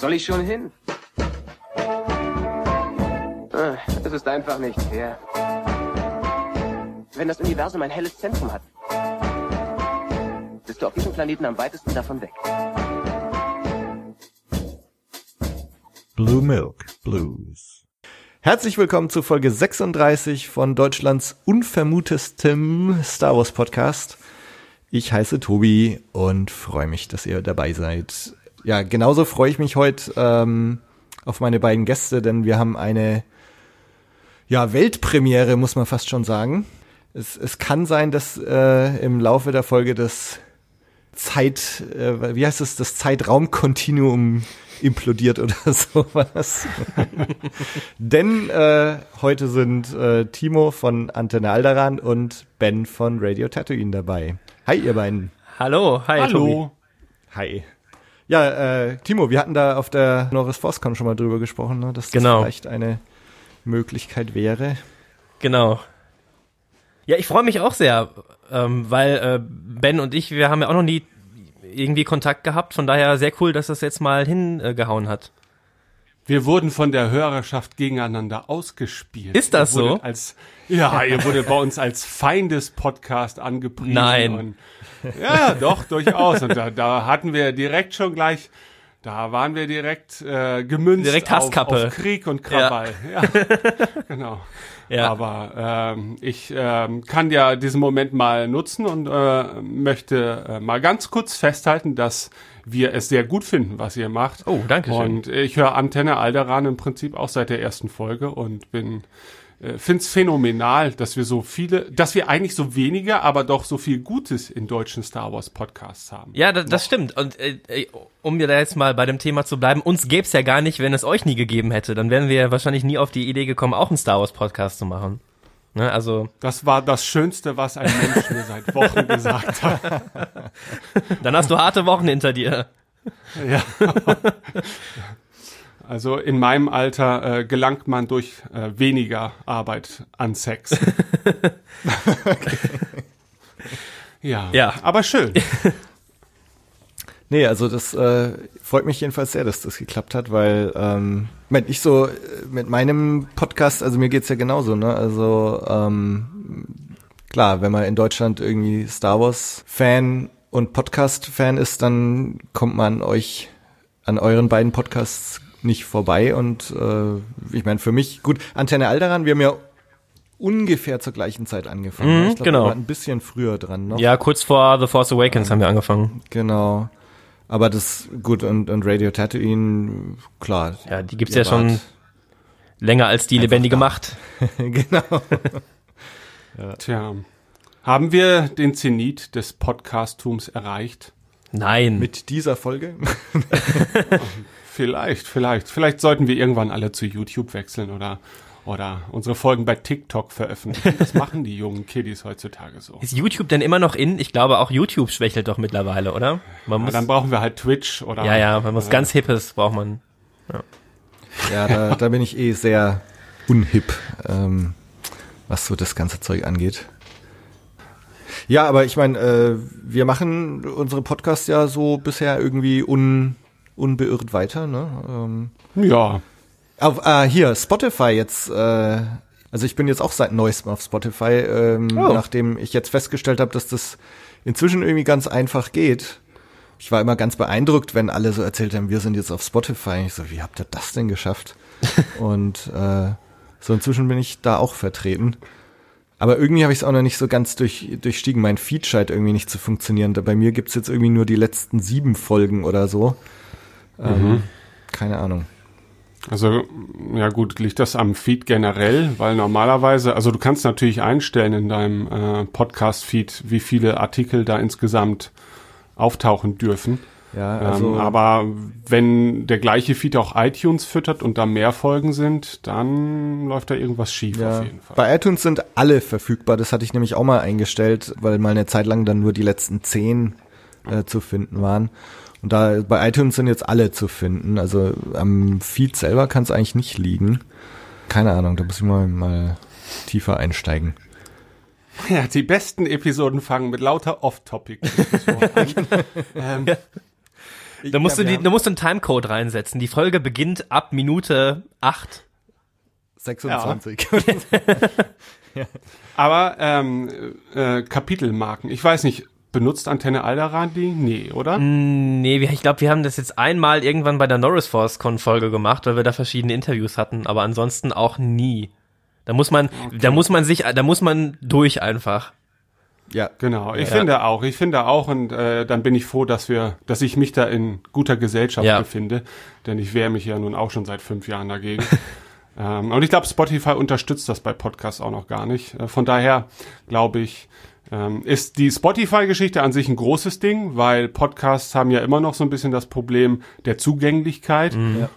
soll ich schon hin? Ah, Es ist einfach nicht fair. Wenn das Universum ein helles Zentrum hat, bist du auf diesem Planeten am weitesten davon weg. Blue Milk Blues. Herzlich willkommen zu Folge 36 von Deutschlands unvermutestem Star Wars Podcast. Ich heiße Tobi und freue mich, dass ihr dabei seid. Ja, genauso freue ich mich heute ähm, auf meine beiden Gäste, denn wir haben eine ja, Weltpremiere, muss man fast schon sagen. Es, es kann sein, dass äh, im Laufe der Folge das Zeit, äh, wie heißt es, das Zeitraumkontinuum implodiert oder sowas. Denn äh, heute sind äh, Timo von Antenne Alderan und Ben von Radio Tatooine dabei. Hi, ihr beiden. Hallo, hi, Hallo. Hi. Ja, äh, Timo, wir hatten da auf der Norris Forcecon schon mal drüber gesprochen, ne, dass das Genau. vielleicht eine Möglichkeit wäre. Genau. Ja, ich freue mich auch sehr, ähm, weil äh, Ben und ich, wir haben ja auch noch nie irgendwie Kontakt gehabt. Von daher sehr cool, dass das jetzt mal hingehauen hat. Wir wurden von der Hörerschaft gegeneinander ausgespielt. Ist das so? Als, ja, ihr wurde bei uns als Feindes-Podcast angepriesen. Nein. Ja, doch, durchaus. Und da, da hatten wir direkt schon gleich, da waren wir direkt äh, gemünzt Direkt auf, Hasskappe. auf Krieg und Krawall. Ja, genau. Ja. Aber ähm, ich ähm, kann ja diesen Moment mal nutzen und äh, möchte äh, mal ganz kurz festhalten, dass wir es sehr gut finden, was ihr macht. Oh, danke schön. Und ich höre Antenne Alderan im Prinzip auch seit der ersten Folge und bin äh, find's phänomenal, dass wir so viele, dass wir eigentlich so weniger, aber doch so viel Gutes in deutschen Star Wars Podcasts haben. Ja, das, das stimmt. Und äh, äh, um mir da jetzt mal bei dem Thema zu bleiben, uns gäb's ja gar nicht, wenn es euch nie gegeben hätte. Dann wären wir ja wahrscheinlich nie auf die Idee gekommen, auch einen Star Wars Podcast zu machen. Ne, also, Das war das Schönste, was ein Mensch mir seit Wochen gesagt hat. dann hast du harte Wochen hinter dir. Ja. Also in meinem Alter äh, gelangt man durch äh, weniger Arbeit an Sex. Ja, Ja. aber schön. Nee, also das äh, freut mich jedenfalls sehr, dass das geklappt hat, weil ähm, ich so äh, mit meinem Podcast, also mir geht's ja genauso, ne? Also ähm, klar, wenn man in Deutschland irgendwie Star Wars Fan und Podcast Fan ist, dann kommt man euch an euren beiden Podcasts nicht vorbei und äh, ich meine für mich gut Antenne Alderan, wir haben ja ungefähr zur gleichen Zeit angefangen. Mhm, ich glaube, genau. wir waren ein bisschen früher dran noch. Ja, kurz vor The Force Awakens haben wir angefangen. Genau. Aber das, gut, und, und Radio Tatooine, klar. Ja, die gibt's ja schon länger als die lebendige da. Macht. genau. Tja, haben wir den Zenit des Podcasttums erreicht? Nein. Mit dieser Folge. Vielleicht, vielleicht. Vielleicht sollten wir irgendwann alle zu YouTube wechseln oder, oder unsere Folgen bei TikTok veröffentlichen. Das machen die jungen Kiddies heutzutage so. Ist YouTube denn immer noch in? Ich glaube, auch YouTube schwächelt doch mittlerweile, oder? Man Ja, muss, dann brauchen wir halt Twitch oder. ja, ja, man muss äh, ganz Hippes braucht man. ja, da, da bin ich eh sehr unhip, ähm, was so das ganze Zeug angeht. Ja, aber ich meine, äh, wir machen unsere Podcasts ja so bisher irgendwie un, unbeirrt weiter, ne? Ähm, Ja. Auf, äh, hier, Spotify jetzt, äh, also ich bin jetzt auch seit neuestem auf Spotify, ähm, Oh. nachdem ich jetzt festgestellt habe, dass das inzwischen irgendwie ganz einfach geht. Ich war immer ganz beeindruckt, wenn alle so erzählt haben, wir sind jetzt auf Spotify. Ich so, wie habt ihr das denn geschafft? Und äh, so inzwischen bin ich da auch vertreten. Aber irgendwie habe ich es auch noch nicht so ganz durch, durchstiegen. Mein Feed scheint irgendwie nicht zu funktionieren. Bei mir gibt's jetzt irgendwie nur die letzten sieben Folgen oder so. Ähm, keine Ahnung. Also, ja gut, liegt das am Feed generell, weil normalerweise, also du kannst natürlich einstellen in deinem äh, Podcast-Feed, wie viele Artikel da insgesamt auftauchen dürfen. Ja, also ähm, aber wenn der gleiche Feed auch iTunes füttert und da mehr Folgen sind, dann läuft da irgendwas schief Ja. auf jeden Fall. Bei iTunes sind alle verfügbar. Das hatte ich nämlich auch mal eingestellt, weil mal eine Zeit lang dann nur die letzten zehn äh, zu finden waren. Und da bei iTunes sind jetzt alle zu finden. Also am Feed selber kann es eigentlich nicht liegen. Keine Ahnung, da muss ich mal, mal tiefer einsteigen. Ja, die besten Episoden fangen mit lauter Off-Topic. ähm, Da musst, Ja, du die, da musst du einen Timecode reinsetzen. Die Folge beginnt ab Minute 8. 26. Aber ähm, äh, Kapitelmarken. Ich weiß nicht, benutzt Antenne Alderan die? Nee, oder? Nee, wir- ich glaube, wir haben das jetzt einmal irgendwann bei der Norris Force Con Folge gemacht, weil wir da verschiedene Interviews hatten, aber ansonsten auch nie. Da muss man, da muss man sich, da muss man durch einfach. ja, Genau, ich Ja. finde auch, ich finde auch und äh, dann bin ich froh, dass wir, dass ich mich da in guter Gesellschaft Ja. befinde, denn ich wehre mich ja nun auch schon seit fünf Jahren dagegen. ähm, und ich glaube, Spotify unterstützt das bei Podcasts auch noch gar nicht. Äh, von daher glaube ich, ähm, ist die Spotify-Geschichte an sich ein großes Ding, weil Podcasts haben ja immer noch so ein bisschen das Problem der Zugänglichkeit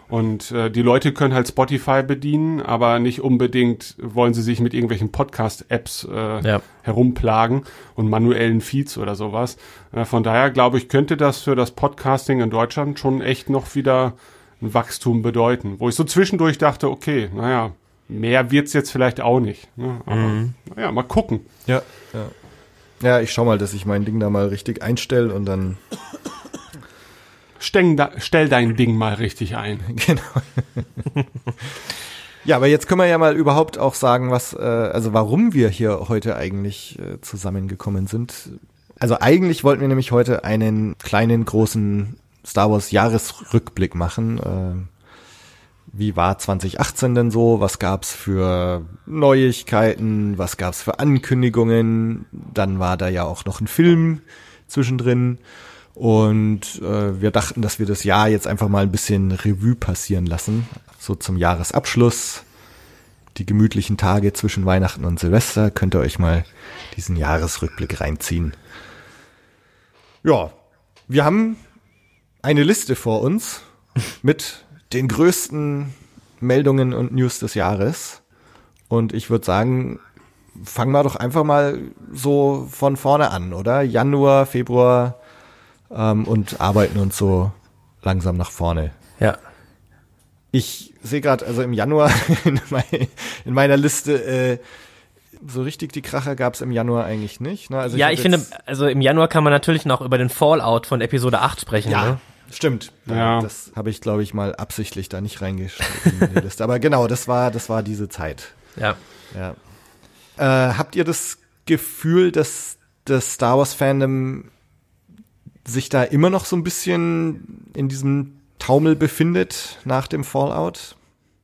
und äh, die Leute können halt Spotify bedienen, aber nicht unbedingt wollen sie sich mit irgendwelchen Podcast-Apps äh, Ja. herumplagen und manuellen Feeds oder sowas. Äh, von daher glaube ich, könnte das für das Podcasting in Deutschland schon echt noch wieder ein Wachstum bedeuten. Wo ich so zwischendurch dachte, okay, naja, mehr wird's jetzt vielleicht auch nicht. Ne? Aber naja, mal gucken. ja, ja. Ja, ich schau mal, dass ich mein Ding da mal richtig einstelle und dann Stell, da, stell dein Ding mal richtig ein. Genau. ja, aber jetzt können wir ja mal überhaupt auch sagen, was, äh, also warum wir hier heute eigentlich äh, zusammengekommen sind. Also eigentlich wollten wir nämlich heute einen kleinen, großen Star Wars Jahresrückblick machen. Wie war 2018 denn so? Was gab's für Neuigkeiten? Was gab's für Ankündigungen? Dann war da ja auch noch ein Film zwischendrin. Und äh, wir dachten, dass wir das Jahr jetzt einfach mal ein bisschen Revue passieren lassen. So zum Jahresabschluss. Die gemütlichen Tage zwischen Weihnachten und Silvester könnt ihr euch mal diesen Jahresrückblick reinziehen. Ja, wir haben eine Liste vor uns mit den größten Meldungen und News des Jahres. Und ich würde sagen, fangen wir doch einfach mal so von vorne an, oder? Januar, Februar ähm, und arbeiten uns so langsam nach vorne. Ja. Ich sehe gerade, also im Januar in, mein, in meiner Liste, äh, so richtig die Kracher gab es im Januar eigentlich nicht. Ne? Also ja, hab ich finde, also im Januar kann man natürlich noch über den Fallout von Episode 8 sprechen. Ja, Ne? Stimmt. Ja. Das habe ich, glaube ich, mal absichtlich da nicht reingeschrieben in die Liste. Aber genau, das war, das war diese Zeit. Ja. Ja. Äh, habt ihr das Gefühl, dass das Star Wars Fandom sich da immer noch so ein bisschen in diesem Taumel befindet nach dem Fallout?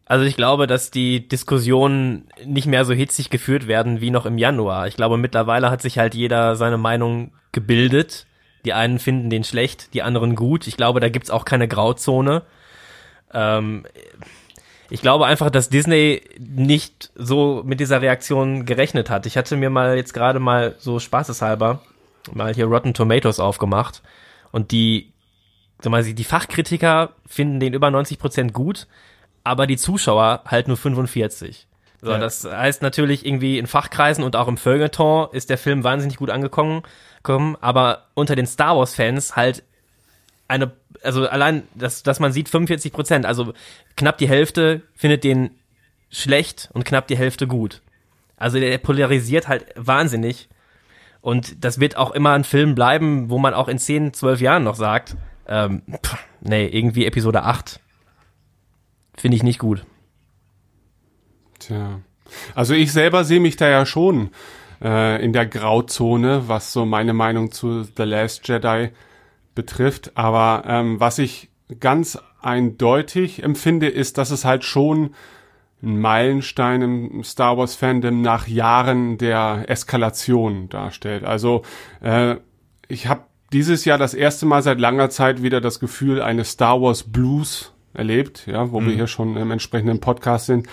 Also ich glaube, dass die Diskussionen nicht mehr so hitzig geführt werden wie noch im Januar. Ich glaube, mittlerweile hat sich halt jeder seine Meinung gebildet. Die einen finden den schlecht, die anderen gut. Ich glaube, da gibt's auch keine Grauzone. Ähm, ich glaube einfach, dass Disney nicht so mit dieser Reaktion gerechnet hat. Ich hatte mir mal jetzt gerade mal so spaßeshalber mal hier Rotten Tomatoes aufgemacht und die, sag mal, die Fachkritiker finden den über 90 Prozent gut, aber die Zuschauer halt nur 45. So, Ja. das heißt natürlich irgendwie in Fachkreisen und auch im Feuilleton ist der Film wahnsinnig gut angekommen, kommen, aber unter den Star Wars Fans halt eine, also allein, dass, dass man sieht 45 Prozent, also knapp die Hälfte findet den schlecht und knapp die Hälfte gut. Also der polarisiert halt wahnsinnig. Und das wird auch immer ein Film bleiben, wo man auch in 10, 12 Jahren noch sagt, ähm, pff, nee, irgendwie Episode 8 finde ich nicht gut. Tja. Also ich selber sehe mich da ja schon äh, in der Grauzone, was so meine Meinung zu The Last Jedi betrifft. Aber ähm, was ich ganz eindeutig empfinde, ist, dass es halt schon ein Meilenstein im Star Wars Fandom nach Jahren der Eskalation darstellt. Also äh, ich habe dieses Jahr das erste Mal seit langer Zeit wieder das Gefühl eines Star Wars Blues erlebt, ja, wo wir hier schon im entsprechenden Podcast sind,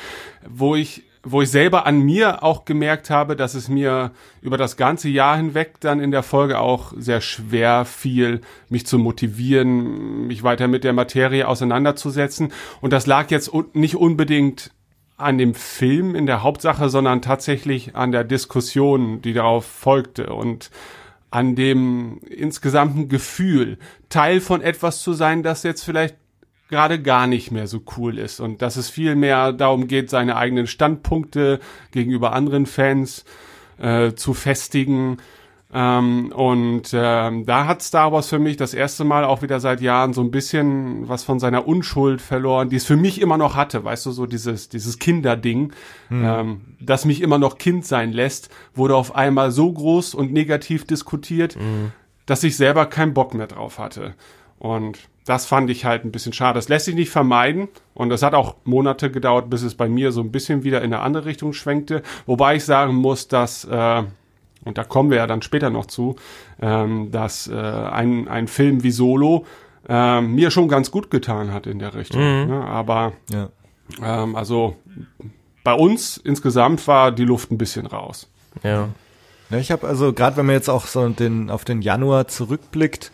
wo ich wo ich selber an mir auch gemerkt habe, dass es mir über das ganze Jahr hinweg dann in der Folge auch sehr schwer fiel, mich zu motivieren, mich weiter mit der Materie auseinanderzusetzen. Und das lag jetzt nicht unbedingt an dem Film in der Hauptsache, sondern tatsächlich an der Diskussion, die darauf folgte und an dem insgesamten Gefühl, Teil von etwas zu sein, das jetzt vielleicht gerade gar nicht mehr so cool ist und dass es viel mehr darum geht, seine eigenen Standpunkte gegenüber anderen Fans äh, zu festigen Ähm, und ähm, da hat Star Wars für mich das erste Mal auch wieder seit Jahren so ein bisschen was von seiner Unschuld verloren, die es für mich immer noch hatte, weißt du, so dieses, dieses Kinderding, mhm. ähm, das mich immer noch Kind sein lässt, wurde auf einmal so groß und negativ diskutiert, mhm. dass ich selber keinen Bock mehr drauf hatte. Und das fand ich halt ein bisschen schade. Das lässt sich nicht vermeiden und es hat auch Monate gedauert, bis es bei mir so ein bisschen wieder in eine andere Richtung schwenkte. Wobei ich sagen muss, dass äh, und da kommen wir ja dann später noch zu, ähm, dass äh, ein, ein Film wie Solo äh, mir schon ganz gut getan hat in der Richtung. Mhm. Ne? Aber ja. ähm, also bei uns insgesamt war die Luft ein bisschen raus. Ja. ja ich habe also gerade, wenn man jetzt auch so den auf den Januar zurückblickt,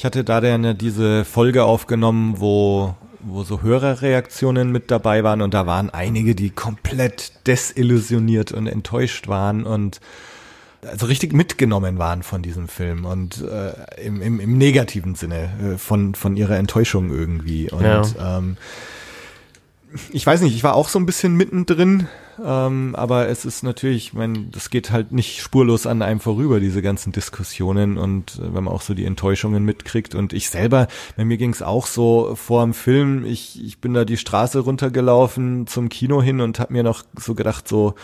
ich hatte da dann diese Folge aufgenommen, wo wo so Hörerreaktionen mit dabei waren und da waren einige, die komplett desillusioniert und enttäuscht waren und also richtig mitgenommen waren von diesem Film und äh, im, im, im negativen Sinne äh, von, von ihrer Enttäuschung irgendwie. Und ja. ähm, ich weiß nicht, ich war auch so ein bisschen mittendrin, ähm, aber es ist natürlich, ich meine, das geht halt nicht spurlos an einem vorüber, diese ganzen Diskussionen und äh, wenn man auch so die Enttäuschungen mitkriegt und ich selber, bei mir ging es auch so vor dem Film, ich, ich bin da die Straße runtergelaufen zum Kino hin und habe mir noch so gedacht, so,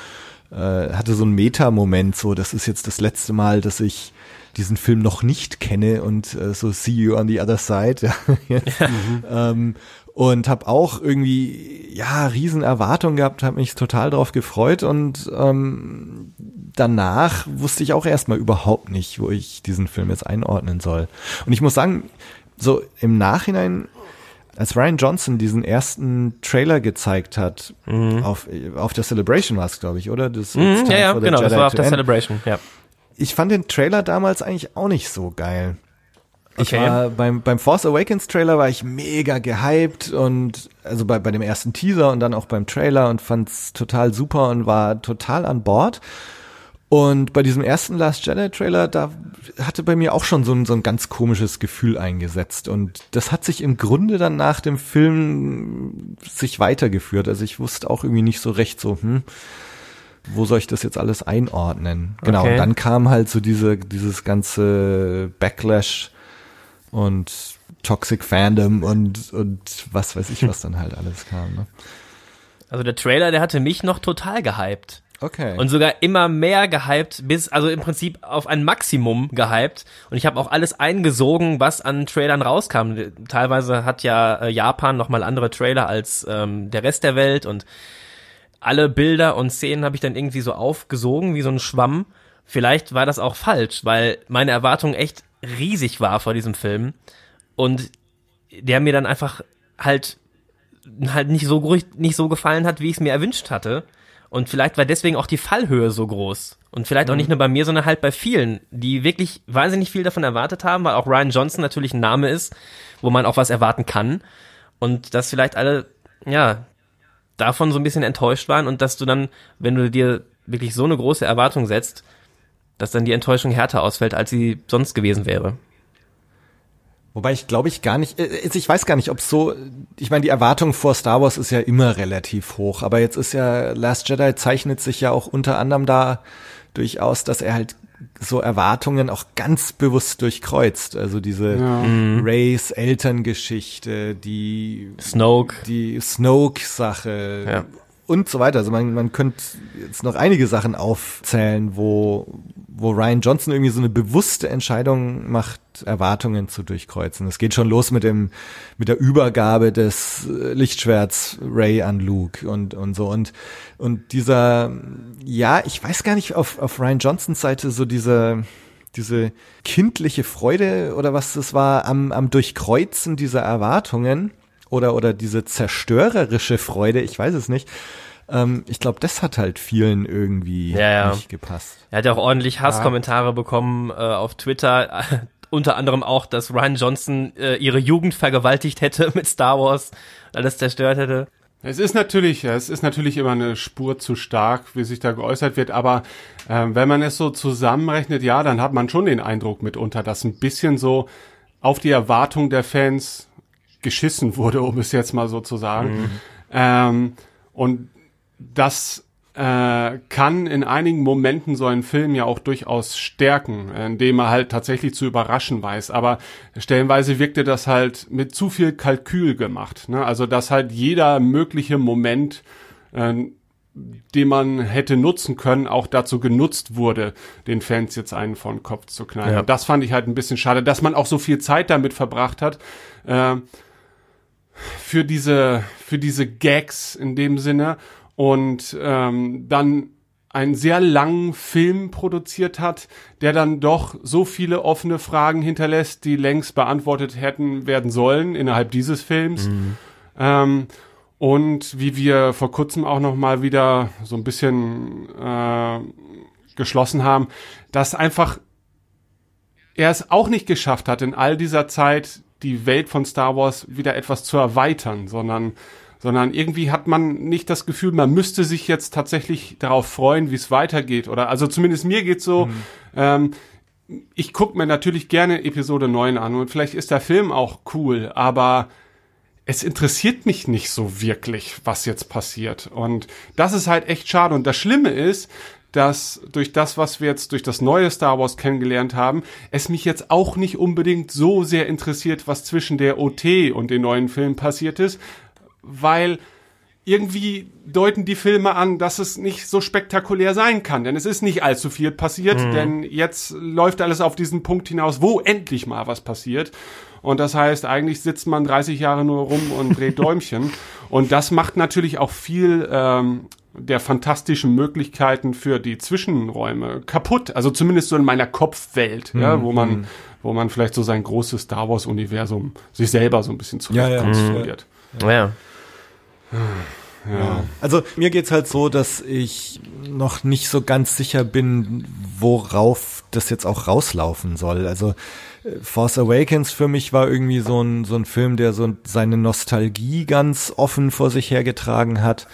äh, hatte so einen Meta-Moment, so das ist jetzt das letzte Mal, dass ich diesen Film noch nicht kenne und äh, so See You on the Other Side. Ja, ja. Mhm. ähm, und habe auch irgendwie ja riesen Erwartungen gehabt, habe mich total drauf gefreut und ähm, danach wusste ich auch erstmal überhaupt nicht, wo ich diesen Film jetzt einordnen soll. Und ich muss sagen, so im Nachhinein als Ryan Johnson diesen ersten Trailer gezeigt hat, mhm. auf, auf der Celebration war es, glaube ich, oder? Das, mhm, ja, ja, genau, das war auf der. Celebration, ja. Ich fand den Trailer damals eigentlich auch nicht so geil. Ich okay. war beim, beim Force Awakens Trailer war ich mega gehypt und also bei, bei dem ersten Teaser und dann auch beim Trailer und fand's total super und war total an Bord. Und bei diesem ersten Last Jedi Trailer, da hatte bei mir auch schon so ein, so ein ganz komisches Gefühl eingesetzt. Und das hat sich im Grunde dann nach dem Film sich weitergeführt. Also ich wusste auch irgendwie nicht so recht so, hm, wo soll ich das jetzt alles einordnen? Genau. Okay. Und dann kam halt so diese, dieses ganze Backlash und Toxic Fandom und, und was weiß ich, was dann halt alles kam. Ne? Also der Trailer, der hatte mich noch total gehypt. Okay. Und sogar immer mehr gehypt, bis, also im Prinzip auf ein Maximum gehypt. Und ich habe auch alles eingesogen, was an Trailern rauskam. Teilweise hat ja äh, Japan nochmal andere Trailer als ähm, der Rest der Welt und alle Bilder und Szenen habe ich dann irgendwie so aufgesogen, wie so ein Schwamm. Vielleicht war das auch falsch, weil meine Erwartung echt riesig war vor diesem Film. Und der mir dann einfach halt halt nicht so nicht so gefallen hat, wie ich es mir erwünscht hatte. Und vielleicht war deswegen auch die Fallhöhe so groß. Und vielleicht auch nicht mhm. nur bei mir, sondern halt bei vielen, die wirklich wahnsinnig viel davon erwartet haben, weil auch Ryan Johnson natürlich ein Name ist, wo man auch was erwarten kann. Und dass vielleicht alle, ja, davon so ein bisschen enttäuscht waren und dass du dann, wenn du dir wirklich so eine große Erwartung setzt, dass dann die Enttäuschung härter ausfällt, als sie sonst gewesen wäre. Wobei ich glaube ich gar nicht, äh, ich weiß gar nicht, ob so, ich meine, die Erwartung vor Star Wars ist ja immer relativ hoch, aber jetzt ist ja Last Jedi zeichnet sich ja auch unter anderem da durchaus, dass er halt so Erwartungen auch ganz bewusst durchkreuzt. Also diese ja. Mhm. Rays Elterngeschichte, die Snoke, die Snoke-Sache, ja und so weiter. Also man, man könnte jetzt noch einige Sachen aufzählen, wo, wo Ryan Johnson irgendwie so eine bewusste Entscheidung macht, Erwartungen zu durchkreuzen. Es geht schon los mit dem, mit der Übergabe des Lichtschwerts Ray an Luke und, und so. Und, und dieser, ja, ich weiß gar nicht, auf, auf Ryan Johnsons Seite so diese, diese kindliche Freude oder was das war am, am Durchkreuzen dieser Erwartungen oder, oder diese zerstörerische Freude, ich weiß es nicht. Ähm, ich glaube, das hat halt vielen irgendwie ja, ja. nicht gepasst. Er hat ja auch ordentlich Hasskommentare ja. bekommen äh, auf Twitter. Unter anderem auch, dass Ryan Johnson äh, ihre Jugend vergewaltigt hätte mit Star Wars, alles zerstört hätte. Es ist natürlich, es ist natürlich immer eine Spur zu stark, wie sich da geäußert wird, aber äh, wenn man es so zusammenrechnet, ja, dann hat man schon den Eindruck mitunter, dass ein bisschen so auf die Erwartung der Fans geschissen wurde, um es jetzt mal so zu sagen. Mhm. Ähm, und das äh, kann in einigen Momenten so einen Film ja auch durchaus stärken, indem er halt tatsächlich zu überraschen weiß. Aber stellenweise wirkte das halt mit zu viel Kalkül gemacht. Ne? Also dass halt jeder mögliche Moment äh, den man hätte nutzen können, auch dazu genutzt wurde, den Fans jetzt einen von Kopf zu knallen. Ja. Das fand ich halt ein bisschen schade, dass man auch so viel Zeit damit verbracht hat, äh, für diese, für diese Gags in dem Sinne und ähm, dann einen sehr langen Film produziert hat, der dann doch so viele offene Fragen hinterlässt, die längst beantwortet hätten werden sollen innerhalb dieses Films. Mhm. Ähm, und wie wir vor kurzem auch noch mal wieder so ein bisschen äh, geschlossen haben, dass einfach er es auch nicht geschafft hat, in all dieser Zeit die Welt von Star Wars wieder etwas zu erweitern, sondern sondern irgendwie hat man nicht das Gefühl, man müsste sich jetzt tatsächlich darauf freuen, wie es weitergeht. Oder also zumindest mir geht's so. Mhm. Ähm, ich gucke mir natürlich gerne Episode 9 an und vielleicht ist der Film auch cool, aber es interessiert mich nicht so wirklich, was jetzt passiert. Und das ist halt echt schade. Und das Schlimme ist, dass durch das, was wir jetzt durch das neue Star Wars kennengelernt haben, es mich jetzt auch nicht unbedingt so sehr interessiert, was zwischen der OT und den neuen Filmen passiert ist, weil irgendwie deuten die Filme an, dass es nicht so spektakulär sein kann, denn es ist nicht allzu viel passiert, mhm. denn jetzt läuft alles auf diesen Punkt hinaus, wo endlich mal was passiert. Und das heißt, eigentlich sitzt man 30 Jahre nur rum und dreht Däumchen. und das macht natürlich auch viel ähm, der fantastischen Möglichkeiten für die Zwischenräume kaputt. Also zumindest so in meiner Kopfwelt, mhm. ja, wo man, mhm. wo man vielleicht so sein großes Star Wars Universum sich selber so ein bisschen zurechtkonstruiert. Ja, ja. ja. Ja. Also mir geht's halt so, dass ich noch nicht so ganz sicher bin, worauf das jetzt auch rauslaufen soll. Also Force Awakens für mich war irgendwie so ein, so ein Film, der so seine Nostalgie ganz offen vor sich hergetragen hat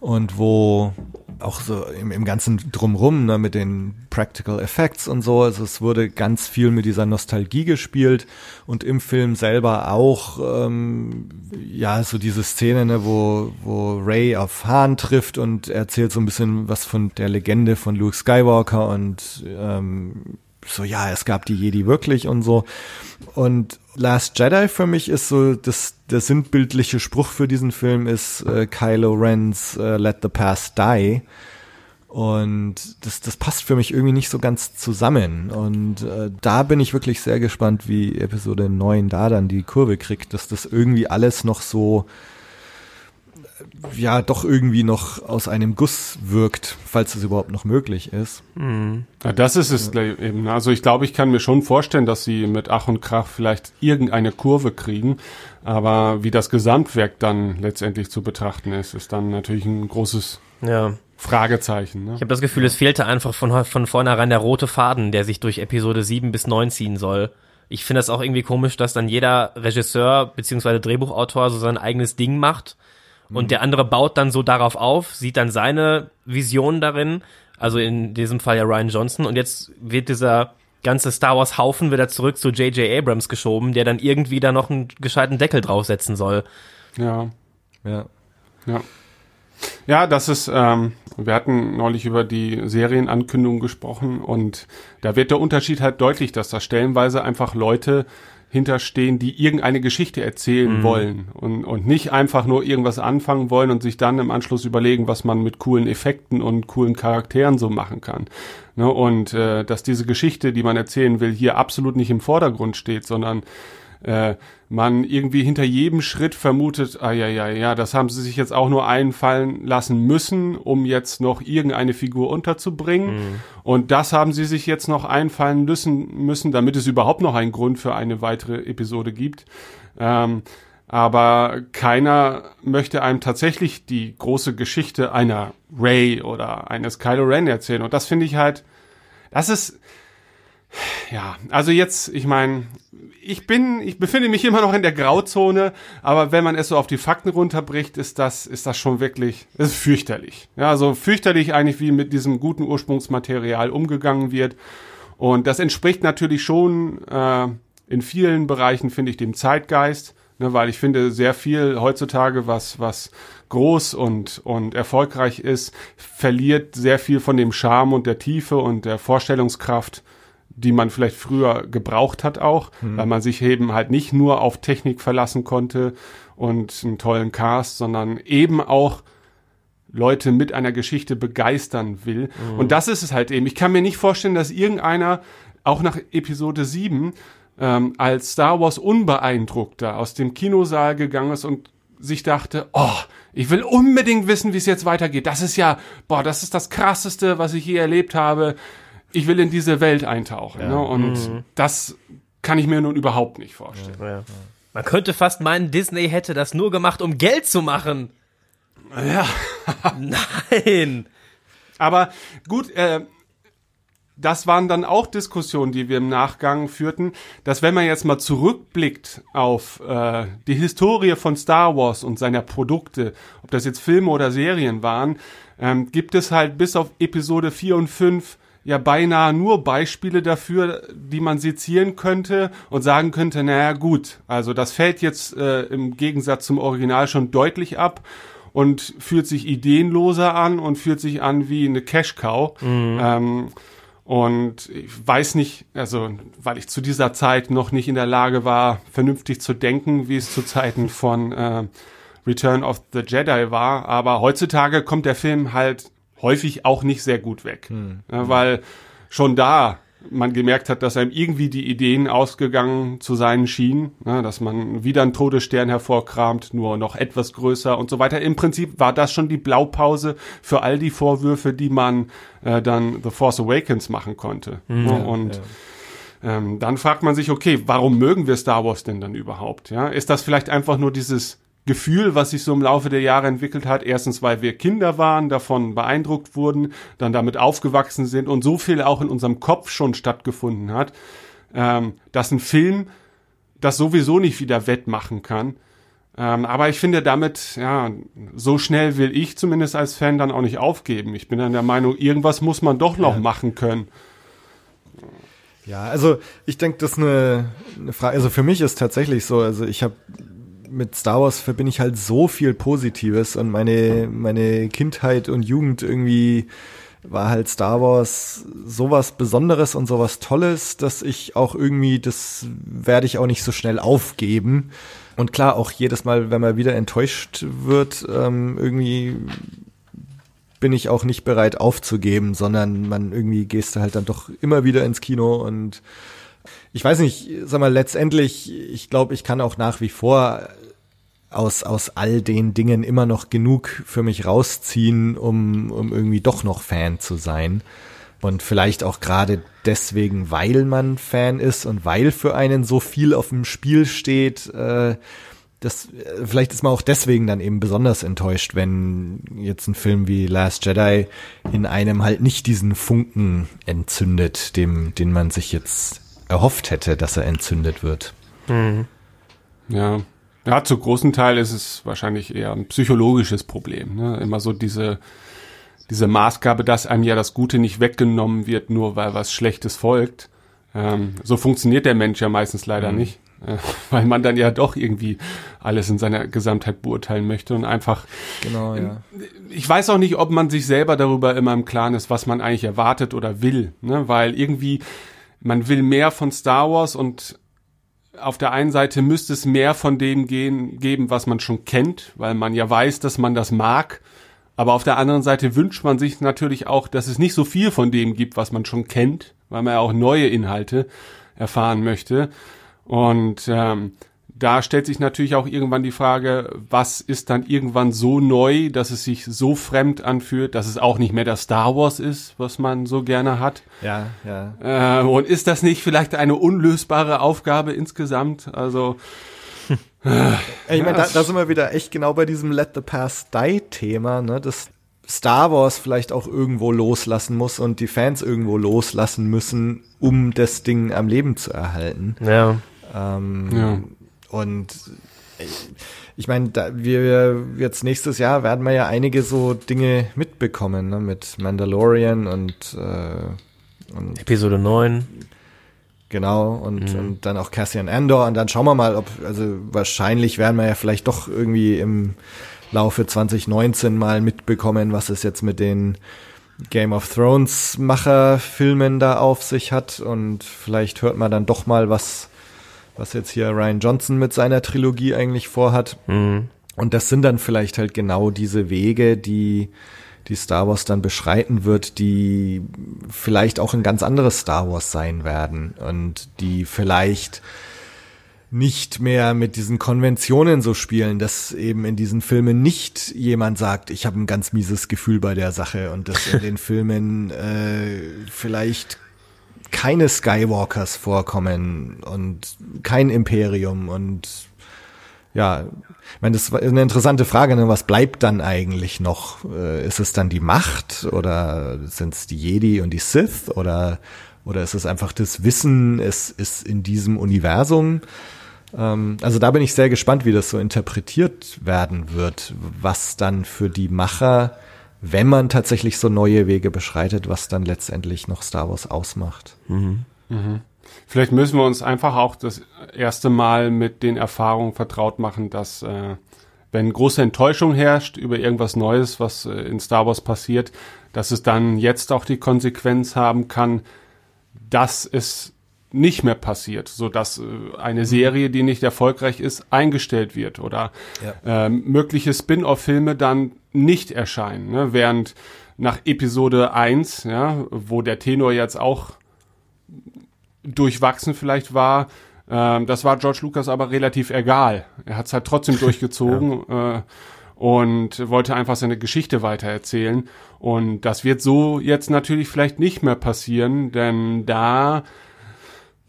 und wo auch so im, im ganzen Drumrum ne, mit den Practical Effects und so, also es wurde ganz viel mit dieser Nostalgie gespielt und im Film selber auch ähm, ja so diese Szene, ne, wo wo Ray auf Hahn trifft und erzählt so ein bisschen was von der Legende von Luke Skywalker und ähm, so, ja, es gab die Jedi wirklich und so. Und Last Jedi für mich ist so, das, der sinnbildliche Spruch für diesen Film ist äh, Kylo Ren's äh, Let the Past Die. Und das, das passt für mich irgendwie nicht so ganz zusammen. Und äh, da bin ich wirklich sehr gespannt, wie Episode 9 da dann die Kurve kriegt, dass das irgendwie alles noch so ja doch irgendwie noch aus einem Guss wirkt, falls es überhaupt noch möglich ist. Mhm. Ja, das ist es eben. Also ich glaube, ich kann mir schon vorstellen, dass sie mit Ach und Krach vielleicht irgendeine Kurve kriegen. Aber wie das Gesamtwerk dann letztendlich zu betrachten ist, ist dann natürlich ein großes ja. Fragezeichen. Ne? Ich habe das Gefühl, es fehlte einfach von, von vornherein der rote Faden, der sich durch Episode 7 bis 9 ziehen soll. Ich finde das auch irgendwie komisch, dass dann jeder Regisseur beziehungsweise Drehbuchautor so sein eigenes Ding macht und mhm. der andere baut dann so darauf auf, sieht dann seine Vision darin, also in diesem Fall ja Ryan Johnson und jetzt wird dieser ganze Star Wars Haufen wieder zurück zu J.J. Abrams geschoben, der dann irgendwie da noch einen gescheiten Deckel draufsetzen soll. Ja. Ja. Ja. Ja, das ist, ähm, wir hatten neulich über die Serienankündigung gesprochen und da wird der Unterschied halt deutlich, dass da stellenweise einfach Leute hinterstehen, die irgendeine Geschichte erzählen mhm. wollen und, und nicht einfach nur irgendwas anfangen wollen und sich dann im Anschluss überlegen, was man mit coolen Effekten und coolen Charakteren so machen kann. Ne? Und äh, dass diese Geschichte, die man erzählen will, hier absolut nicht im Vordergrund steht, sondern äh, man irgendwie hinter jedem Schritt vermutet, ah ja, ja, ja, das haben sie sich jetzt auch nur einfallen lassen müssen, um jetzt noch irgendeine Figur unterzubringen. Mhm. Und das haben sie sich jetzt noch einfallen müssen, müssen, damit es überhaupt noch einen Grund für eine weitere Episode gibt. Ähm, aber keiner möchte einem tatsächlich die große Geschichte einer Ray oder eines Kylo Ren erzählen. Und das finde ich halt, das ist, ja, also jetzt, ich meine, ich bin, ich befinde mich immer noch in der Grauzone, aber wenn man es so auf die Fakten runterbricht, ist das, ist das schon wirklich, ist fürchterlich. Ja, also fürchterlich eigentlich, wie mit diesem guten Ursprungsmaterial umgegangen wird. Und das entspricht natürlich schon äh, in vielen Bereichen, finde ich, dem Zeitgeist. Ne, weil ich finde, sehr viel heutzutage, was, was groß und, und erfolgreich ist, verliert sehr viel von dem Charme und der Tiefe und der Vorstellungskraft, die man vielleicht früher gebraucht hat auch, mhm. weil man sich eben halt nicht nur auf Technik verlassen konnte und einen tollen Cast, sondern eben auch Leute mit einer Geschichte begeistern will. Mhm. Und das ist es halt eben. Ich kann mir nicht vorstellen, dass irgendeiner auch nach Episode 7 ähm, als Star Wars unbeeindruckter aus dem Kinosaal gegangen ist und sich dachte, oh, ich will unbedingt wissen, wie es jetzt weitergeht. Das ist ja, boah, das ist das krasseste, was ich je erlebt habe. Ich will in diese Welt eintauchen. Ja. Ne? Und mhm. das kann ich mir nun überhaupt nicht vorstellen. Ja, ja. Man könnte fast meinen, Disney hätte das nur gemacht, um Geld zu machen. Ja. Nein. Aber gut, äh, das waren dann auch Diskussionen, die wir im Nachgang führten, dass wenn man jetzt mal zurückblickt auf äh, die Historie von Star Wars und seiner Produkte, ob das jetzt Filme oder Serien waren, ähm, gibt es halt bis auf Episode 4 und 5 ja beinahe nur Beispiele dafür, die man sezieren könnte und sagen könnte, naja gut, also das fällt jetzt äh, im Gegensatz zum Original schon deutlich ab und fühlt sich ideenloser an und fühlt sich an wie eine Cash-Cow. Mhm. Ähm, und ich weiß nicht, also weil ich zu dieser Zeit noch nicht in der Lage war, vernünftig zu denken, wie es zu Zeiten von äh, Return of the Jedi war. Aber heutzutage kommt der Film halt häufig auch nicht sehr gut weg. Hm. Ja, weil schon da man gemerkt hat, dass einem irgendwie die Ideen ausgegangen zu sein schienen, ne, dass man wieder einen Todesstern hervorkramt, nur noch etwas größer und so weiter. Im Prinzip war das schon die Blaupause für all die Vorwürfe, die man äh, dann The Force Awakens machen konnte. Mhm, ne, und ja. ähm, dann fragt man sich, okay, warum mögen wir Star Wars denn dann überhaupt? Ja, ist das vielleicht einfach nur dieses Gefühl, was sich so im Laufe der Jahre entwickelt hat. Erstens, weil wir Kinder waren, davon beeindruckt wurden, dann damit aufgewachsen sind und so viel auch in unserem Kopf schon stattgefunden hat, ähm, dass ein Film das sowieso nicht wieder wettmachen kann. Ähm, aber ich finde damit, ja, so schnell will ich zumindest als Fan dann auch nicht aufgeben. Ich bin dann der Meinung, irgendwas muss man doch noch ja. machen können. Ja, also ich denke, das ist eine, eine Frage. Also für mich ist tatsächlich so, also ich habe mit Star Wars verbinde ich halt so viel Positives und meine, meine Kindheit und Jugend irgendwie war halt Star Wars sowas Besonderes und sowas Tolles, dass ich auch irgendwie, das werde ich auch nicht so schnell aufgeben. Und klar, auch jedes Mal, wenn man wieder enttäuscht wird, ähm, irgendwie bin ich auch nicht bereit aufzugeben, sondern man irgendwie gehst du halt dann doch immer wieder ins Kino und ich weiß nicht, sag mal, letztendlich, ich glaube, ich kann auch nach wie vor aus, aus all den Dingen immer noch genug für mich rausziehen, um, um irgendwie doch noch Fan zu sein. Und vielleicht auch gerade deswegen, weil man Fan ist und weil für einen so viel auf dem Spiel steht, äh, das, vielleicht ist man auch deswegen dann eben besonders enttäuscht, wenn jetzt ein Film wie Last Jedi in einem halt nicht diesen Funken entzündet, dem, den man sich jetzt erhofft hätte, dass er entzündet wird. Mhm. Ja, ja, zu großen Teil ist es wahrscheinlich eher ein psychologisches Problem. Ne? Immer so diese, diese Maßgabe, dass einem ja das Gute nicht weggenommen wird, nur weil was Schlechtes folgt. Ähm, so funktioniert der Mensch ja meistens leider mhm. nicht. Äh, weil man dann ja doch irgendwie alles in seiner Gesamtheit beurteilen möchte und einfach. Genau, ja. Ich weiß auch nicht, ob man sich selber darüber immer im Klaren ist, was man eigentlich erwartet oder will, ne? Weil irgendwie man will mehr von Star Wars und auf der einen Seite müsste es mehr von dem gehen, geben, was man schon kennt, weil man ja weiß, dass man das mag. Aber auf der anderen Seite wünscht man sich natürlich auch, dass es nicht so viel von dem gibt, was man schon kennt, weil man ja auch neue Inhalte erfahren möchte. Und ähm, da stellt sich natürlich auch irgendwann die Frage, was ist dann irgendwann so neu, dass es sich so fremd anfühlt, dass es auch nicht mehr das Star Wars ist, was man so gerne hat. Ja, ja. Äh, und ist das nicht vielleicht eine unlösbare Aufgabe insgesamt? Also äh, ich meine, da, da sind wir wieder echt genau bei diesem Let the Past Die Thema, ne? Das Star Wars vielleicht auch irgendwo loslassen muss und die Fans irgendwo loslassen müssen, um das Ding am Leben zu erhalten. Ja. Ähm, ja. Und ich meine, wir jetzt nächstes Jahr werden wir ja einige so Dinge mitbekommen, ne, mit Mandalorian und, äh, und Episode 9. Genau, und, mhm. und dann auch Cassian Andor und dann schauen wir mal, ob, also wahrscheinlich werden wir ja vielleicht doch irgendwie im Laufe 2019 mal mitbekommen, was es jetzt mit den Game of Thrones Macher-Filmen da auf sich hat und vielleicht hört man dann doch mal, was, was jetzt hier Ryan Johnson mit seiner Trilogie eigentlich vorhat. Mhm. Und das sind dann vielleicht halt genau diese Wege, die, die Star Wars dann beschreiten wird, die vielleicht auch ein ganz anderes Star Wars sein werden und die vielleicht nicht mehr mit diesen Konventionen so spielen, dass eben in diesen Filmen nicht jemand sagt, ich habe ein ganz mieses Gefühl bei der Sache und dass in den Filmen äh, vielleicht keine Skywalkers vorkommen und kein Imperium und ja, ich meine, das ist eine interessante Frage, ne? was bleibt dann eigentlich noch? Äh, ist es dann die Macht oder sind es die Jedi und die Sith oder oder ist es einfach das Wissen, es ist in diesem Universum? Ähm, also da bin ich sehr gespannt, wie das so interpretiert werden wird, was dann für die Macher, wenn man tatsächlich so neue Wege beschreitet, was dann letztendlich noch Star Wars ausmacht. Mhm. Mhm. Vielleicht müssen wir uns einfach auch das erste Mal mit den Erfahrungen vertraut machen, dass äh, wenn große Enttäuschung herrscht über irgendwas Neues, was äh, in Star Wars passiert, dass es dann jetzt auch die Konsequenz haben kann, dass es nicht mehr passiert, so dass äh, eine Serie, die nicht erfolgreich ist, eingestellt wird oder ja. ähm, mögliche Spin-off-Filme dann nicht erscheinen, ne? während nach Episode 1, ja, wo der Tenor jetzt auch durchwachsen vielleicht war, ähm, das war George Lucas aber relativ egal. Er hat es halt trotzdem durchgezogen ja. äh, und wollte einfach seine Geschichte weitererzählen. Und das wird so jetzt natürlich vielleicht nicht mehr passieren, denn da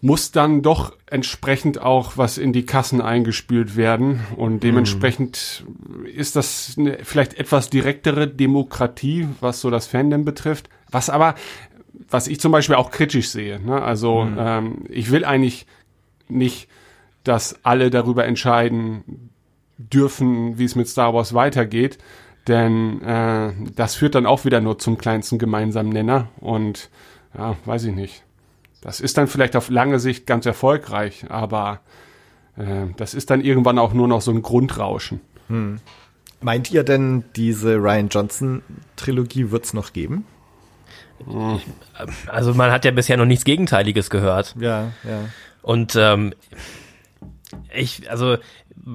muss dann doch entsprechend auch was in die Kassen eingespült werden und dementsprechend mhm. ist das eine vielleicht etwas direktere Demokratie, was so das Fandom betrifft, was aber, was ich zum Beispiel auch kritisch sehe. Ne? Also mhm. ähm, ich will eigentlich nicht, dass alle darüber entscheiden dürfen, wie es mit Star Wars weitergeht, denn äh, das führt dann auch wieder nur zum kleinsten gemeinsamen Nenner und ja, weiß ich nicht. Das ist dann vielleicht auf lange Sicht ganz erfolgreich, aber äh, das ist dann irgendwann auch nur noch so ein Grundrauschen. Hm. Meint ihr denn, diese Ryan Johnson-Trilogie wird es noch geben? Also man hat ja bisher noch nichts Gegenteiliges gehört. Ja, ja. Und ähm, ich, also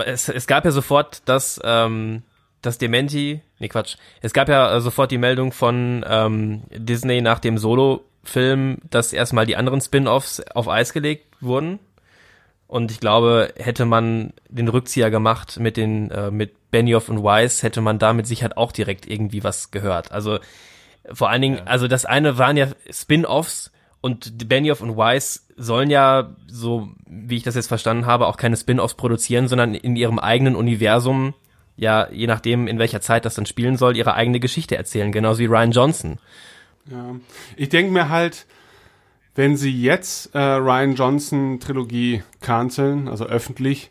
es, es gab ja sofort das, ähm, das Dementi, nee Quatsch, es gab ja sofort die Meldung von ähm, Disney nach dem Solo Film, dass erstmal die anderen Spin-offs auf Eis gelegt wurden. Und ich glaube, hätte man den Rückzieher gemacht mit den äh, mit Benioff und Weiss, hätte man da mit Sicherheit auch direkt irgendwie was gehört. Also vor allen Dingen, ja. also das eine waren ja Spin-offs und Benioff und Weiss sollen ja, so wie ich das jetzt verstanden habe, auch keine Spin-offs produzieren, sondern in ihrem eigenen Universum, ja, je nachdem, in welcher Zeit das dann spielen soll, ihre eigene Geschichte erzählen, genauso wie Ryan Johnson. Ja. Ich denke mir halt, wenn sie jetzt äh, Ryan Johnson Trilogie canceln, also öffentlich,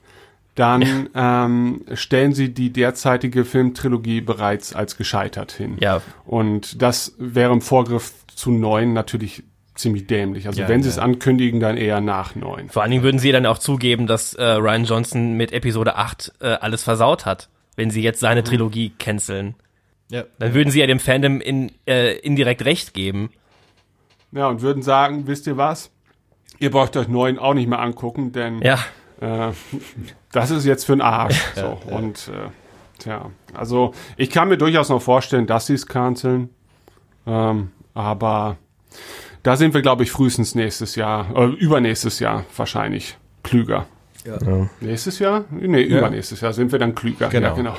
dann ja. ähm, stellen sie die derzeitige Filmtrilogie bereits als gescheitert hin. Ja. Und das wäre im Vorgriff zu neun natürlich ziemlich dämlich. Also ja, wenn sie es ankündigen, dann eher nach neun. Vor allen Dingen würden sie dann auch zugeben, dass äh, Ryan Johnson mit Episode 8 äh, alles versaut hat, wenn sie jetzt seine mhm. Trilogie canceln. Ja. Dann würden sie ja dem Fandom in, äh, indirekt recht geben. Ja, und würden sagen, wisst ihr was? Ihr braucht euch neuen auch nicht mehr angucken, denn ja. äh, das ist jetzt für ein Arsch. so. Ja, ja. Und äh, tja, also ich kann mir durchaus noch vorstellen, dass sie es canceln. Ähm, aber da sind wir, glaube ich, frühestens nächstes Jahr, äh, übernächstes Jahr wahrscheinlich klüger. Ja. Nächstes Jahr? Nee, übernächstes Jahr sind wir dann klüger. Genau. Ja, genau.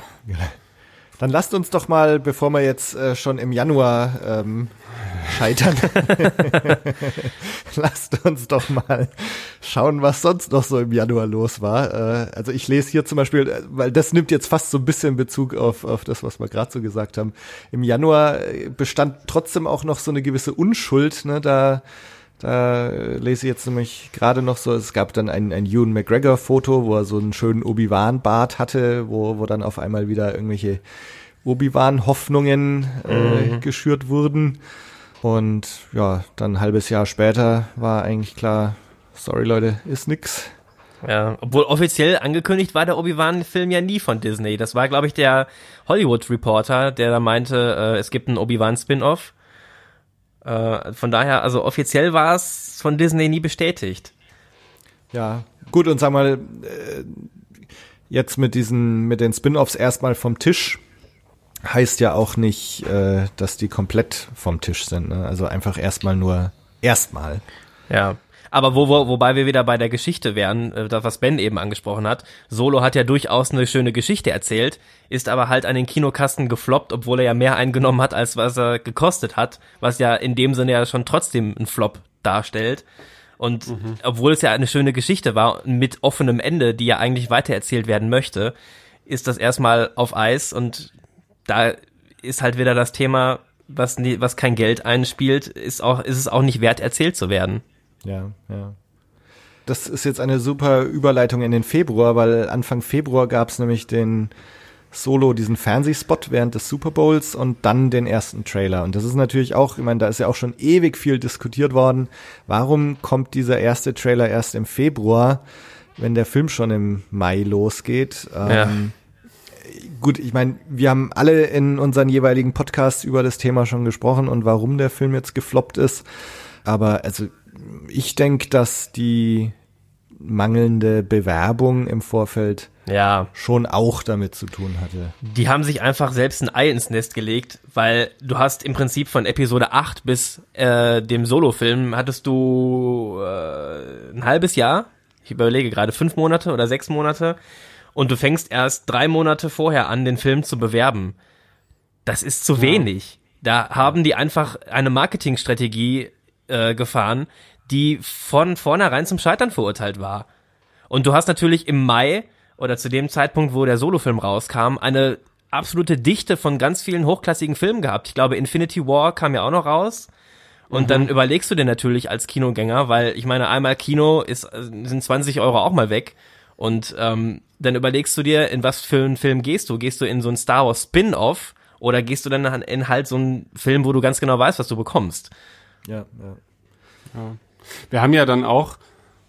Dann lasst uns doch mal, bevor wir jetzt äh, schon im Januar ähm, scheitern, lasst uns doch mal schauen, was sonst noch so im Januar los war. Äh, also ich lese hier zum Beispiel, äh, weil das nimmt jetzt fast so ein bisschen Bezug auf, auf das, was wir gerade so gesagt haben. Im Januar äh, bestand trotzdem auch noch so eine gewisse Unschuld, ne, da da lese ich jetzt nämlich gerade noch so, es gab dann ein, ein Ewan McGregor-Foto, wo er so einen schönen Obi-Wan-Bart hatte, wo, wo dann auf einmal wieder irgendwelche Obi-Wan-Hoffnungen äh, mhm. geschürt wurden. Und ja, dann ein halbes Jahr später war eigentlich klar, sorry Leute, ist nix. Ja, obwohl offiziell angekündigt war der Obi-Wan-Film ja nie von Disney. Das war, glaube ich, der Hollywood-Reporter, der da meinte, äh, es gibt einen Obi-Wan-Spin-Off. Äh, von daher, also offiziell war es von Disney nie bestätigt. Ja, gut und sag mal, äh, jetzt mit diesen, mit den Spin-offs erstmal vom Tisch heißt ja auch nicht, äh, dass die komplett vom Tisch sind. Ne? Also einfach erstmal nur erstmal. Ja. Aber wo, wo, wobei wir wieder bei der Geschichte wären, äh, das was Ben eben angesprochen hat. Solo hat ja durchaus eine schöne Geschichte erzählt, ist aber halt an den Kinokasten gefloppt, obwohl er ja mehr eingenommen hat, als was er gekostet hat, was ja in dem Sinne ja schon trotzdem ein Flop darstellt. Und mhm. obwohl es ja eine schöne Geschichte war, mit offenem Ende, die ja eigentlich weitererzählt werden möchte, ist das erstmal auf Eis und da ist halt wieder das Thema, was, nie, was kein Geld einspielt, ist auch, ist es auch nicht wert, erzählt zu werden. Ja, ja. Das ist jetzt eine super Überleitung in den Februar, weil Anfang Februar gab es nämlich den Solo, diesen Fernsehspot während des Super Bowls und dann den ersten Trailer. Und das ist natürlich auch, ich meine, da ist ja auch schon ewig viel diskutiert worden. Warum kommt dieser erste Trailer erst im Februar, wenn der Film schon im Mai losgeht? Ja. Ähm, gut, ich meine, wir haben alle in unseren jeweiligen Podcasts über das Thema schon gesprochen und warum der Film jetzt gefloppt ist. Aber also ich denke, dass die mangelnde Bewerbung im Vorfeld ja. schon auch damit zu tun hatte. Die haben sich einfach selbst ein Ei ins Nest gelegt, weil du hast im Prinzip von Episode 8 bis äh, dem Solo-Film hattest du äh, ein halbes Jahr, ich überlege gerade fünf Monate oder sechs Monate, und du fängst erst drei Monate vorher an, den Film zu bewerben. Das ist zu ja. wenig. Da haben die einfach eine Marketingstrategie äh, gefahren, die von vornherein zum Scheitern verurteilt war. Und du hast natürlich im Mai oder zu dem Zeitpunkt, wo der Solofilm rauskam, eine absolute Dichte von ganz vielen hochklassigen Filmen gehabt. Ich glaube, Infinity War kam ja auch noch raus. Und mhm. dann überlegst du dir natürlich als Kinogänger, weil ich meine, einmal Kino ist, sind 20 Euro auch mal weg. Und ähm, dann überlegst du dir, in was für einen Film gehst du? Gehst du in so ein Star Wars Spin-off oder gehst du dann in halt so einen Film, wo du ganz genau weißt, was du bekommst? Ja, ja. ja. Wir haben ja dann auch,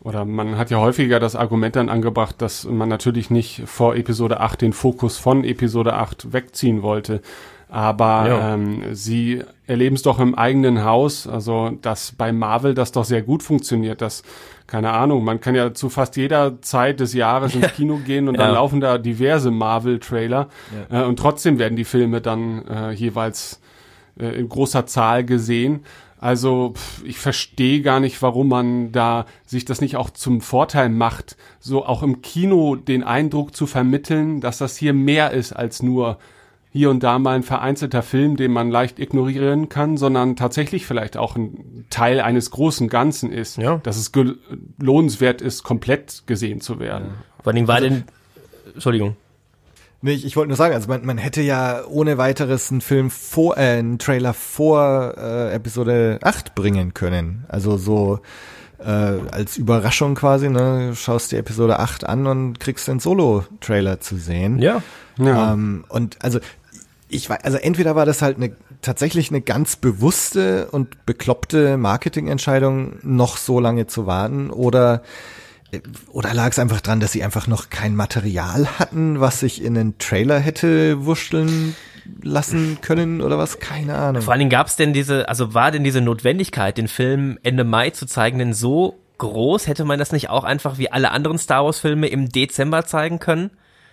oder man hat ja häufiger das Argument dann angebracht, dass man natürlich nicht vor Episode 8 den Fokus von Episode 8 wegziehen wollte. Aber ja. ähm, sie erleben es doch im eigenen Haus, also dass bei Marvel das doch sehr gut funktioniert, dass keine Ahnung, man kann ja zu fast jeder Zeit des Jahres ins Kino gehen und ja. dann laufen da diverse Marvel-Trailer ja. äh, und trotzdem werden die Filme dann äh, jeweils äh, in großer Zahl gesehen. Also pff, ich verstehe gar nicht, warum man da sich das nicht auch zum Vorteil macht, so auch im Kino den Eindruck zu vermitteln, dass das hier mehr ist als nur hier und da mal ein vereinzelter Film, den man leicht ignorieren kann, sondern tatsächlich vielleicht auch ein Teil eines großen Ganzen ist, ja. dass es lohnenswert ist, komplett gesehen zu werden. Ja. Vor allem war also, denn, Entschuldigung. Nee, ich, ich wollte nur sagen, also man, man hätte ja ohne weiteres einen Film vor, äh, einen Trailer vor äh, Episode 8 bringen können. Also so äh, als Überraschung quasi, ne, schaust dir Episode 8 an und kriegst den Solo-Trailer zu sehen. Ja. ja. Ähm, und also ich weiß, also entweder war das halt eine tatsächlich eine ganz bewusste und bekloppte Marketingentscheidung, noch so lange zu warten, oder oder lag es einfach dran, dass sie einfach noch kein Material hatten, was sich in den Trailer hätte wurschteln lassen können oder was? Keine Ahnung. Vor allen Dingen gab es denn diese, also war denn diese Notwendigkeit, den Film Ende Mai zu zeigen, denn so groß? Hätte man das nicht auch einfach wie alle anderen Star Wars Filme im Dezember zeigen können?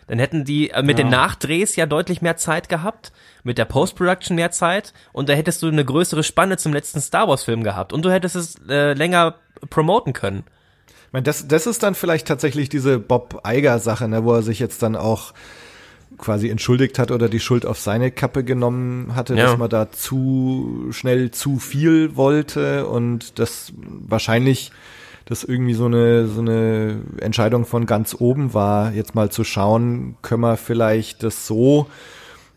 Dann hätten die äh, mit ja. den Nachdrehs ja deutlich mehr Zeit gehabt, mit der Post-Production mehr Zeit und da hättest du eine größere Spanne zum letzten Star Wars-Film gehabt und du hättest es äh, länger promoten können. Ich meine, das, das ist dann vielleicht tatsächlich diese Bob Eiger-Sache, ne, wo er sich jetzt dann auch quasi entschuldigt hat oder die Schuld auf seine Kappe genommen hatte, ja. dass man da zu schnell zu viel wollte und das wahrscheinlich das irgendwie so eine, so eine Entscheidung von ganz oben war, jetzt mal zu schauen, können wir vielleicht das so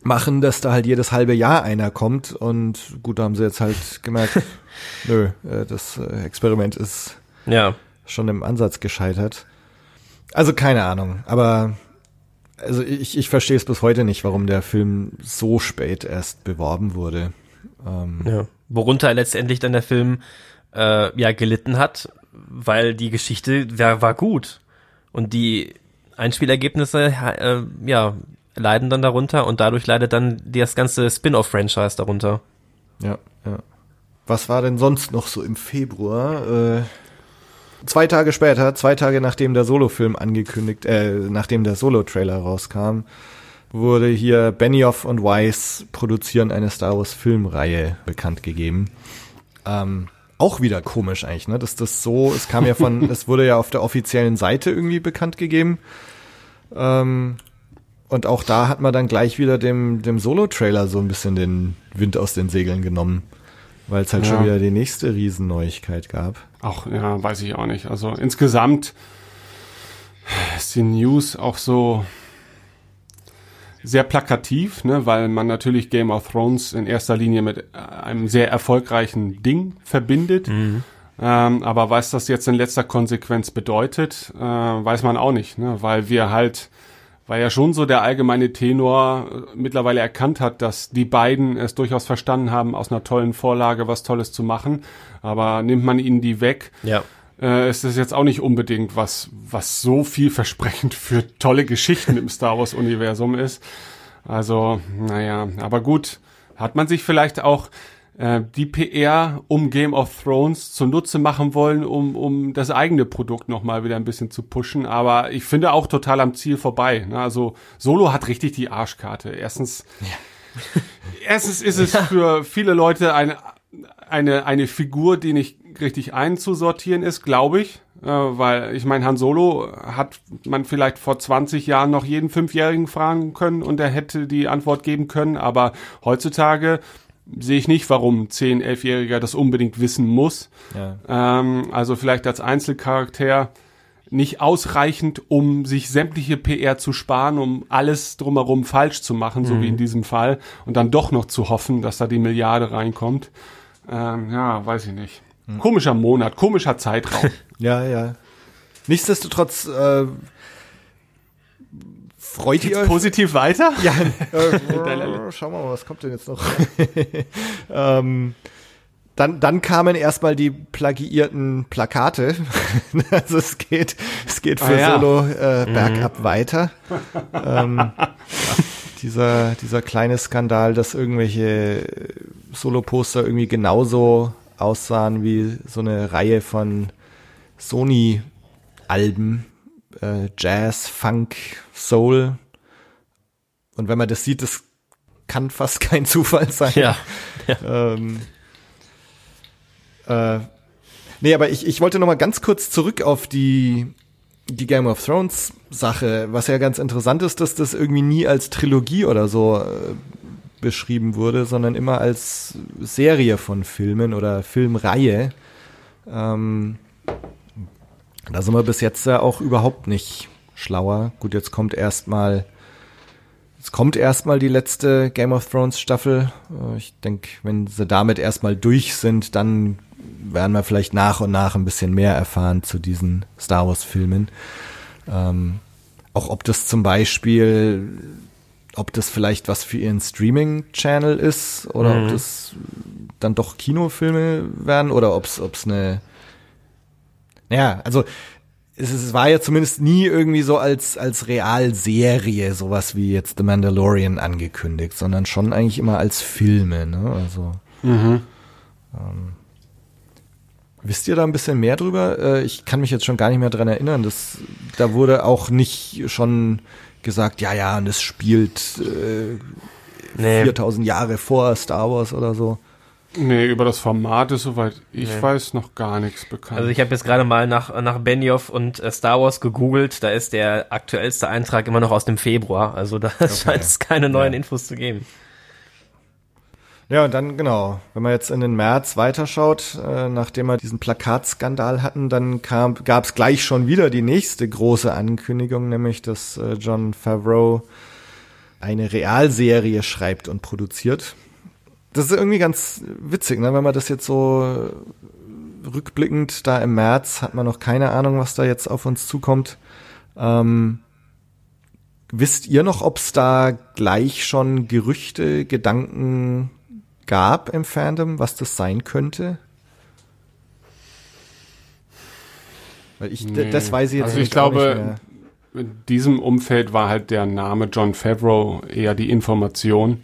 machen, dass da halt jedes halbe Jahr einer kommt und gut, da haben sie jetzt halt gemerkt, nö, äh, das äh, Experiment ist ja. Schon im Ansatz gescheitert. Also keine Ahnung, aber also ich, ich verstehe es bis heute nicht, warum der Film so spät erst beworben wurde. Ähm, ja. Worunter letztendlich dann der Film äh, ja gelitten hat, weil die Geschichte war, war gut. Und die Einspielergebnisse, äh, ja, leiden dann darunter und dadurch leidet dann das ganze Spin-off-Franchise darunter. Ja, ja. Was war denn sonst noch so im Februar? Äh, zwei Tage später, zwei Tage nachdem der Solo-Film angekündigt, äh, nachdem der Solo-Trailer rauskam, wurde hier Benioff und Weiss produzieren eine Star Wars Filmreihe bekannt gegeben. Ähm, auch wieder komisch eigentlich, ne? Dass das so, es kam ja von, es wurde ja auf der offiziellen Seite irgendwie bekannt gegeben. Ähm, und auch da hat man dann gleich wieder dem, dem Solo-Trailer so ein bisschen den Wind aus den Segeln genommen. Weil es halt Ja. schon wieder die nächste Riesenneuigkeit gab. Auch, ja, weiß ich auch nicht. Also insgesamt ist die News auch so sehr plakativ, ne, weil man natürlich Game of Thrones in erster Linie mit äh, einem sehr erfolgreichen Ding verbindet. Ähm, aber was das jetzt in letzter Konsequenz bedeutet, äh, weiß man auch nicht, ne, weil wir halt, weil ja schon so der allgemeine Tenor äh, mittlerweile erkannt hat, dass die beiden es durchaus verstanden haben, aus einer tollen Vorlage was Tolles zu machen. Aber nimmt man ihnen die weg, Ja. äh, ist das jetzt auch nicht unbedingt was, was so vielversprechend für tolle Geschichten im Star Wars Universum ist. Also, naja, aber gut, hat man sich vielleicht auch äh, die PR um Game of Thrones zunutze machen wollen, um, um das eigene Produkt nochmal wieder ein bisschen zu pushen. Aber ich finde auch total am Ziel vorbei. Ne? Also Solo hat richtig die Arschkarte. Erstens, erstens ist es für viele Leute eine, eine, eine Figur, die nicht richtig einzusortieren ist, glaube ich. Äh, weil ich meine, Han Solo hat man vielleicht vor 20 Jahren noch jeden Fünfjährigen fragen können und er hätte die Antwort geben können. Aber heutzutage sehe ich nicht, warum ein 10-, 11-Jähriger das unbedingt wissen muss. Ja. Ähm, also vielleicht als Einzelcharakter nicht ausreichend, um sich sämtliche PR zu sparen, um alles drumherum falsch zu machen, so wie in diesem Fall, und dann doch noch zu hoffen, dass da die Milliarde reinkommt. Ähm, ja, weiß ich nicht. Komischer Monat, komischer Zeitraum. Ja, ja. Nichtsdestotrotz äh, freut ihr euch. Positiv weiter? Ja, äh, schauen wir mal, was kommt denn jetzt noch? ähm, dann, dann kamen erstmal die plagiierten Plakate. also es geht, es geht für Ah, ja. Solo äh, bergab weiter. ähm, dieser, dieser kleine Skandal, dass irgendwelche Solo-Poster irgendwie genauso aussahen wie so eine Reihe von Sony-Alben, äh, Jazz, Funk, Soul. Und wenn man das sieht, das kann fast kein Zufall sein. Ja. Ähm, äh, nee, aber ich, ich wollte noch mal ganz kurz zurück auf die, die Game of Thrones Sache, was ja ganz interessant ist, dass das irgendwie nie als Trilogie oder so äh, beschrieben wurde, sondern immer als Serie von Filmen oder Filmreihe. Ähm, da sind wir bis jetzt ja auch überhaupt nicht schlauer. Gut, jetzt kommt erstmal es kommt erstmal die letzte Game of Thrones Staffel. Äh, Ich denke, wenn sie damit erstmal durch sind, dann werden wir vielleicht nach und nach ein bisschen mehr erfahren zu diesen Star Wars Filmen. Ähm, auch ob das zum Beispiel, ob das vielleicht was für ihren Streaming-Channel ist oder ob das dann doch Kinofilme werden oder ob es ob es eine ja, also es, es war ja zumindest nie irgendwie so als, als Realserie, sowas wie jetzt The Mandalorian angekündigt, sondern schon eigentlich immer als Filme, ne? Also. Ähm, wisst ihr da ein bisschen mehr drüber? Äh, ich kann mich jetzt schon gar nicht mehr dran erinnern. Das, da wurde auch nicht schon gesagt, ja, ja, und es spielt äh, Nee. 4000 Jahre vor Star Wars oder so. Nee, über das Format ist soweit ich Nee. weiß noch gar nichts bekannt. Also ich habe jetzt gerade mal nach, nach Benioff und äh, Star Wars gegoogelt. Da ist der aktuellste Eintrag immer noch aus dem Februar. Also da scheint es keine neuen Ja. Infos zu geben. Ja, und dann genau, wenn man jetzt in den März weiterschaut, äh, nachdem wir diesen Plakatskandal hatten, dann kam, gab es gleich schon wieder die nächste große Ankündigung, nämlich dass äh, John Favreau eine Realserie schreibt und produziert. Das ist irgendwie ganz witzig, ne? wenn man das jetzt so rückblickend da im März hat man noch keine Ahnung, was da jetzt auf uns zukommt. Ähm, wisst ihr noch, ob es da gleich schon Gerüchte, Gedanken gab im Fandom, was das sein könnte? Weil ich, nee. das weiß ich jetzt also ich glaube, in diesem Umfeld war halt der Name John Favreau eher die Information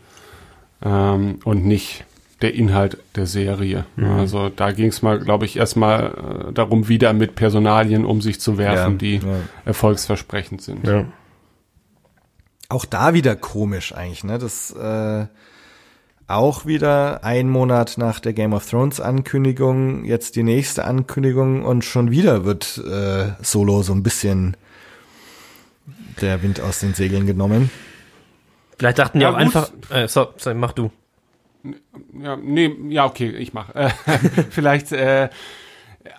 ähm, und nicht der Inhalt der Serie. Mhm. Also da ging es mal, glaube ich, erstmal äh, darum, wieder mit Personalien um sich zu werfen, ja, die ja. erfolgsversprechend sind. Ja. Auch da wieder komisch eigentlich, ne? Das äh, auch wieder ein Monat nach der Game of Thrones Ankündigung, jetzt die nächste Ankündigung und schon wieder wird äh, Solo so ein bisschen der Wind aus den Segeln genommen. Vielleicht dachten die ja, auch gut. einfach, äh, so, so, mach du. Ja, nee, ja, okay, ich mach. Äh, vielleicht, äh,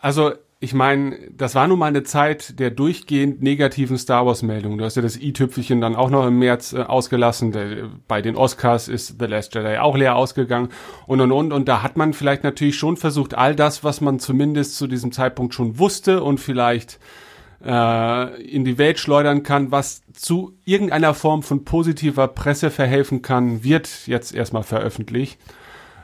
also ich meine, das war nun mal eine Zeit der durchgehend negativen Star Wars Meldungen. Du hast ja das i-Tüpfelchen dann auch noch im März äh, ausgelassen. Der, bei den Oscars ist The Last Jedi auch leer ausgegangen und und und. Und da hat man vielleicht natürlich schon versucht, all das, was man zumindest zu diesem Zeitpunkt schon wusste und vielleicht äh, in die Welt schleudern kann, was zu irgendeiner Form von positiver Presse verhelfen kann, wird jetzt erstmal veröffentlicht,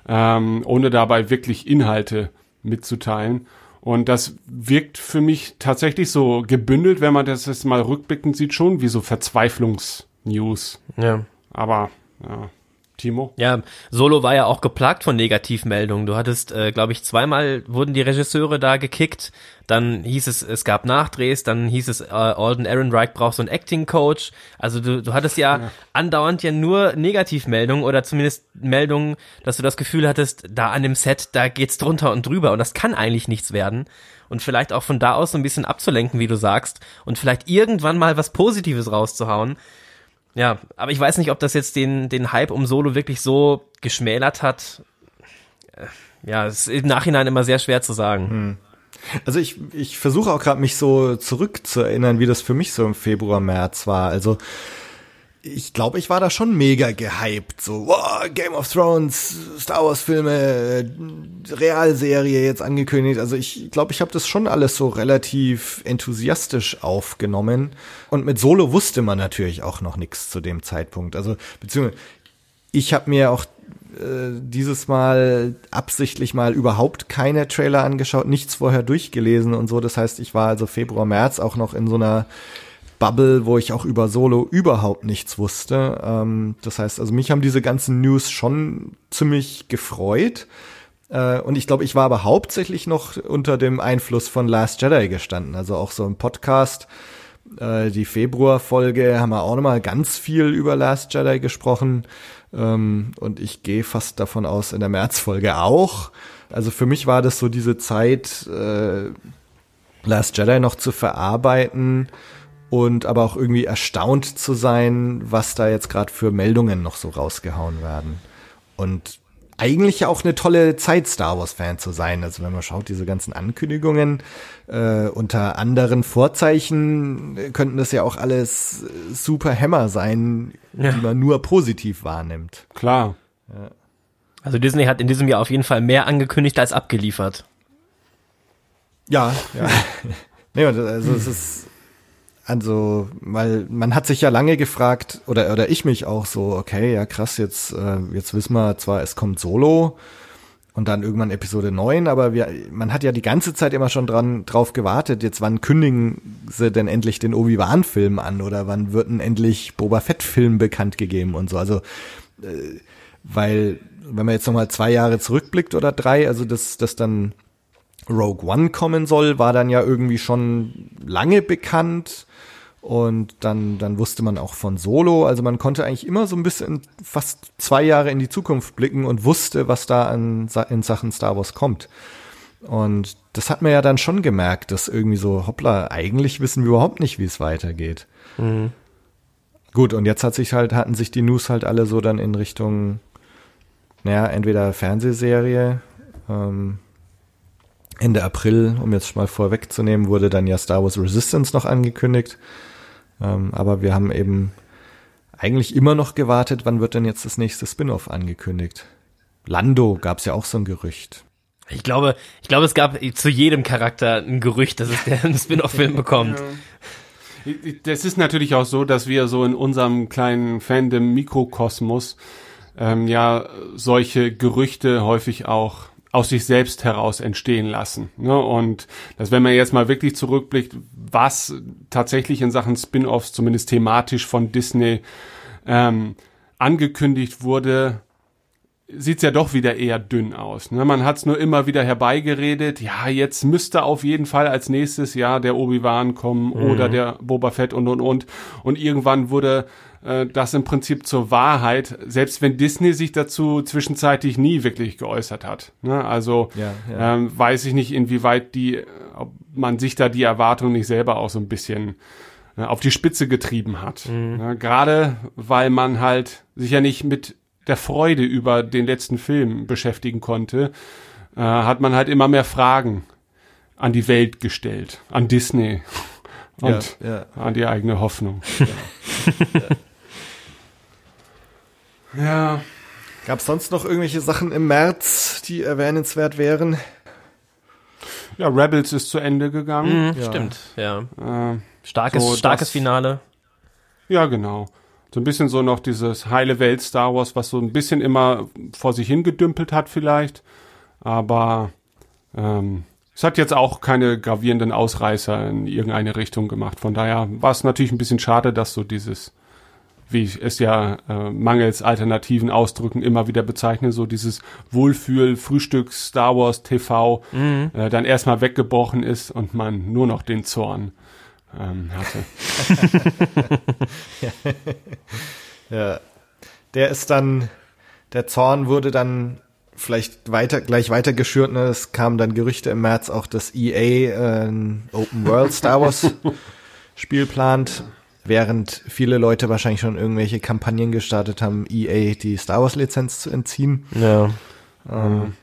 ähm, ohne dabei wirklich Inhalte mitzuteilen. Und das wirkt für mich tatsächlich so gebündelt, wenn man das jetzt mal rückblickend sieht, schon wie so Verzweiflungsnews. Ja. Aber ja, Timo? Ja, Solo war ja auch geplagt von Negativmeldungen. Du hattest, äh, glaube ich, zweimal wurden die Regisseure da gekickt. Dann hieß es, es gab Nachdrehs. Dann hieß es, äh, Alden Ehrenreich braucht so einen Acting-Coach. Also du, du hattest ja, ja, andauernd ja nur Negativmeldungen oder zumindest Meldungen, dass du das Gefühl hattest, da an dem Set, da geht's drunter und drüber und das kann eigentlich nichts werden. Und vielleicht auch von da aus so ein bisschen abzulenken, wie du sagst, und vielleicht irgendwann mal was Positives rauszuhauen. Ja, aber ich weiß nicht, ob das jetzt den, den Hype um Solo wirklich so geschmälert hat. Äh, ja, ist im Nachhinein immer sehr schwer zu sagen. Hm. Also ich, ich versuche auch gerade mich so zurückzuerinnern, wie das für mich so im Februar, März war. Also ich glaube, ich war da schon mega gehypt. So, wow, Game of Thrones, Star Wars Filme, Realserie jetzt angekündigt. Also ich glaube, ich habe das schon alles so relativ enthusiastisch aufgenommen. Und mit Solo wusste man natürlich auch noch nichts zu dem Zeitpunkt. Also beziehungsweise ich habe mir auch äh, dieses Mal absichtlich mal überhaupt keine Trailer angeschaut, nichts vorher durchgelesen und so. Das heißt, ich war also Februar, März auch noch in so einer Bubble, wo ich auch über Solo überhaupt nichts wusste. Ähm, das heißt, also mich haben diese ganzen News schon ziemlich gefreut. Äh, und ich glaube, ich war aber hauptsächlich noch unter dem Einfluss von Last Jedi gestanden. Also auch so im Podcast, äh, die Februar-Folge, haben wir auch nochmal ganz viel über Last Jedi gesprochen. Ähm, und ich gehe fast davon aus, in der März-Folge auch. Also für mich war das so diese Zeit, äh, Last Jedi noch zu verarbeiten und aber auch irgendwie erstaunt zu sein, was da jetzt gerade für Meldungen noch so rausgehauen werden. Und eigentlich auch eine tolle Zeit, Star Wars-Fan zu sein. Also wenn man schaut, diese ganzen Ankündigungen äh, unter anderen Vorzeichen äh, könnten das ja auch alles super Hämmer sein, ja. die man nur positiv wahrnimmt. Klar. Ja. Also Disney hat in diesem Jahr auf jeden Fall mehr angekündigt als abgeliefert. Ja, ja. nee, also es ist also, weil man hat sich ja lange gefragt, oder, oder ich mich auch so, okay, ja krass, jetzt, äh, jetzt wissen wir zwar, es kommt Solo und dann irgendwann Episode 9, aber wir, man hat ja die ganze Zeit immer schon dran, drauf gewartet, jetzt wann kündigen sie denn endlich den Obi-Wan-Film an oder wann wird denn endlich Boba Fett-Film bekannt gegeben und so. Also, äh, weil, wenn man jetzt nochmal zwei Jahre zurückblickt oder drei, also das, das dann Rogue One kommen soll, war dann ja irgendwie schon lange bekannt. Und dann, dann wusste man auch von Solo. Also man konnte eigentlich immer so ein bisschen fast zwei Jahre in die Zukunft blicken und wusste, was da an, in Sachen Star Wars kommt. Und das hat man ja dann schon gemerkt, dass irgendwie so, hoppla, eigentlich wissen wir überhaupt nicht, wie es weitergeht. Mhm. Gut, und jetzt hat sich halt, hatten sich die News halt alle so dann in Richtung, naja, entweder Fernsehserie, ähm, Ende April, um jetzt mal vorwegzunehmen, wurde dann ja Star Wars Resistance noch angekündigt. Ähm, aber wir haben eben eigentlich immer noch gewartet, wann wird denn jetzt das nächste Spin-off angekündigt. Lando gab es ja auch so ein Gerücht. Ich glaube, ich glaube, es gab zu jedem Charakter ein Gerücht, dass es der einen Spin-off-Film bekommt. Das ist natürlich auch so, dass wir so in unserem kleinen Fandom Mikrokosmos ähm, ja solche Gerüchte häufig auch aus sich selbst heraus entstehen lassen. Ne? Und dass wenn man jetzt mal wirklich zurückblickt, was tatsächlich in Sachen Spin-offs, zumindest thematisch von Disney ähm, angekündigt wurde, sieht's ja doch wieder eher dünn aus. Ne? Man hat's nur immer wieder herbeigeredet. Ja, jetzt müsste auf jeden Fall als nächstes Jahr der Obi-Wan kommen mhm. oder der Boba Fett und und und. Und irgendwann wurde äh, das im Prinzip zur Wahrheit, selbst wenn Disney sich dazu zwischenzeitlich nie wirklich geäußert hat. Ne? Also ja, ja. Ähm, weiß ich nicht, inwieweit die, ob man sich da die Erwartung nicht selber auch so ein bisschen äh, auf die Spitze getrieben hat. Mhm. Ne? Gerade weil man halt sich ja nicht mit der Freude über den letzten Film beschäftigen konnte, äh, hat man halt immer mehr Fragen an die Welt gestellt, an Disney und ja, ja. an die eigene Hoffnung. Ja. ja. Gab es sonst noch irgendwelche Sachen im März, die erwähnenswert wären? Ja, Rebels ist zu Ende gegangen. Mhm, stimmt, ja. Äh, starkes, so starkes das, Finale. Ja, genau so ein bisschen so noch dieses heile Welt Star Wars, was so ein bisschen immer vor sich hingedümpelt hat vielleicht. Aber ähm, es hat jetzt auch keine gravierenden Ausreißer in irgendeine Richtung gemacht. Von daher war es natürlich ein bisschen schade, dass so dieses, wie ich es ja äh, mangels alternativen Ausdrücken immer wieder bezeichne, so dieses Wohlfühl, Frühstück, Star Wars, TV, mhm. äh, dann erstmal weggebrochen ist und man nur noch den Zorn ähm, hatte. ja. Der ist dann, der Zorn wurde dann vielleicht weiter, gleich weiter geschürt. Ne? Es kamen dann Gerüchte im März auch, dass EA äh, ein Open World Star Wars Spiel plant, während viele Leute wahrscheinlich schon irgendwelche Kampagnen gestartet haben, EA die Star Wars Lizenz zu entziehen. Ja. Ähm,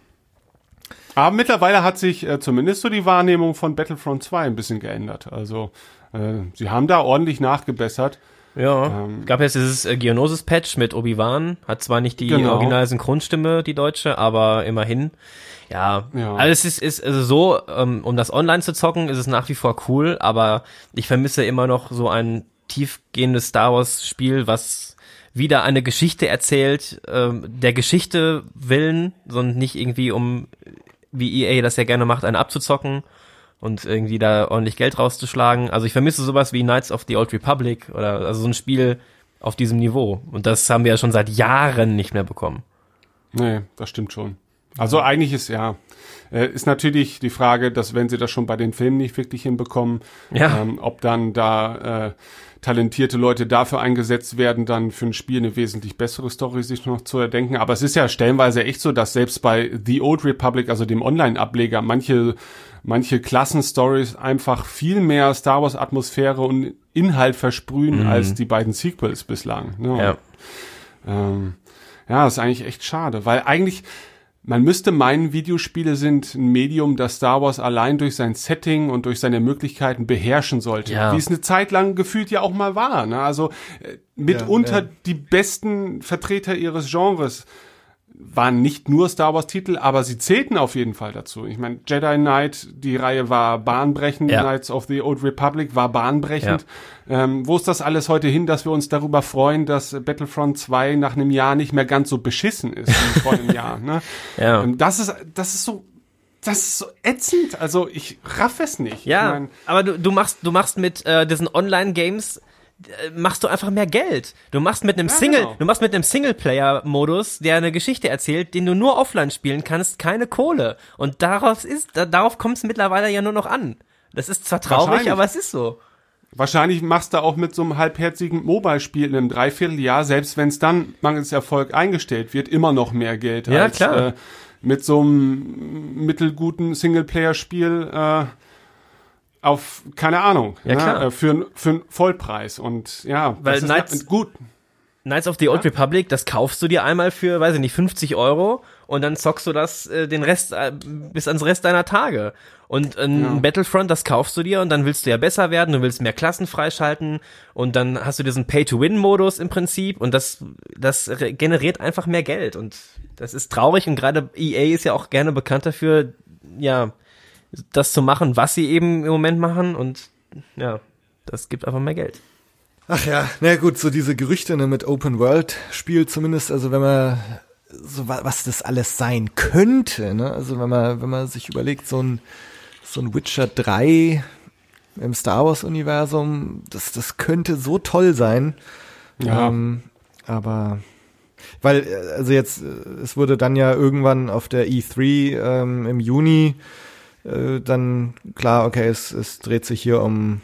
aber mittlerweile hat sich äh, zumindest so die Wahrnehmung von Battlefront 2 ein bisschen geändert. Also äh, sie haben da ordentlich nachgebessert. Ja, ähm, gab jetzt dieses äh, Geonosis-Patch mit Obi-Wan, hat zwar nicht die genau. originale Synchronstimme, die deutsche, aber immerhin. Ja, ja. also es ist, ist also so, ähm, um das online zu zocken, ist es nach wie vor cool, aber ich vermisse immer noch so ein tiefgehendes Star Wars-Spiel, was wieder eine Geschichte erzählt, ähm, der Geschichte willen, sondern nicht irgendwie um, wie EA das ja gerne macht, eine abzuzocken und irgendwie da ordentlich Geld rauszuschlagen. Also ich vermisse sowas wie Knights of the Old Republic oder also so ein Spiel auf diesem Niveau. Und das haben wir ja schon seit Jahren nicht mehr bekommen. Nee, das stimmt schon. Also eigentlich ist ja, äh, ist natürlich die Frage, dass wenn sie das schon bei den Filmen nicht wirklich hinbekommen, ja. ähm, ob dann da äh, talentierte Leute dafür eingesetzt werden, dann für ein Spiel eine wesentlich bessere Story sich noch zu erdenken. Aber es ist ja stellenweise echt so, dass selbst bei The Old Republic, also dem Online-Ableger, manche manche Klassenstories einfach viel mehr Star Wars Atmosphäre und Inhalt versprühen mhm. als die beiden Sequels bislang. Ne? Ja. Ähm, ja, das ist eigentlich echt schade, weil eigentlich man müsste meinen, Videospiele sind ein Medium, das Star Wars allein durch sein Setting und durch seine Möglichkeiten beherrschen sollte. Ja. Wie es eine Zeit lang gefühlt ja auch mal war. Ne? Also äh, mitunter ja, ja. die besten Vertreter ihres Genres waren nicht nur Star Wars Titel, aber sie zählten auf jeden Fall dazu. Ich meine, Jedi Knight, die Reihe war bahnbrechend, ja. Knights of the Old Republic war bahnbrechend. Ja. Ähm, wo ist das alles heute hin, dass wir uns darüber freuen, dass Battlefront 2 nach einem Jahr nicht mehr ganz so beschissen ist wie vor einem Jahr? Ne? Ja. Ähm, das ist, das ist so das ist so ätzend. Also ich raff es nicht. Ja, ich mein, aber du, du machst du machst mit äh, diesen Online-Games machst du einfach mehr Geld. Du machst mit einem ja, Single, genau. du machst mit einem Singleplayer-Modus, der eine Geschichte erzählt, den du nur offline spielen kannst, keine Kohle. Und darauf ist, da, darauf kommt es mittlerweile ja nur noch an. Das ist zwar traurig, aber es ist so. Wahrscheinlich machst du auch mit so einem halbherzigen Mobile-Spiel in einem Dreivierteljahr, selbst wenn es dann mangels Erfolg eingestellt wird, immer noch mehr Geld ja, als klar. Äh, mit so einem mittelguten Singleplayer-Spiel äh, auf, keine Ahnung, ja, ne, klar. Äh, für, für einen Vollpreis. Und ja, Weil das Knights, ist gut. Knights of the Old ja? Republic, das kaufst du dir einmal für, weiß ich nicht, 50 Euro und dann zockst du das äh, den Rest äh, bis ans Rest deiner Tage. Und ein ja. Battlefront, das kaufst du dir und dann willst du ja besser werden, du willst mehr Klassen freischalten und dann hast du diesen Pay-to-Win-Modus im Prinzip und das, das generiert einfach mehr Geld und das ist traurig und gerade EA ist ja auch gerne bekannt dafür, ja, das zu machen, was sie eben im Moment machen und ja, das gibt einfach mehr Geld. Ach ja, na gut, so diese Gerüchte ne, mit Open World Spiel zumindest, also wenn man so wa- was das alles sein könnte, ne? Also wenn man, wenn man sich überlegt, so ein, so ein Witcher 3 im Star Wars Universum, das, das könnte so toll sein. Ja. Ähm, aber weil, äh, also jetzt, äh, es wurde dann ja irgendwann auf der E3 ähm, im Juni äh, dann klar, okay, es, es dreht sich hier um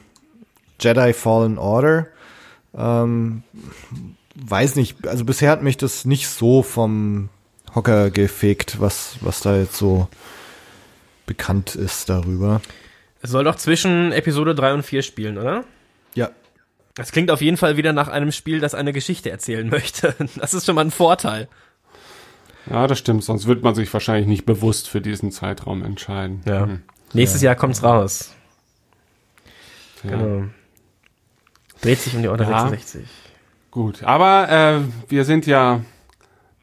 Jedi Fallen Order. Ähm, weiß nicht, also bisher hat mich das nicht so vom Hocker gefegt, was, was da jetzt so bekannt ist darüber. Es soll doch zwischen Episode 3 und 4 spielen, oder? Ja, Das klingt auf jeden Fall wieder nach einem Spiel, das eine Geschichte erzählen möchte. Das ist schon mal ein Vorteil. Ja, das stimmt, sonst wird man sich wahrscheinlich nicht bewusst für diesen Zeitraum entscheiden. Ja. Hm. Nächstes Jahr kommt's raus. Ja. Genau. Dreht sich um die Order Ja. 66. Gut, aber äh, wir sind ja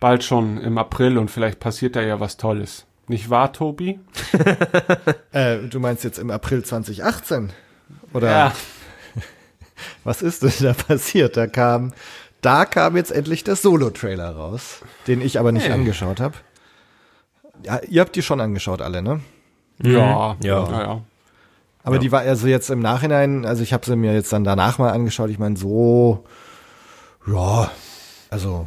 bald schon im April und vielleicht passiert da ja was Tolles. Nicht wahr, Tobi? äh, du meinst jetzt im April 2018? Oder Ja. was ist denn da passiert? Da kam, da kam jetzt endlich der Solo-Trailer raus, den ich aber nicht Hey. angeschaut habe. Ja, ihr habt die schon angeschaut alle, ne? Ja, Ja. ja, ja. Aber die war also jetzt im Nachhinein, also ich habe sie mir jetzt dann danach mal angeschaut. Ich meine, so, ja, also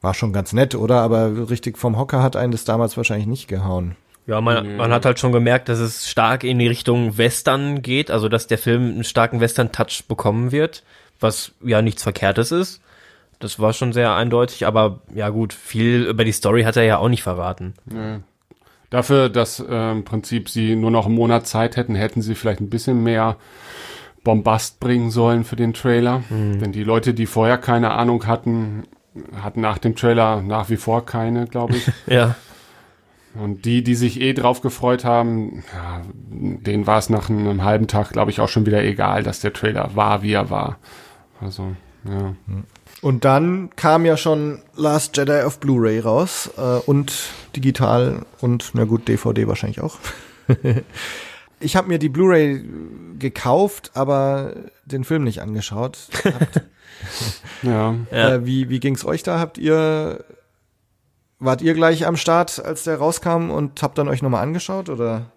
war schon ganz nett, oder? Aber richtig vom Hocker hat einen das damals wahrscheinlich nicht gehauen. Ja, man, man hat halt schon gemerkt, dass es stark in die Richtung Western geht, also dass der Film einen starken Western-Touch bekommen wird, was ja nichts Verkehrtes ist. Das war schon sehr eindeutig, aber ja gut, viel über die Story hat er ja auch nicht verraten. Dafür, dass äh, im Prinzip sie nur noch einen Monat Zeit hätten, hätten sie vielleicht ein bisschen mehr Bombast bringen sollen für den Trailer. Denn die Leute, die vorher keine Ahnung hatten, hatten nach dem Trailer nach wie vor keine, glaube ich. Ja, Und die, die sich eh drauf gefreut haben, ja, denen war es nach einem halben Tag, glaube ich, auch schon wieder egal, dass der Trailer war, wie er war. Also, ja. Und dann kam ja schon Last Jedi auf Blu-ray raus äh, und digital und na gut DVD wahrscheinlich auch. ich habe mir die Blu-ray gekauft, aber den Film nicht angeschaut. Ja. äh, wie wie ging's euch da? Habt ihr wart ihr gleich am Start, als der rauskam und habt dann euch nochmal angeschaut oder?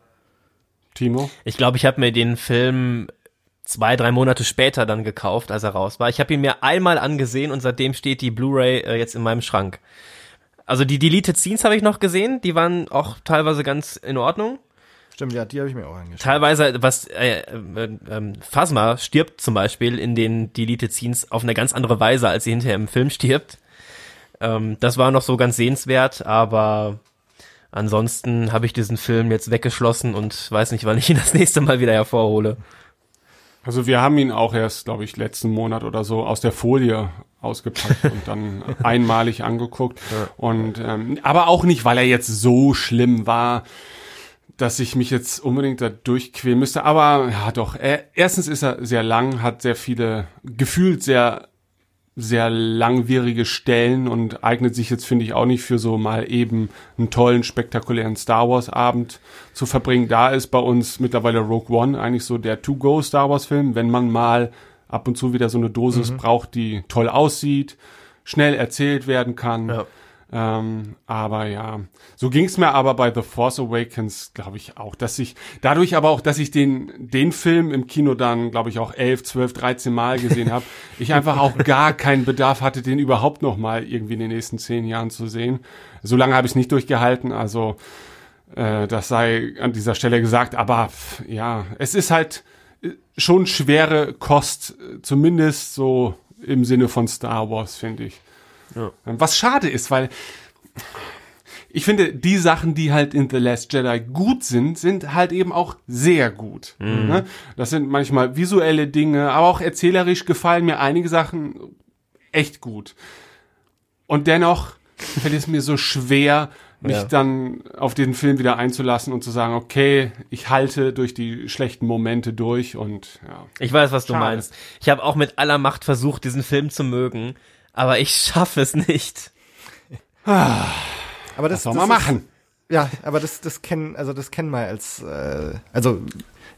Timo? ich glaube, ich habe mir den Film zwei, drei Monate später dann gekauft, als er raus war. Ich habe ihn mir einmal angesehen und seitdem steht die Blu-ray äh, jetzt in meinem Schrank. Also die Deleted Scenes habe ich noch gesehen, die waren auch teilweise ganz in Ordnung. Stimmt, ja, die habe ich mir auch angeschaut. teilweise, was äh, äh, ähm, Phasma stirbt zum Beispiel in den Deleted Scenes auf eine ganz andere Weise, als sie hinterher im Film stirbt. Ähm, das war noch so ganz sehenswert, aber ansonsten habe ich diesen Film jetzt weggeschlossen und weiß nicht, wann ich ihn das nächste Mal wieder hervorhole. Also wir haben ihn auch erst, glaube ich, letzten Monat oder so aus der Folie ausgepackt und dann einmalig angeguckt. Und ähm, aber auch nicht, weil er jetzt so schlimm war, dass ich mich jetzt unbedingt da durchquälen müsste. Aber ja, doch. Er, erstens ist er sehr lang, hat sehr viele gefühlt sehr sehr langwierige Stellen und eignet sich jetzt, finde ich, auch nicht für so mal eben einen tollen, spektakulären Star Wars Abend zu verbringen. Da ist bei uns mittlerweile Rogue One eigentlich so der To-Go Star Wars Film, wenn man mal ab und zu wieder so eine Dosis braucht, die toll aussieht, schnell erzählt werden kann. Ja. Ähm, aber ja, so ging es mir aber bei The Force Awakens, glaube ich, auch, dass ich, dadurch aber auch, dass ich den, den Film im Kino dann, glaube ich, auch 11, 12, 13 Mal gesehen habe, ich einfach auch gar keinen Bedarf hatte, den überhaupt noch mal irgendwie in den nächsten zehn Jahren zu sehen. So lange habe ich es nicht durchgehalten, also äh, das sei an dieser Stelle gesagt, aber pff, ja, es ist halt äh, schon schwere Kost, äh, zumindest so im Sinne von Star Wars, finde ich. Ja. Was schade ist, weil ich finde, die Sachen, die halt in The Last Jedi gut sind, sind halt eben auch sehr gut. Ne? Das sind manchmal visuelle Dinge, aber auch erzählerisch gefallen mir einige Sachen echt gut. Und dennoch fällt es mir so schwer, mich Ja. dann auf den Film wieder einzulassen und zu sagen, okay, ich halte durch die schlechten Momente durch und ja. Ich weiß, was du Schade. meinst. Ich habe auch mit aller Macht versucht, diesen Film zu mögen, aber ich schaffe es nicht. Aber das Was soll das man ist- machen? Ja, aber das, das kennen, also das kennen wir als, äh, also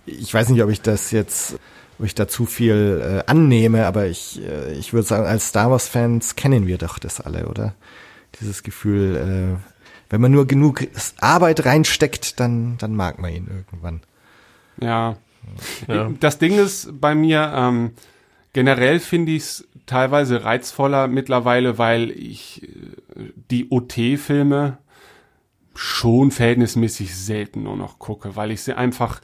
ich weiß nicht, ob ich das jetzt, ob ich da zu viel äh, annehme, aber ich, äh, ich würde sagen, als Star Wars Fans kennen wir doch das alle, oder? dieses Gefühl, äh, wenn man nur genug Arbeit reinsteckt, dann, dann mag man ihn irgendwann. Ja. ja. Das Ding ist bei mir, ähm, generell finde ich es teilweise reizvoller mittlerweile, weil ich äh, die OT-Filme schon verhältnismäßig selten nur noch gucke, weil ich sie einfach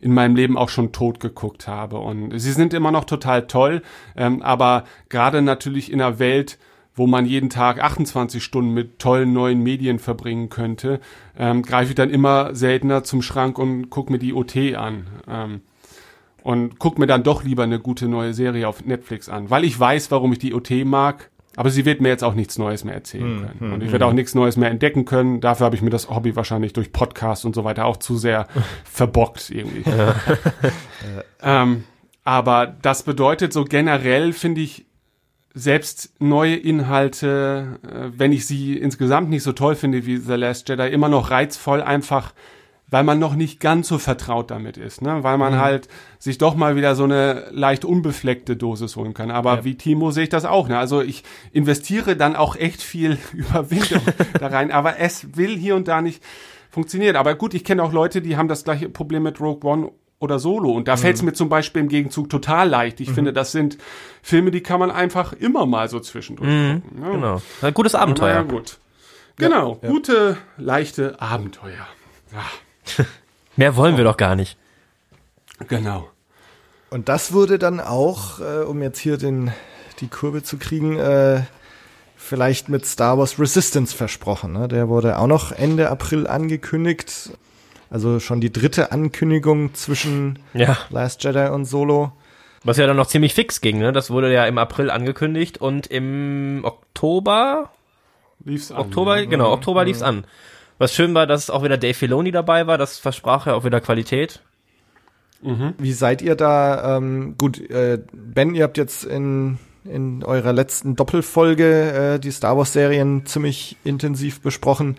in meinem Leben auch schon tot geguckt habe. Und sie sind immer noch total toll, ähm, aber gerade natürlich in einer Welt, wo man jeden Tag 28 Stunden mit tollen neuen Medien verbringen könnte, ähm, greife ich dann immer seltener zum Schrank und gucke mir die OT an. Ähm, und guck mir dann doch lieber eine gute neue Serie auf Netflix an, weil ich weiß, warum ich die OT mag. Aber sie wird mir jetzt auch nichts Neues mehr erzählen hm, können. Hm, und ich werde hm. auch nichts Neues mehr entdecken können. Dafür habe ich mir das Hobby wahrscheinlich durch Podcasts und so weiter auch zu sehr verbockt irgendwie. ähm, aber das bedeutet so generell, finde ich, selbst neue Inhalte, äh, wenn ich sie insgesamt nicht so toll finde wie The Last Jedi, immer noch reizvoll, einfach weil man noch nicht ganz so vertraut damit ist, ne? weil man mhm. halt sich doch mal wieder so eine leicht unbefleckte Dosis holen kann. Aber ja. wie Timo sehe ich das auch. Ne? Also ich investiere dann auch echt viel Überwindung da rein, aber es will hier und da nicht funktionieren. Aber gut, ich kenne auch Leute, die haben das gleiche Problem mit Rogue One oder Solo. Und da mhm. fällt es mir zum Beispiel im Gegenzug total leicht. Ich mhm. finde, das sind Filme, die kann man einfach immer mal so zwischendurch mhm. gucken. Ne? Genau. Ein gutes Abenteuer. Ja, gut. Genau, ja, ja. gute, leichte Abenteuer. Ja. Mehr wollen wir doch gar nicht. Genau. Und das wurde dann auch, äh, um jetzt hier den, die Kurve zu kriegen, äh, vielleicht mit Star Wars Resistance versprochen. Ne? Der wurde auch noch Ende April angekündigt. Also schon die dritte Ankündigung zwischen ja. Last Jedi und Solo. Was ja dann noch ziemlich fix ging, ne? Das wurde ja im April angekündigt und im Oktober lief's an. Oktober, ja. genau, Oktober lief's an. Was schön war, dass auch wieder Dave Filoni dabei war, das versprach ja auch wieder Qualität. Mhm. Wie seid ihr da? Ähm, gut, äh, Ben, ihr habt jetzt in, in eurer letzten Doppelfolge äh, die Star Wars-Serien ziemlich intensiv besprochen.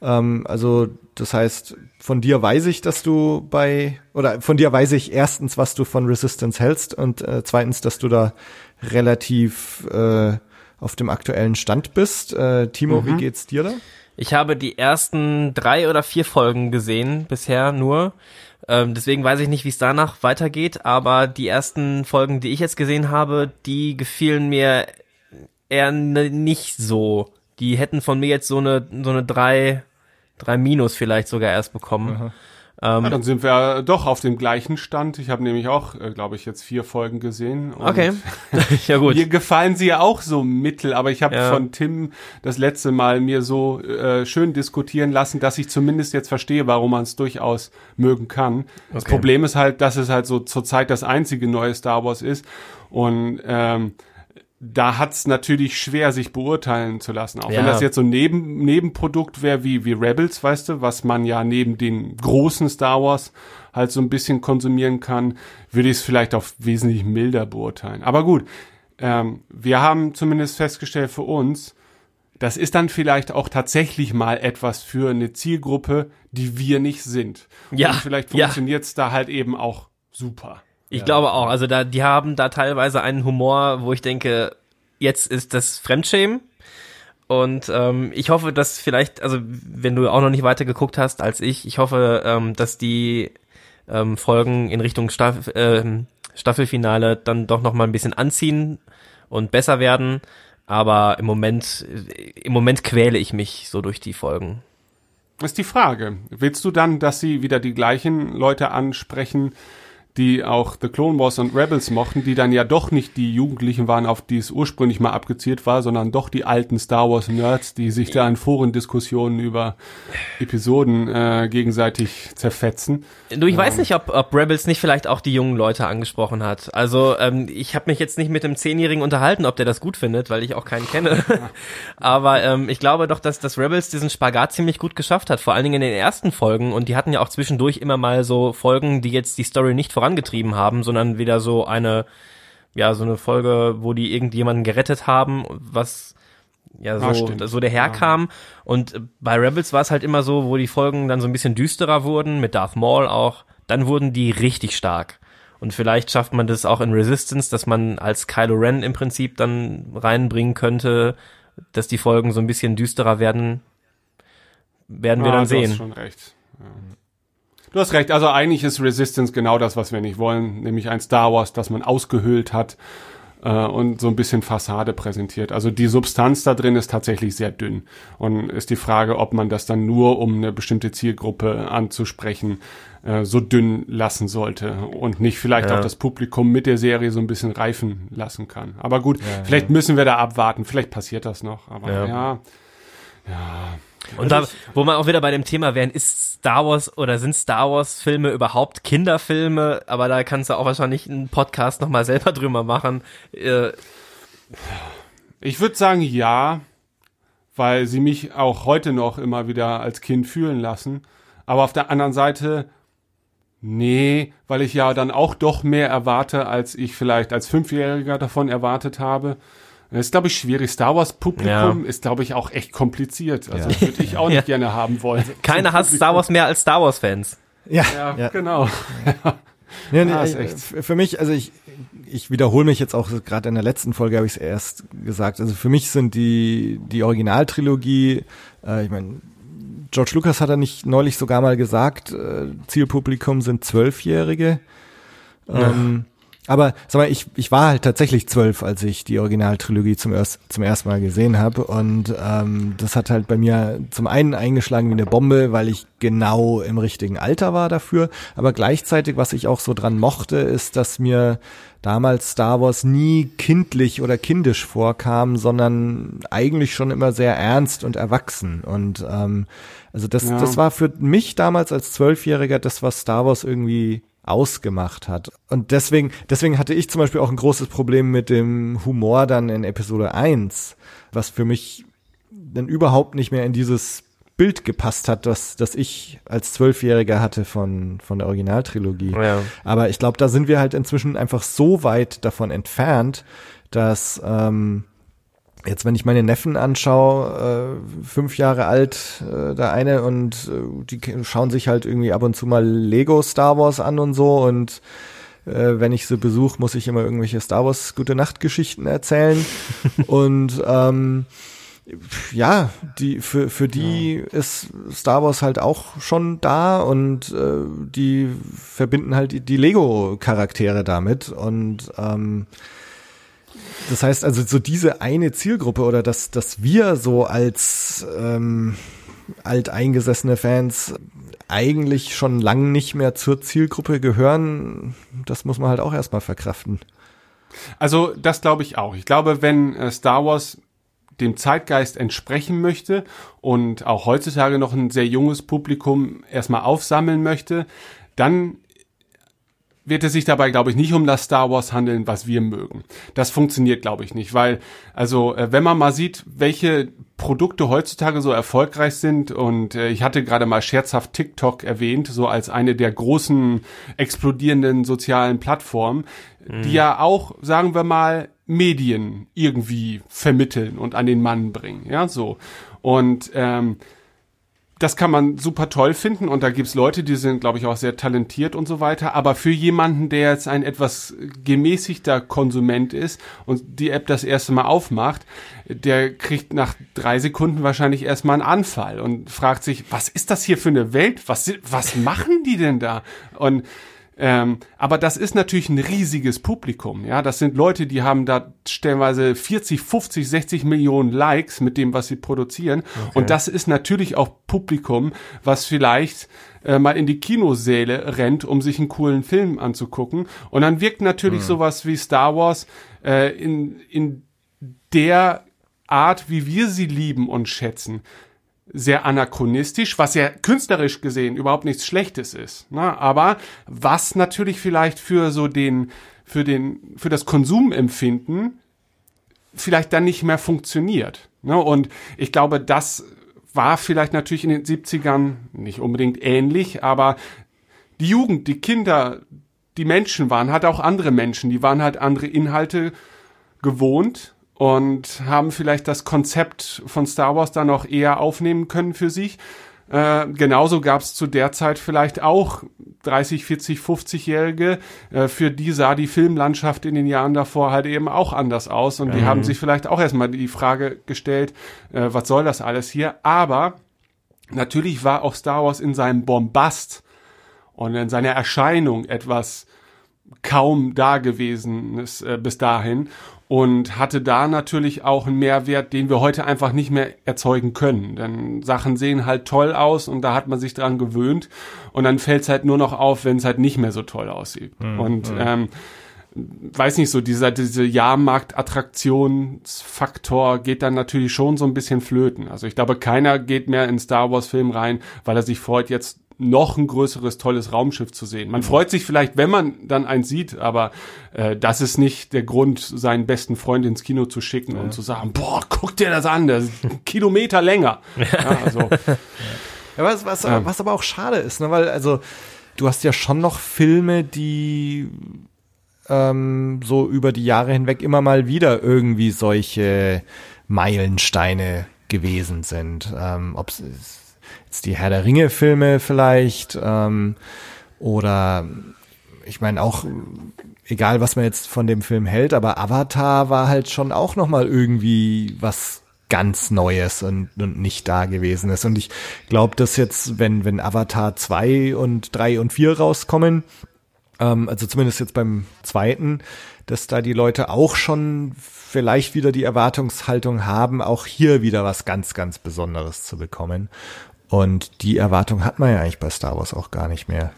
Ähm, also das heißt, von dir weiß ich, dass du bei, oder von dir weiß ich erstens, was du von Resistance hältst und äh, zweitens, dass du da relativ äh, auf dem aktuellen Stand bist. Äh, Timo, mhm. wie geht's dir da? Ich habe die ersten drei oder vier Folgen gesehen bisher nur. Ähm, deswegen weiß ich nicht, wie es danach weitergeht, aber die ersten Folgen, die ich jetzt gesehen habe, die gefielen mir eher nicht so. Die hätten von mir jetzt so eine, so eine drei, drei Minus vielleicht sogar erst bekommen. Aha. Ähm, dann sind wir doch auf dem gleichen Stand. Ich habe nämlich auch, äh, glaube ich, jetzt vier Folgen gesehen. okay, ja gut. Mir gefallen sie ja auch so mittel, aber ich habe ja. von Tim das letzte Mal mir so äh, schön diskutieren lassen, dass ich zumindest jetzt verstehe, warum man es durchaus mögen kann. Okay. Das Problem ist halt, dass es halt so zurzeit das einzige neue Star Wars ist und ähm, da hat's natürlich schwer, sich beurteilen zu lassen. Auch ja. wenn das jetzt so ein Neben, Nebenprodukt wäre wie, wie Rebels, weißt du, was man ja neben den großen Star Wars halt so ein bisschen konsumieren kann, würde ich es vielleicht auch wesentlich milder beurteilen. Aber gut, ähm, wir haben zumindest festgestellt für uns, das ist dann vielleicht auch tatsächlich mal etwas für eine Zielgruppe, die wir nicht sind. Ja. Und vielleicht funktioniert's ja. da halt eben auch super. Ich ja. glaube auch. Also da, die haben da teilweise einen Humor, wo ich denke, jetzt ist das Fremdschämen. Und ähm, ich hoffe, dass vielleicht, also wenn du auch noch nicht weiter geguckt hast als ich, ich hoffe, ähm, dass die ähm, Folgen in Richtung Staff äh, Staffelfinale dann doch noch mal ein bisschen anziehen und besser werden. Aber im Moment, im Moment quäle ich mich so durch die Folgen. Das ist die Frage. Willst du dann, dass sie wieder die gleichen Leute ansprechen, die auch The Clone Wars und Rebels mochten, die dann ja doch nicht die Jugendlichen waren, auf die es ursprünglich mal abgezielt war, sondern doch die alten Star Wars Nerds, die sich da in Forendiskussionen über Episoden äh, gegenseitig zerfetzen. Du, ich ähm. weiß nicht, ob, ob Rebels nicht vielleicht auch die jungen Leute angesprochen hat. Also ähm, ich habe mich jetzt nicht mit dem Zehnjährigen unterhalten, ob der das gut findet, weil ich auch keinen kenne. Aber ähm, ich glaube doch, dass das Rebels diesen Spagat ziemlich gut geschafft hat, vor allen Dingen in den ersten Folgen. Und die hatten ja auch zwischendurch immer mal so Folgen, die jetzt die Story nicht voran vorangetrieben haben, sondern wieder so eine, ja, so eine Folge, wo die irgendjemanden gerettet haben, was ja so, ah, so daherkam. Ja. Und bei Rebels war es halt immer so, wo die Folgen dann so ein bisschen düsterer wurden, mit Darth Maul auch, dann wurden die richtig stark. Und vielleicht schafft man das auch in Resistance, dass man als Kylo Ren im Prinzip dann reinbringen könnte, dass die Folgen so ein bisschen düsterer werden, werden wir Ja, dann du hast sehen. schon recht. Ja. Du hast recht. Also eigentlich ist Resistance genau das, was wir nicht wollen, nämlich ein Star Wars, das man ausgehöhlt hat äh, und so ein bisschen Fassade präsentiert. Also die Substanz da drin ist tatsächlich sehr dünn. Und ist die Frage, ob man das dann nur, um eine bestimmte Zielgruppe anzusprechen, äh, so dünn lassen sollte und nicht vielleicht Ja. auch das Publikum mit der Serie so ein bisschen reifen lassen kann. Aber gut, vielleicht müssen wir da abwarten. Vielleicht passiert das noch. Aber Ja. ja, Und da, wo man auch wieder bei dem Thema wären, ist Star Wars oder sind Star Wars Filme überhaupt Kinderfilme? Aber da kannst du auch wahrscheinlich einen Podcast nochmal selber drüber machen. Äh, Ich würde sagen ja, weil sie mich auch heute noch immer wieder als Kind fühlen lassen. Aber auf der anderen Seite, nee, weil ich ja dann auch doch mehr erwarte, als ich vielleicht als Fünfjähriger davon erwartet habe. Das ist, glaube ich, schwierig. Star Wars Publikum ist, glaube ich, auch echt kompliziert. Also Ja. würde ich auch nicht Ja. gerne haben wollen. keiner hasst Star Wars mehr als Star Wars Fans. Ja, Ja, ja. genau. Nee, nee, Ah, ist äh, Für mich, also ich, ich wiederhole mich jetzt auch gerade in der letzten Folge habe ich es erst gesagt. Also für mich sind die die Originaltrilogie, äh, ich meine, George Lucas hat er nicht neulich sogar mal gesagt, äh, Zielpublikum sind Zwölfjährige. Ähm, aber sag mal, ich, ich war halt tatsächlich zwölf, als ich die Originaltrilogie zum, erst, zum ersten Mal gesehen habe. Und ähm, das hat halt bei mir zum einen eingeschlagen wie eine Bombe, weil ich genau im richtigen Alter war dafür. Aber gleichzeitig, was ich auch so dran mochte, ist, dass mir damals Star Wars nie kindlich oder kindisch vorkam, sondern eigentlich schon immer sehr ernst und erwachsen. Und ähm, also das, Ja. das war für mich damals als Zwölfjähriger das, was Star Wars irgendwie ausgemacht hat. Und deswegen, deswegen hatte ich zum Beispiel auch ein großes Problem mit dem Humor dann in Episode 1, was für mich dann überhaupt nicht mehr in dieses Bild gepasst hat, das, das ich als Zwölfjähriger hatte von, von der Originaltrilogie. Ja. Aber ich glaube, da sind wir halt inzwischen einfach so weit davon entfernt, dass ähm, jetzt, wenn ich meine Neffen anschaue, äh, fünf Jahre alt, äh, der eine, und äh, die schauen sich halt irgendwie ab und zu mal Lego Star Wars an und so und äh, wenn ich sie besuche, muss ich immer irgendwelche Star Wars Gute Nacht Geschichten erzählen. Und ähm, ja, die für für die ist Star Wars halt auch schon da und äh, die verbinden halt die, die Lego Charaktere damit und ähm, das heißt also so diese eine Zielgruppe oder dass dass wir so als ähm, alteingesessene Fans eigentlich schon lang nicht mehr zur Zielgruppe gehören, das muss man halt auch erstmal verkraften. Also das glaube ich auch. Ich glaube, wenn äh, Star Wars dem Zeitgeist entsprechen möchte und auch heutzutage noch ein sehr junges Publikum erstmal aufsammeln möchte, dann wird es sich dabei, glaube ich, nicht um das Star Wars handeln, was wir mögen. Das funktioniert, glaube ich, nicht, weil, also, äh, wenn man mal sieht, welche Produkte heutzutage so erfolgreich sind und äh, ich hatte gerade mal scherzhaft TikTok erwähnt, so als eine der großen explodierenden sozialen Plattformen, die ja auch, sagen wir mal, Medien irgendwie vermitteln und an den Mann bringen, ja, so. Und ähm, das kann man super toll finden und da gibt's Leute, die sind, glaube ich, auch sehr talentiert und so weiter. Aber für jemanden, der jetzt ein etwas gemäßigter Konsument ist und die App das erste Mal aufmacht, der kriegt nach drei Sekunden wahrscheinlich erstmal einen Anfall und fragt sich, was ist das hier für eine Welt? Was, was machen die denn da? Und ähm, aber das ist natürlich ein riesiges Publikum, ja. Das sind Leute, die haben da stellenweise 40, 50, 60 Millionen Likes mit dem, was sie produzieren. Und das ist natürlich auch Publikum, was vielleicht äh, mal in die Kinosäle rennt, um sich einen coolen Film anzugucken. Und dann wirkt natürlich sowas wie Star Wars äh, in, in der Art, wie wir sie lieben und schätzen, sehr anachronistisch, was ja künstlerisch gesehen überhaupt nichts Schlechtes ist. Ne? Aber was natürlich vielleicht für so den, für den, für das Konsumempfinden vielleicht dann nicht mehr funktioniert. Ne? Und ich glaube, das war vielleicht natürlich in den 70ern nicht unbedingt ähnlich, aber die Jugend, die Kinder, die Menschen waren halt auch andere Menschen, die waren halt andere Inhalte gewohnt und haben vielleicht das Konzept von Star Wars dann auch eher aufnehmen können für sich. Äh, genauso gab es zu der Zeit vielleicht auch 30, 40, 50-Jährige, äh, für die sah die Filmlandschaft in den Jahren davor halt eben auch anders aus und die Mhm. haben sich vielleicht auch erstmal die Frage gestellt, äh, was soll das alles hier? Aber natürlich war auch Star Wars in seinem Bombast und in seiner Erscheinung etwas kaum da gewesen ist, äh, bis dahin und hatte da natürlich auch einen Mehrwert, den wir heute einfach nicht mehr erzeugen können. Denn Sachen sehen halt toll aus und da hat man sich dran gewöhnt und dann fällt es halt nur noch auf, wenn es halt nicht mehr so toll aussieht. und ähm, weiß nicht so, dieser diese Jahrmarkt-Attraktionsfaktor geht dann natürlich schon so ein bisschen flöten. Also ich glaube, keiner geht mehr in Star Wars Film rein, weil er sich freut, jetzt noch ein größeres, tolles Raumschiff zu sehen. Man freut sich vielleicht, wenn man dann eins sieht, aber äh, das ist nicht der Grund, seinen besten Freund ins Kino zu schicken und zu sagen, boah, guck dir das an, das ist ein Kilometer länger. Ja, also, Ja, was, was, was aber auch schade ist, ne? weil also du hast ja schon noch Filme, die ähm, so über die Jahre hinweg immer mal wieder irgendwie solche Meilensteine gewesen sind. Ähm, Ob es jetzt die Herr der Ringe Filme vielleicht ähm, oder ich meine auch egal was man jetzt von dem Film hält, aber Avatar war halt schon auch noch mal irgendwie was ganz Neues und, und nicht da gewesen ist. Und ich glaube, dass jetzt, wenn, wenn Avatar 2 und 3 und 4 rauskommen, ähm, also zumindest jetzt beim zweiten, dass da die Leute auch schon vielleicht wieder die Erwartungshaltung haben, auch hier wieder was ganz, ganz Besonderes zu bekommen. Und die Erwartung hat man ja eigentlich bei Star Wars auch gar nicht mehr.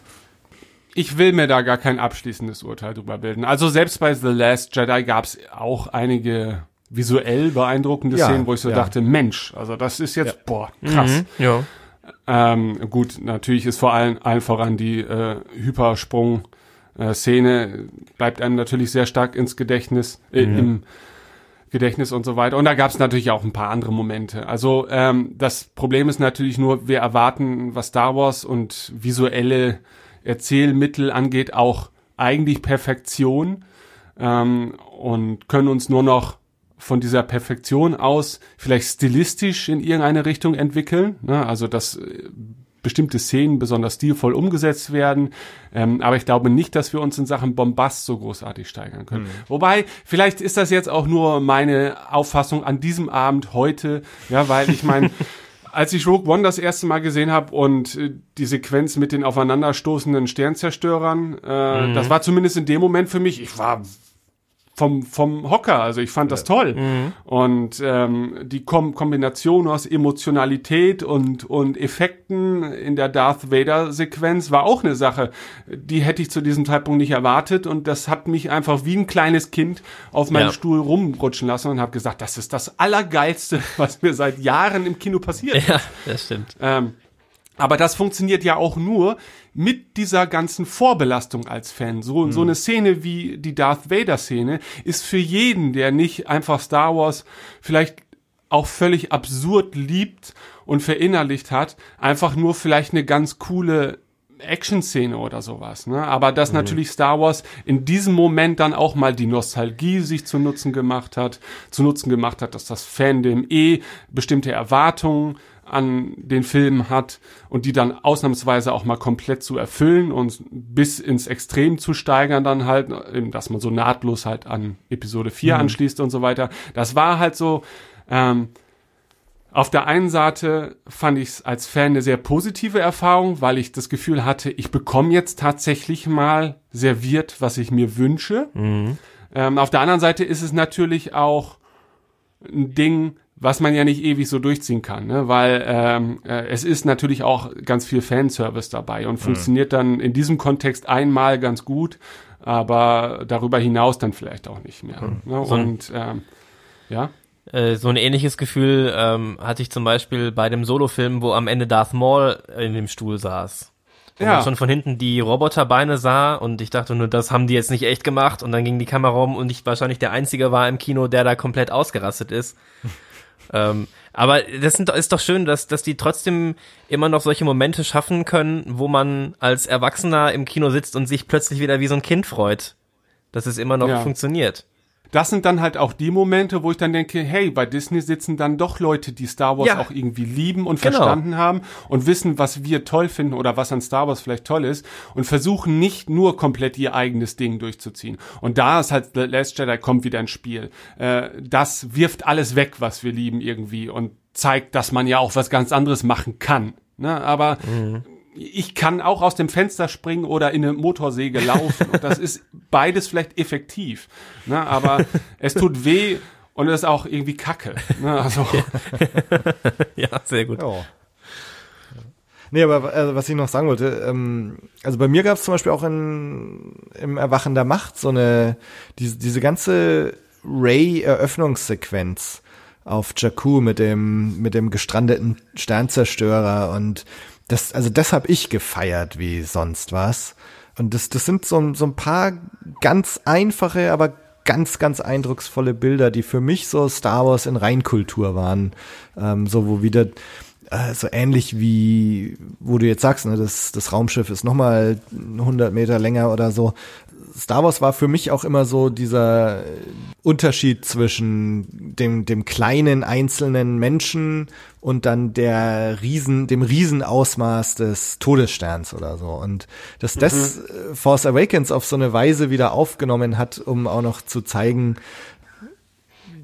ich will mir da gar kein abschließendes Urteil drüber bilden. Also selbst bei The Last Jedi gab es auch einige visuell beeindruckende Ja, Szenen, wo ich so ja. dachte, Mensch, also das ist jetzt, boah, krass. Ja. Ähm, gut, natürlich ist vor allem allen voran die äh, Hypersprung äh, Szene bleibt einem natürlich sehr stark ins Gedächtnis, äh, im Gedächtnis und so weiter. Und da gab es natürlich auch ein paar andere Momente. Also ähm, das Problem ist natürlich nur, wir erwarten, was Star Wars und visuelle Erzählmittel angeht, auch eigentlich Perfektion ähm, und können uns nur noch von dieser Perfektion aus vielleicht stilistisch in irgendeine Richtung entwickeln. Ne? Also dass äh, bestimmte Szenen besonders stilvoll umgesetzt werden. Ähm, aber ich glaube nicht, dass wir uns in Sachen Bombast so großartig steigern können. Wobei, vielleicht ist das jetzt auch nur meine Auffassung an diesem Abend heute, ja, weil ich meine, als ich Rogue One das erste Mal gesehen habe und äh, die Sequenz mit den aufeinanderstoßenden Sternzerstörern, äh, das war zumindest in dem Moment für mich, ich war vom, vom Hocker. Also ich fand das toll. Und ähm, die Kom Kombination aus Emotionalität und, und Effekten in der Darth Vader-Sequenz war auch eine Sache, die hätte ich zu diesem Zeitpunkt nicht erwartet. Und das hat mich einfach wie ein kleines Kind auf meinem Ja. Stuhl rumrutschen lassen und habe gesagt, das ist das Allergeilste, was mir seit Jahren im Kino passiert. Ja, das stimmt. Ähm, aber das funktioniert ja auch nur mit dieser ganzen Vorbelastung als Fan. So, so eine Szene wie die Darth Vader Szene ist für jeden, der nicht einfach Star Wars vielleicht auch völlig absurd liebt und verinnerlicht hat, einfach nur vielleicht eine ganz coole Action-Szene oder sowas. Ne? Aber dass natürlich Star Wars in diesem Moment dann auch mal die Nostalgie sich zu Nutzen gemacht hat, zu Nutzen gemacht hat, dass das Fandom eh bestimmte Erwartungen an den Film hat und die dann ausnahmsweise auch mal komplett zu erfüllen und bis ins Extrem zu steigern dann halt, dass man so nahtlos halt an Episode 4 anschließt und so weiter. Das war halt so, ähm, auf der einen Seite fand ich es als Fan eine sehr positive Erfahrung, weil ich das Gefühl hatte, ich bekomme jetzt tatsächlich mal serviert, was ich mir wünsche. Ähm, auf der anderen Seite ist es natürlich auch ein Ding, was man ja nicht ewig so durchziehen kann, ne? weil ähm, äh, es ist natürlich auch ganz viel Fanservice dabei und funktioniert dann in diesem Kontext einmal ganz gut, aber darüber hinaus dann vielleicht auch nicht mehr. Ne? So ein- Und ähm, ja. Äh, so ein ähnliches Gefühl ähm, hatte ich zum Beispiel bei dem Solo-Film, wo am Ende Darth Maul in dem Stuhl saß. Wo Ja. man schon von hinten die Roboterbeine sah und ich dachte nur, das haben die jetzt nicht echt gemacht und dann ging die Kamera rum und ich wahrscheinlich der Einzige war im Kino, der da komplett ausgerastet ist. ähm, aber das sind, ist doch schön, dass, dass die trotzdem immer noch solche Momente schaffen können, wo man als Erwachsener im Kino sitzt und sich plötzlich wieder wie so ein Kind freut. Dass es immer noch Ja. funktioniert. Das sind dann halt auch die Momente, wo ich dann denke, hey, bei Disney sitzen dann doch Leute, die Star Wars Ja. auch irgendwie lieben und Genau. verstanden haben und wissen, was wir toll finden oder was an Star Wars vielleicht toll ist und versuchen nicht nur komplett ihr eigenes Ding durchzuziehen. Und da ist halt The Last Jedi kommt wieder ins Spiel. Äh, das wirft alles weg, was wir lieben irgendwie und zeigt, dass man ja auch was ganz anderes machen kann. Ne? Aber ich kann auch aus dem Fenster springen oder in eine Motorsäge laufen. Und das ist beides vielleicht effektiv. Ne? Aber es tut weh und es ist auch irgendwie Kacke. Ne? Also, Ja, sehr gut. Ja. Nee, aber äh, was ich noch sagen wollte, ähm, also bei mir gab es zum Beispiel auch in, im Erwachen der Macht so eine, diese, diese ganze Ray-Eröffnungssequenz auf Jakku mit dem, mit dem gestrandeten Sternzerstörer und das, also das habe ich gefeiert wie sonst was. Und das, das sind so, so ein paar ganz einfache, aber ganz, ganz eindrucksvolle Bilder, die für mich so Star Wars in Reinkultur waren. Ähm, so, wo wieder äh, so ähnlich wie, wo du jetzt sagst, ne, das, das Raumschiff ist nochmal 100 Meter länger oder so. Star Wars war für mich auch immer so dieser Unterschied zwischen dem, dem kleinen einzelnen Menschen und dann der Riesen, dem Riesenausmaß des Todessterns oder so. Und dass das äh, Force Awakens auf so eine Weise wieder aufgenommen hat, um auch noch zu zeigen,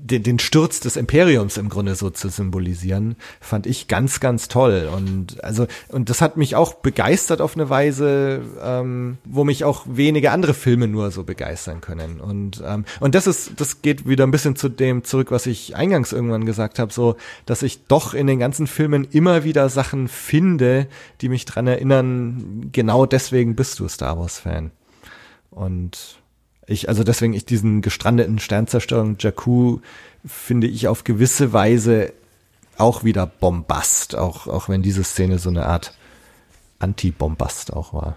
den, den Sturz des Imperiums im Grunde so zu symbolisieren, fand ich ganz, ganz toll. Und also, und das hat mich auch begeistert auf eine Weise, ähm, wo mich auch wenige andere Filme nur so begeistern können. Und, ähm, und das ist, das geht wieder ein bisschen zu dem zurück, was ich eingangs irgendwann gesagt habe, so, dass ich doch in den ganzen Filmen immer wieder Sachen finde, die mich dran erinnern, genau deswegen bist du Star Wars-Fan. Und ich, also deswegen ich diesen gestrandeten Sternzerstörung Jakku finde ich auf gewisse Weise auch wieder Bombast, auch, auch wenn diese Szene so eine Art Anti-Bombast auch war.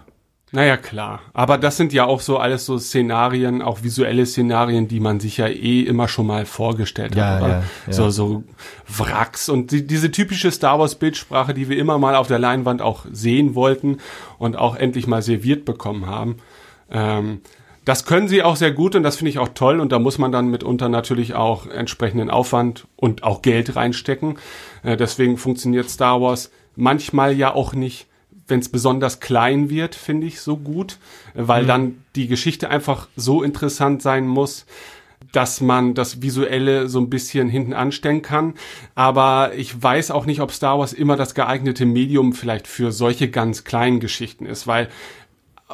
naja, klar. Aber das sind ja auch so alles so Szenarien, auch visuelle Szenarien, die man sich ja eh immer schon mal vorgestellt Ja, hat. ja, ja. So, so Wracks und die, diese typische Star Wars Bildsprache, die wir immer mal auf der Leinwand auch sehen wollten und auch endlich mal serviert bekommen haben. Ähm, das können sie auch sehr gut und das finde ich auch toll und da muss man dann mitunter natürlich auch entsprechenden Aufwand und auch Geld reinstecken. Äh, deswegen funktioniert Star Wars manchmal ja auch nicht, wenn es besonders klein wird, finde ich so gut, äh, weil dann die Geschichte einfach so interessant sein muss, dass man das Visuelle so ein bisschen hinten anstellen kann. Aber ich weiß auch nicht, ob Star Wars immer das geeignete Medium vielleicht für solche ganz kleinen Geschichten ist, weil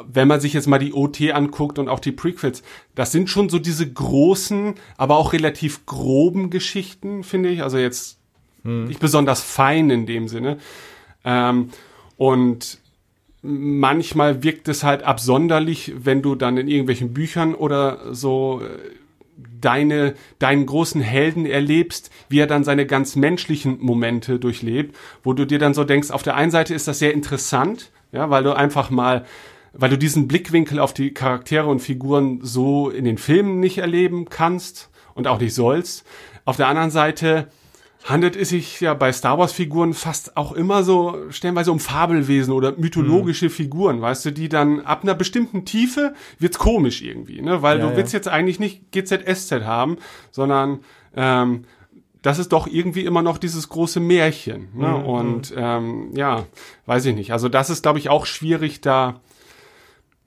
wenn man sich jetzt mal die OT anguckt und auch die Prequels, das sind schon so diese großen, aber auch relativ groben Geschichten, finde ich. Also jetzt nicht besonders fein in dem Sinne. Ähm, und manchmal wirkt es halt absonderlich, wenn du dann in irgendwelchen Büchern oder so äh, deine, deinen großen Helden erlebst, wie er dann seine ganz menschlichen Momente durchlebt, wo du dir dann so denkst, auf der einen Seite ist das sehr interessant, ja, weil du einfach mal, weil du diesen Blickwinkel auf die Charaktere und Figuren so in den Filmen nicht erleben kannst und auch nicht sollst. Auf der anderen Seite handelt es sich ja bei Star Wars Figuren fast auch immer so stellenweise um Fabelwesen oder mythologische Figuren, weißt du, die dann ab einer bestimmten Tiefe wird's komisch irgendwie, ne, weil Ja, du ja. willst jetzt eigentlich nicht GZSZ haben, sondern ähm, das ist doch irgendwie immer noch dieses große Märchen. Ne? Mhm, Und ähm, ja, weiß ich nicht. Also das ist, glaube ich, auch schwierig, da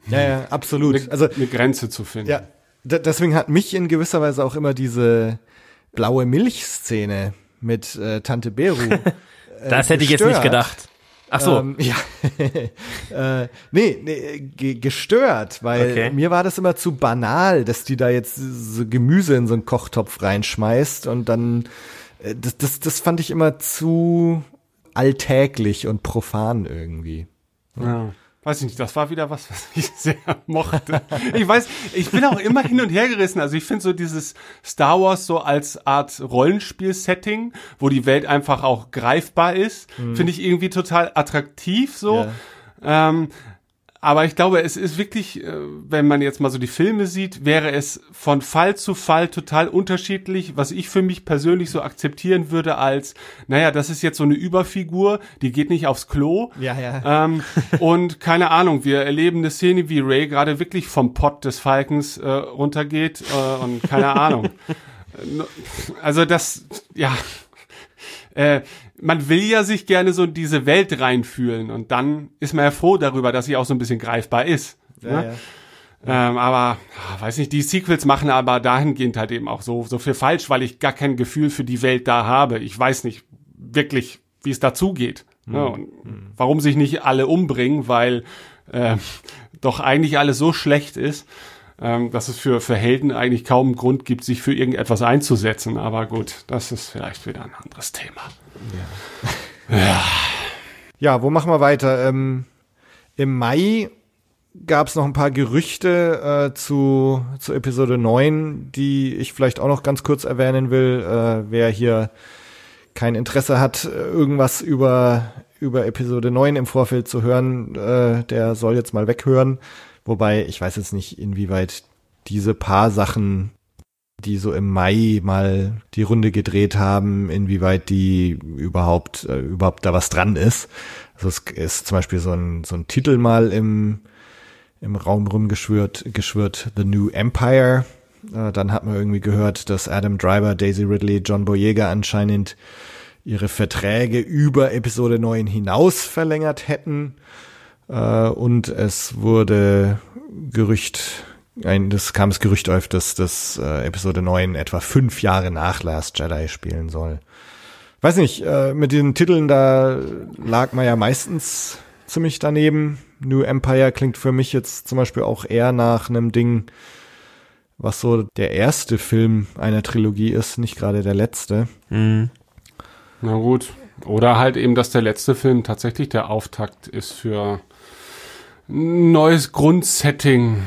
Ja, ja, absolut. eine, Also eine Grenze zu finden. Ja, deswegen hat mich in gewisser Weise auch immer diese blaue Milchszene mit äh, Tante Beru. äh, Das hätte ich jetzt nicht gestört. gedacht. Ach so. Ähm, ja. äh, nee, nee ge gestört, weil Okay. mir war das immer zu banal, dass die da jetzt so Gemüse in so einen Kochtopf reinschmeißt und dann äh, das, das, das fand ich immer zu alltäglich und profan irgendwie. Ja. Weiß ich nicht, das war wieder was, was ich sehr mochte. Ich weiß, ich bin auch immer hin und her gerissen. Also ich finde so dieses Star Wars so als Art Rollenspiel-Setting, wo die Welt einfach auch greifbar ist, finde ich irgendwie total attraktiv so. Ähm, aber ich glaube, es ist wirklich, äh, wenn man jetzt mal so die Filme sieht, wäre es von Fall zu Fall total unterschiedlich, was ich für mich persönlich so akzeptieren würde als, naja, das ist jetzt so eine Überfigur, die geht nicht aufs Klo. Ja, ja. Ähm, und keine Ahnung, wir erleben eine Szene, wie Ray gerade wirklich vom Pott des Falkens äh, runtergeht äh, und keine Ahnung. Also das, ja, äh, man will ja sich gerne so in diese Welt reinfühlen und dann ist man ja froh darüber, dass sie auch so ein bisschen greifbar ist. Ja, ne? ja. Ähm, aber ah, weiß nicht, die Sequels machen aber dahingehend halt eben auch so so viel falsch, weil ich gar kein Gefühl für die Welt da habe. Ich weiß nicht wirklich, wie es dazugeht. Ne? Und warum sich nicht alle umbringen, weil äh, doch eigentlich alles so schlecht ist, ähm, dass es für, für Helden eigentlich kaum einen Grund gibt, sich für irgendetwas einzusetzen. Aber gut, das ist vielleicht wieder ein anderes Thema. Ja, wo machen wir weiter? Ähm, Im Mai gab es noch ein paar Gerüchte äh, zu, zu Episode 9, die ich vielleicht auch noch ganz kurz erwähnen will. Äh, wer hier kein Interesse hat, irgendwas über, über Episode 9 im Vorfeld zu hören, äh, der soll jetzt mal weghören. Wobei, ich weiß jetzt nicht, inwieweit diese paar Sachen, die so im Mai mal die Runde gedreht haben, inwieweit die überhaupt, äh, überhaupt da was dran ist. Also es ist zum Beispiel so ein, so ein Titel mal im, im Raum rumgeschwört, geschwört, The New Empire. Äh, dann hat man irgendwie gehört, dass Adam Driver, Daisy Ridley, John Boyega anscheinend ihre Verträge über Episode 9 hinaus verlängert hätten. Äh, und es wurde Gerücht, ein, das kam das Gerücht auf, dass das äh, Episode 9 etwa fünf Jahre nach Last Jedi spielen soll. Weiß nicht, äh, mit diesen Titeln, da lag man ja meistens ziemlich daneben. New Empire klingt für mich jetzt zum Beispiel auch eher nach einem Ding, was so der erste Film einer Trilogie ist, nicht gerade der letzte. Mhm. Na gut. Oder halt eben, dass der letzte Film tatsächlich der Auftakt ist für neues Grundsetting.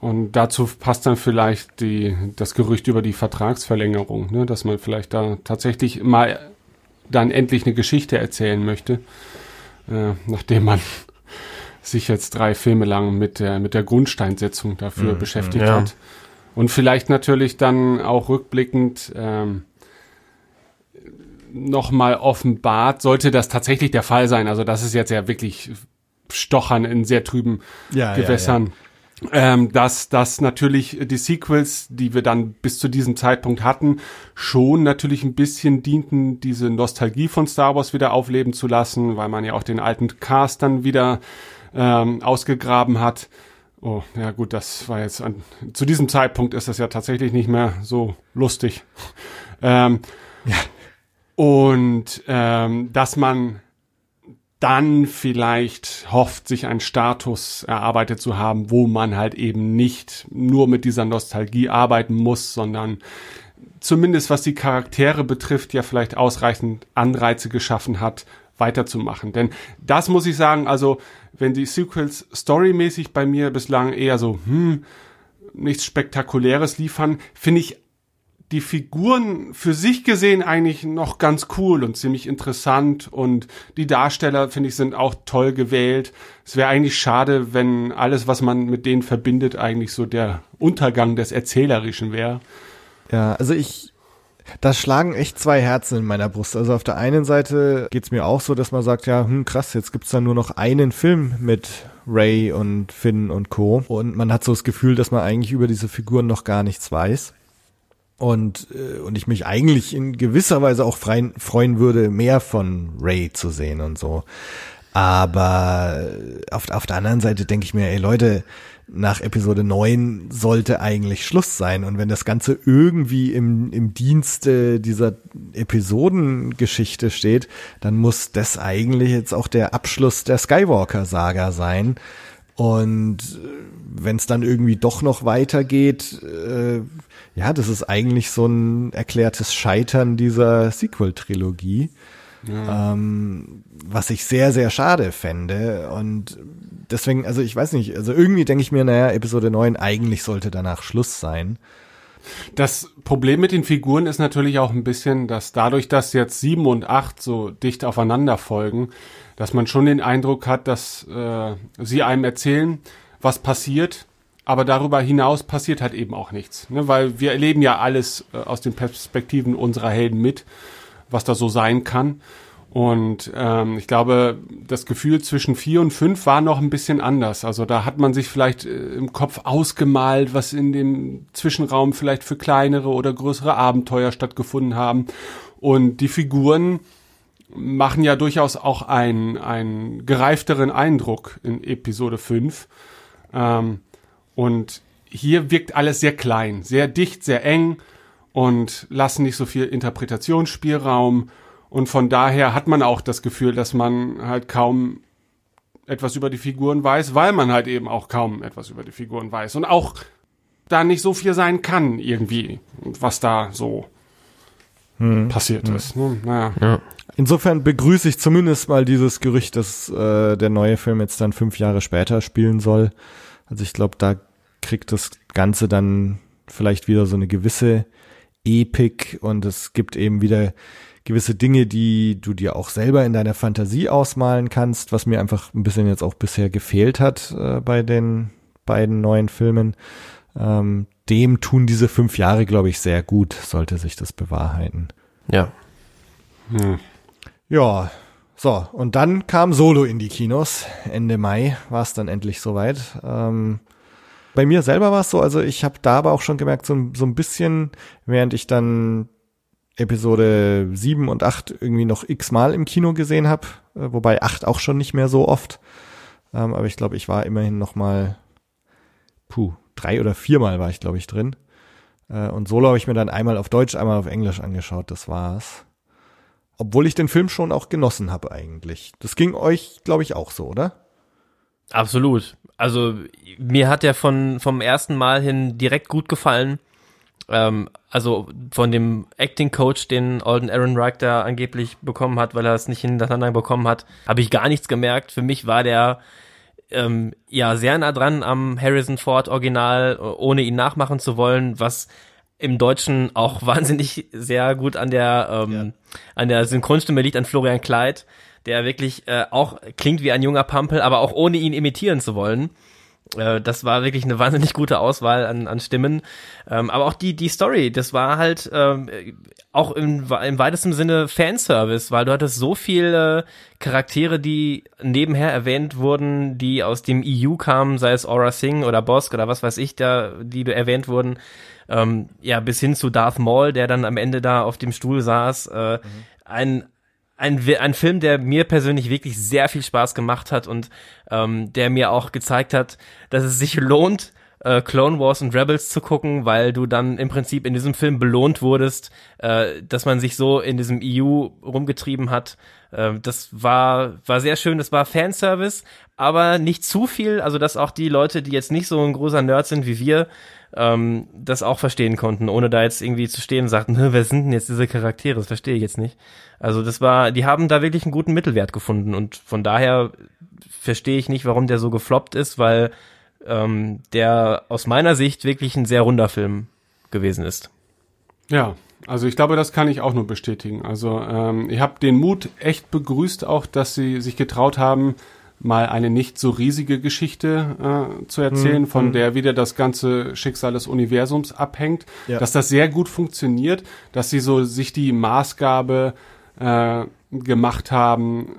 Und dazu passt dann vielleicht die, das Gerücht über die Vertragsverlängerung, ne? dass man vielleicht da tatsächlich mal dann endlich eine Geschichte erzählen möchte, äh, nachdem man sich jetzt drei Filme lang mit der, mit der Grundsteinsetzung dafür beschäftigt ja. hat. Und vielleicht natürlich dann auch rückblickend ähm, nochmal offenbart, sollte das tatsächlich der Fall sein. Also das ist jetzt ja wirklich Stochern in sehr trüben Ja, Gewässern. Ähm, dass, dass natürlich die Sequels, die wir dann bis zu diesem Zeitpunkt hatten, schon natürlich ein bisschen dienten, diese Nostalgie von Star Wars wieder aufleben zu lassen, weil man ja auch den alten Cast dann wieder ähm, ausgegraben hat. Oh, ja gut, das war jetzt an, zu diesem Zeitpunkt ist das ja tatsächlich nicht mehr so lustig. Ähm, Und ähm, dass man dann vielleicht hofft, sich einen Status erarbeitet zu haben, wo man halt eben nicht nur mit dieser Nostalgie arbeiten muss, sondern zumindest was die Charaktere betrifft, ja vielleicht ausreichend Anreize geschaffen hat, weiterzumachen. Denn das muss ich sagen, also wenn die Sequels storymäßig bei mir bislang eher so, hm, nichts Spektakuläres liefern, finde ich die Figuren für sich gesehen eigentlich noch ganz cool und ziemlich interessant und die Darsteller, finde ich, sind auch toll gewählt. Es wäre eigentlich schade, wenn alles, was man mit denen verbindet, eigentlich so der Untergang des Erzählerischen wäre. Ja, also ich, da schlagen echt zwei Herzen in meiner Brust. Also auf der einen Seite geht's mir auch so, dass man sagt, ja, hm, krass, jetzt gibt's da nur noch einen Film mit Ray und Finn und Co. Und man hat so das Gefühl, dass man eigentlich über diese Figuren noch gar nichts weiß. Und, äh, und ich mich eigentlich in gewisser Weise auch freien, freuen würde, mehr von Ray zu sehen und so. Aber auf, auf der anderen Seite denke ich mir, ey Leute, nach Episode 9 sollte eigentlich Schluss sein. Und wenn das Ganze irgendwie im, im Dienste dieser Episodengeschichte steht, dann muss das eigentlich jetzt auch der Abschluss der Skywalker-Saga sein. Und wenn es dann irgendwie doch noch weitergeht, äh, ja, das ist eigentlich so ein erklärtes Scheitern dieser Sequel-Trilogie. Ähm, was ich sehr, sehr schade fände. Und deswegen, also ich weiß nicht, also irgendwie denke ich mir, naja, Episode 9, eigentlich sollte danach Schluss sein. Das Problem mit den Figuren ist natürlich auch ein bisschen, dass dadurch, dass jetzt sieben und acht so dicht aufeinander folgen, dass man schon den Eindruck hat, dass äh, sie einem erzählen, was passiert, aber darüber hinaus passiert halt eben auch nichts, ne? weil wir erleben ja alles äh, aus den Perspektiven unserer Helden mit, was da so sein kann. Und ähm, ich glaube, das Gefühl zwischen vier und fünf war noch ein bisschen anders. Also da hat man sich vielleicht äh, im Kopf ausgemalt, was in dem Zwischenraum vielleicht für kleinere oder größere Abenteuer stattgefunden haben. Und die Figuren machen ja durchaus auch einen, einen gereifteren Eindruck in Episode 5. Ähm, und hier wirkt alles sehr klein, sehr dicht, sehr eng und lassen nicht so viel Interpretationsspielraum. Und von daher hat man auch das Gefühl, dass man halt kaum etwas über die Figuren weiß, weil man halt eben auch kaum etwas über die Figuren weiß. Und auch da nicht so viel sein kann, irgendwie, was da so hm. passiert hm. ist. Ne? Naja. Ja. Insofern begrüße ich zumindest mal dieses Gerücht, dass äh, der neue Film jetzt dann fünf Jahre später spielen soll. Also ich glaube, da kriegt das Ganze dann vielleicht wieder so eine gewisse Epik und es gibt eben wieder gewisse Dinge, die du dir auch selber in deiner Fantasie ausmalen kannst, was mir einfach ein bisschen jetzt auch bisher gefehlt hat äh, bei den beiden neuen Filmen. Ähm, dem tun diese fünf Jahre, glaube ich, sehr gut, sollte sich das bewahrheiten. Ja. Hm. Ja, so, und dann kam Solo in die Kinos. Ende Mai war es dann endlich soweit. Ähm, bei mir selber war es so, also ich habe da aber auch schon gemerkt, so, so ein bisschen, während ich dann Episode 7 und 8 irgendwie noch x-mal im Kino gesehen habe, äh, wobei 8 auch schon nicht mehr so oft. Ähm, aber ich glaube, ich war immerhin noch mal, puh, drei oder viermal war ich, glaube ich, drin. Äh, und Solo habe ich mir dann einmal auf Deutsch, einmal auf Englisch angeschaut, das war's. Obwohl ich den Film schon auch genossen habe eigentlich. Das ging euch, glaube ich, auch so, oder? Absolut. Also mir hat der von vom ersten Mal hin direkt gut gefallen ähm, also von dem Acting Coach, den Alden Aaron Reich da angeblich bekommen hat, weil er es nicht hintereinander bekommen hat, habe ich gar nichts gemerkt. Für mich war der ähm, ja sehr nah dran am Harrison Ford Original, ohne ihn nachmachen zu wollen, was im Deutschen auch wahnsinnig sehr gut an der ähm, ja. an der Synchronstimme liegt an Florian Kleid, der wirklich äh, auch klingt wie ein junger Pampel, aber auch ohne ihn imitieren zu wollen. Äh, das war wirklich eine wahnsinnig gute Auswahl an, an Stimmen. Ähm, aber auch die, die Story, das war halt ähm, auch im, im weitesten Sinne Fanservice, weil du hattest so viele Charaktere, die nebenher erwähnt wurden, die aus dem EU kamen, sei es Aura Singh oder Bosk oder was weiß ich, da, die erwähnt wurden. Ähm, ja, bis hin zu Darth Maul, der dann am Ende da auf dem Stuhl saß. Äh, mhm. Ein ein, ein Film, der mir persönlich wirklich sehr viel Spaß gemacht hat und ähm, der mir auch gezeigt hat, dass es sich lohnt, äh, Clone Wars und Rebels zu gucken, weil du dann im Prinzip in diesem Film belohnt wurdest, äh, dass man sich so in diesem EU rumgetrieben hat. Äh, das war, war sehr schön, das war Fanservice, aber nicht zu viel, also dass auch die Leute, die jetzt nicht so ein großer Nerd sind wie wir, ähm, das auch verstehen konnten, ohne da jetzt irgendwie zu stehen und sagten, wer sind denn jetzt diese Charaktere? Das verstehe ich jetzt nicht. Also das war, die haben da wirklich einen guten Mittelwert gefunden und von daher verstehe ich nicht, warum der so gefloppt ist, weil ähm, der aus meiner Sicht wirklich ein sehr runder Film gewesen ist. Ja, also ich glaube, das kann ich auch nur bestätigen. Also ähm, ich habe den Mut echt begrüßt, auch dass sie sich getraut haben, mal eine nicht so riesige Geschichte äh, zu erzählen, mhm. von hm. der wieder das ganze Schicksal des Universums abhängt, ja. dass das sehr gut funktioniert, dass sie so sich die Maßgabe äh, gemacht haben,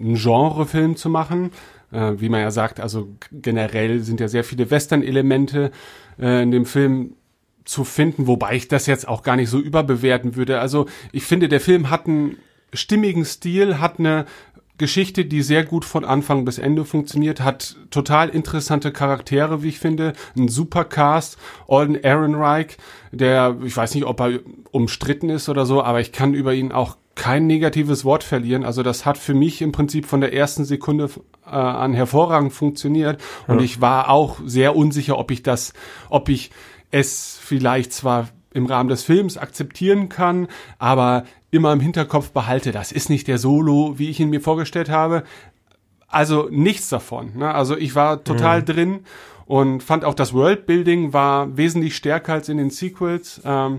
einen Genrefilm zu machen. Äh, wie man ja sagt, also generell sind ja sehr viele Western-Elemente äh, in dem Film zu finden, wobei ich das jetzt auch gar nicht so überbewerten würde. Also ich finde, der Film hat einen stimmigen Stil, hat eine Geschichte, die sehr gut von Anfang bis Ende funktioniert, hat total interessante Charaktere, wie ich finde, ein super Cast, Alden Ehrenreich, der, ich weiß nicht, ob er umstritten ist oder so, aber ich kann über ihn auch kein negatives Wort verlieren. Also das hat für mich im Prinzip von der ersten Sekunde äh, an hervorragend funktioniert und ja. ich war auch sehr unsicher, ob ich das, ob ich es vielleicht zwar im Rahmen des Films akzeptieren kann, aber immer im Hinterkopf behalte, das ist nicht der Solo, wie ich ihn mir vorgestellt habe. Also nichts davon. Ne? Also ich war total mhm. drin und fand auch das Worldbuilding war wesentlich stärker als in den Sequels. Ähm,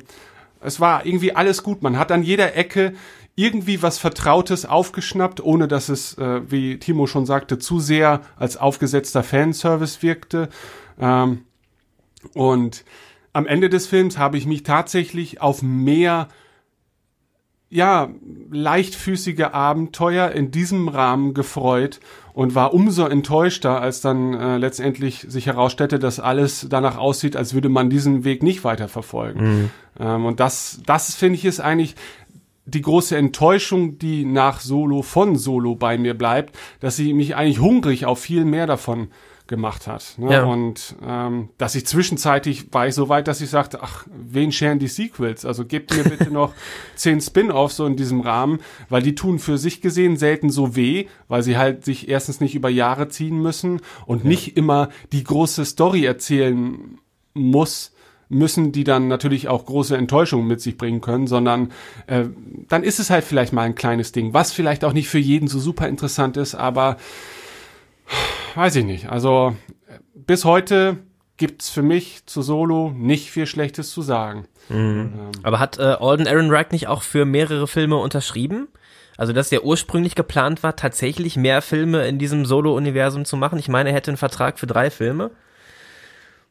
es war irgendwie alles gut. Man hat an jeder Ecke irgendwie was Vertrautes aufgeschnappt, ohne dass es, äh, wie Timo schon sagte, zu sehr als aufgesetzter Fanservice wirkte. Ähm, und am Ende des Films habe ich mich tatsächlich auf mehr ja, leichtfüßige Abenteuer in diesem Rahmen gefreut und war umso enttäuschter, als dann äh, letztendlich sich herausstellte, dass alles danach aussieht, als würde man diesen Weg nicht weiter verfolgen. Mhm. Ähm, und das, das finde ich ist eigentlich die große Enttäuschung, die nach Solo von Solo bei mir bleibt, dass sie mich eigentlich hungrig auf viel mehr davon gemacht hat. Ne? Ja. Und ähm, dass ich zwischenzeitlich war ich so weit, dass ich sagte, ach, wen scheren die Sequels? Also gebt mir bitte noch zehn Spin-offs so in diesem Rahmen, weil die tun für sich gesehen selten so weh, weil sie halt sich erstens nicht über Jahre ziehen müssen und ja. nicht immer die große Story erzählen muss, müssen, die dann natürlich auch große Enttäuschungen mit sich bringen können, sondern äh, dann ist es halt vielleicht mal ein kleines Ding, was vielleicht auch nicht für jeden so super interessant ist, aber weiß ich nicht. Also bis heute gibt's für mich zu Solo nicht viel Schlechtes zu sagen. Mhm. Ähm. Aber hat äh, Alden Ehrenreich nicht auch für mehrere Filme unterschrieben? Also, dass der ursprünglich geplant war, tatsächlich mehr Filme in diesem Solo-Universum zu machen. Ich meine, er hätte einen Vertrag für drei Filme.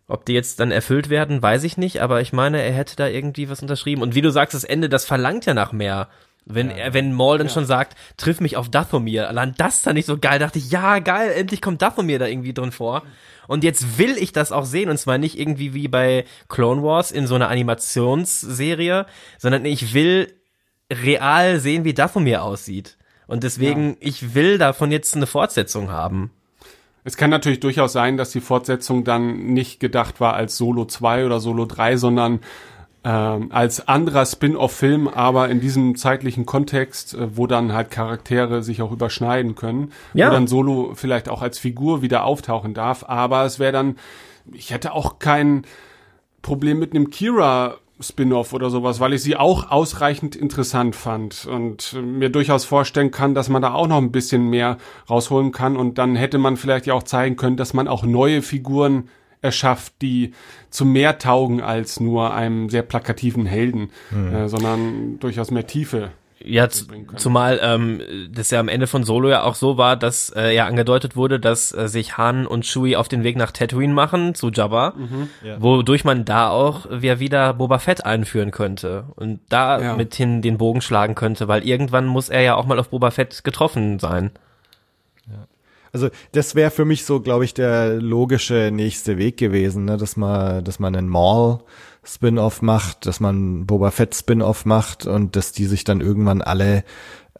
Ob die jetzt dann erfüllt werden, weiß ich nicht, aber ich meine, er hätte da irgendwie was unterschrieben. Und wie du sagst, das Ende, das verlangt ja nach mehr. Wenn ja, er, wenn Maul dann ja. schon sagt, triff mich auf Dathomir, allein das dann nicht so geil, dachte ich, ja, geil, endlich kommt Dathomir da irgendwie drin vor. Und jetzt will ich das auch sehen, und zwar nicht irgendwie wie bei Clone Wars in so einer Animationsserie, sondern ich will real sehen, wie Dathomir aussieht. Und deswegen, ja. ich will davon jetzt eine Fortsetzung haben. Es kann natürlich durchaus sein, dass die Fortsetzung dann nicht gedacht war als Solo 2 oder Solo 3, sondern ähm, als anderer Spin-off-Film, aber in diesem zeitlichen Kontext, äh, wo dann halt Charaktere sich auch überschneiden können, ja. wo dann Solo vielleicht auch als Figur wieder auftauchen darf. Aber es wäre dann, ich hätte auch kein Problem mit einem Kira Spin-off oder sowas, weil ich sie auch ausreichend interessant fand und mir durchaus vorstellen kann, dass man da auch noch ein bisschen mehr rausholen kann und dann hätte man vielleicht ja auch zeigen können, dass man auch neue Figuren erschafft, die zu mehr taugen als nur einem sehr plakativen Helden, mhm. äh, sondern durchaus mehr Tiefe. Ja, zumal ähm, das ja am Ende von Solo ja auch so war, dass äh, ja angedeutet wurde, dass äh, sich Han und Chewie auf den Weg nach Tatooine machen zu Jabba, mhm. ja. wodurch man da auch ja wieder Boba Fett einführen könnte und da ja. mithin den Bogen schlagen könnte, weil irgendwann muss er ja auch mal auf Boba Fett getroffen sein. Also das wäre für mich so, glaube ich, der logische nächste Weg gewesen, ne? dass man, dass man einen Maul Spin-off macht, dass man Boba Fett Spin-off macht und dass die sich dann irgendwann alle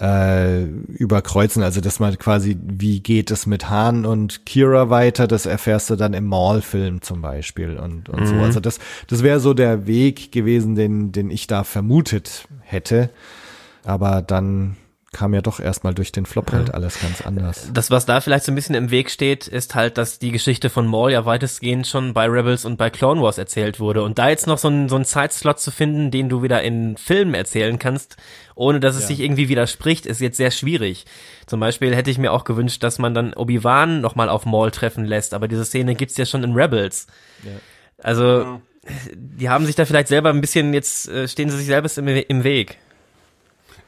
äh, überkreuzen. Also dass man quasi, wie geht es mit Han und Kira weiter, das erfährst du dann im Maul-Film zum Beispiel und, und mhm. so. Also das, das wäre so der Weg gewesen, den, den ich da vermutet hätte. Aber dann kam ja doch erstmal durch den Flop halt alles ganz anders. Das, was da vielleicht so ein bisschen im Weg steht, ist halt, dass die Geschichte von Maul ja weitestgehend schon bei Rebels und bei Clone Wars erzählt wurde. Und da jetzt noch so ein, so ein Zeitslot zu finden, den du wieder in Filmen erzählen kannst, ohne dass es ja. sich irgendwie widerspricht, ist jetzt sehr schwierig. Zum Beispiel hätte ich mir auch gewünscht, dass man dann Obi-Wan nochmal auf Maul treffen lässt, aber diese Szene gibt's ja schon in Rebels. Ja. Also, ja. die haben sich da vielleicht selber ein bisschen, jetzt äh, stehen sie sich selbst im, im Weg.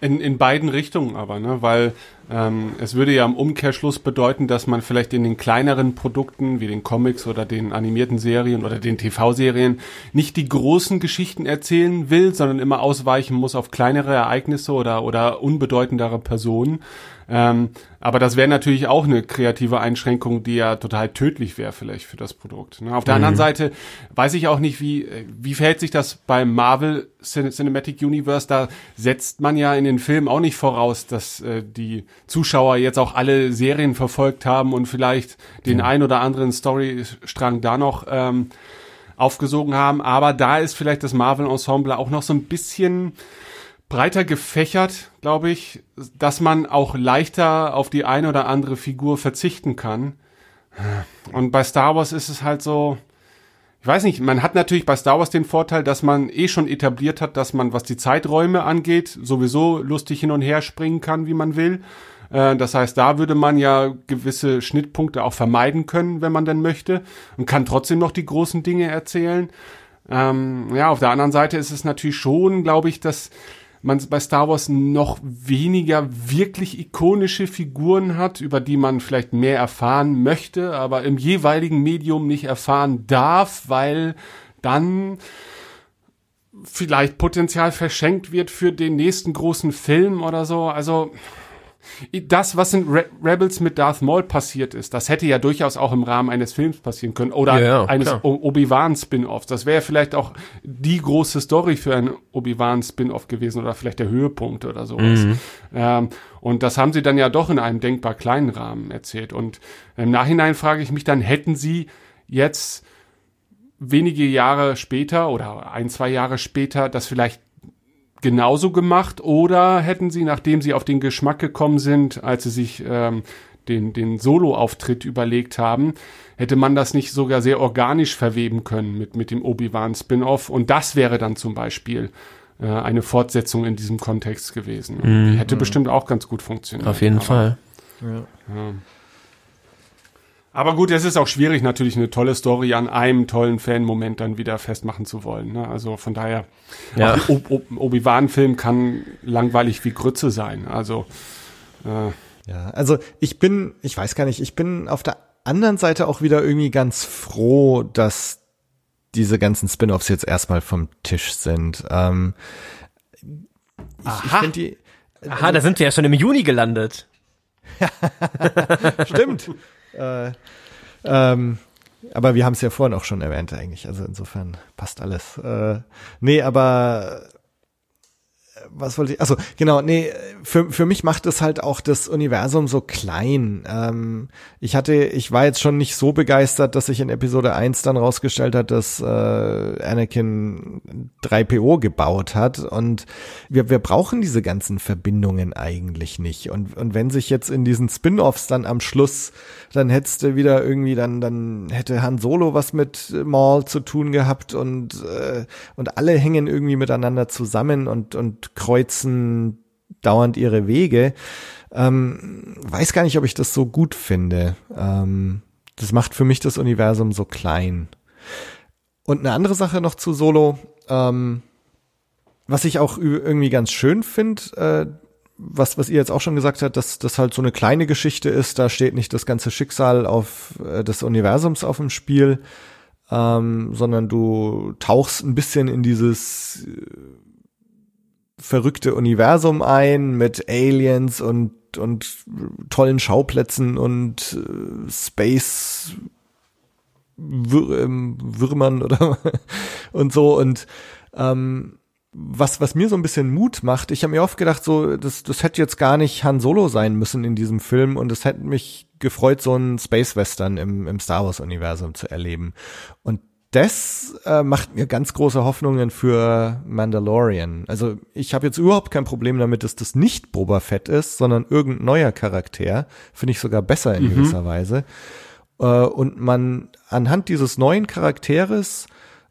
In, in beiden Richtungen aber, ne? weil ähm, es würde ja im Umkehrschluss bedeuten, dass man vielleicht in den kleineren Produkten wie den Comics oder den animierten Serien oder den TV-Serien nicht die großen Geschichten erzählen will, sondern immer ausweichen muss auf kleinere Ereignisse oder, oder unbedeutendere Personen. Ähm, aber das wäre natürlich auch eine kreative Einschränkung, die ja total tödlich wäre vielleicht für das Produkt. Ne? Auf der mhm. anderen Seite weiß ich auch nicht, wie, wie verhält sich das beim Marvel Cinematic Universe. Da setzt man ja in den Filmen auch nicht voraus, dass äh, die Zuschauer jetzt auch alle Serien verfolgt haben und vielleicht den ja. ein oder anderen Storystrang da noch ähm, aufgesogen haben. Aber da ist vielleicht das Marvel-Ensemble auch noch so ein bisschen breiter gefächert, glaube ich, dass man auch leichter auf die eine oder andere Figur verzichten kann. Und bei Star Wars ist es halt so, ich weiß nicht, man hat natürlich bei Star Wars den Vorteil, dass man eh schon etabliert hat, dass man, was die Zeiträume angeht, sowieso lustig hin und her springen kann, wie man will. Äh, das heißt, da würde man ja gewisse Schnittpunkte auch vermeiden können, wenn man denn möchte und kann trotzdem noch die großen Dinge erzählen. Ähm, ja, auf der anderen Seite ist es natürlich schon, glaube ich, dass man bei Star Wars noch weniger wirklich ikonische Figuren hat, über die man vielleicht mehr erfahren möchte, aber im jeweiligen Medium nicht erfahren darf, weil dann vielleicht Potenzial verschenkt wird für den nächsten großen Film oder so. Also das, was in Re Rebels mit Darth Maul passiert ist, das hätte ja durchaus auch im Rahmen eines Films passieren können oder Ja, eines. Obi-Wan-Spin-Offs. Das wäre vielleicht auch die große Story für einen Obi-Wan-Spin-Off gewesen oder vielleicht der Höhepunkt oder sowas. Mhm. Ähm, und das haben sie dann ja doch in einem denkbar kleinen Rahmen erzählt. Und im Nachhinein frage ich mich dann, hätten sie jetzt wenige Jahre später oder ein, zwei Jahre später das vielleicht genauso gemacht oder hätten sie, nachdem sie auf den Geschmack gekommen sind, als sie sich ähm, den, den Solo-Auftritt überlegt haben, hätte man das nicht sogar sehr organisch verweben können mit, mit dem Obi-Wan-Spin-Off und das wäre dann zum Beispiel äh, eine Fortsetzung in diesem Kontext gewesen. Die hätte bestimmt auch ganz gut funktioniert. Auf jeden aber, Fall. Aber gut, es ist auch schwierig, natürlich eine tolle Story an einem tollen Fan-Moment dann wieder festmachen zu wollen. Ne? Also von daher, Ja. ein Obi-Wan-Film kann langweilig wie Grütze sein. Also äh, Ja, also ich bin, ich weiß gar nicht, ich bin auf der anderen Seite auch wieder irgendwie ganz froh, dass diese ganzen Spin-offs jetzt erstmal vom Tisch sind. Ähm, ich ich Aha. finde die, Aha, da sind wir ja schon im Juni gelandet. Stimmt. Äh, ähm, aber wir haben es ja vorhin auch schon erwähnt eigentlich. Also insofern passt alles. Äh, nee, aber was wollte ich? Also genau, nee, für, für mich macht es halt auch das Universum so klein. Ähm, ich hatte, ich war jetzt schon nicht so begeistert, dass sich in Episode 1 dann rausgestellt hat, dass äh, Anakin 3PO gebaut hat. Und wir, wir brauchen diese ganzen Verbindungen eigentlich nicht. Und, und wenn sich jetzt in diesen Spin-offs dann am Schluss, dann hättest du wieder irgendwie, dann, dann hätte Han Solo was mit Maul zu tun gehabt und, äh, und alle hängen irgendwie miteinander zusammen und, und kreuzen dauernd ihre Wege. Ähm, weiß gar nicht, ob ich das so gut finde. Ähm, das macht für mich das Universum so klein. Und eine andere Sache noch zu Solo, ähm, was ich auch irgendwie ganz schön finde, äh, was, was ihr jetzt auch schon gesagt habt, dass das halt so eine kleine Geschichte ist, da steht nicht das ganze Schicksal auf äh, des Universums auf dem Spiel, ähm, sondern du tauchst ein bisschen in dieses äh, verrückte Universum ein mit Aliens und und tollen Schauplätzen und äh, Space Wür ähm, Würmern oder und so. Und ähm, was was mir so ein bisschen Mut macht, ich habe mir oft gedacht, so das das hätte jetzt gar nicht Han Solo sein müssen in diesem Film und es hätte mich gefreut, so einen Space Western im im Star Wars Universum zu erleben. Und das äh, macht mir ganz große Hoffnungen für Mandalorian. Also ich habe jetzt überhaupt kein Problem damit, dass das nicht Boba Fett ist, sondern irgendein neuer Charakter. Finde ich sogar besser in gewisser Weise. Äh, und man anhand dieses neuen Charakteres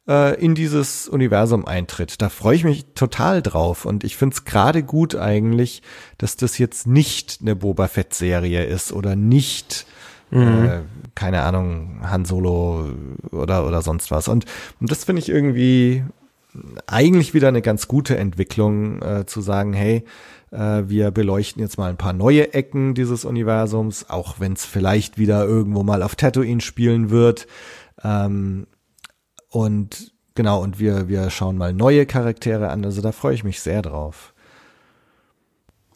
äh, in dieses Universum eintritt. Da freue ich mich total drauf. Und ich finde es gerade gut eigentlich, dass das jetzt nicht eine Boba Fett-Serie ist oder nicht äh, keine Ahnung, Han Solo oder, oder sonst was. Und, und das finde ich irgendwie eigentlich wieder eine ganz gute Entwicklung, äh, zu sagen, hey, äh, wir beleuchten jetzt mal ein paar neue Ecken dieses Universums, auch wenn es vielleicht wieder irgendwo mal auf Tatooine spielen wird. Ähm, und genau, und wir, wir schauen mal neue Charaktere an. Also da freue ich mich sehr drauf.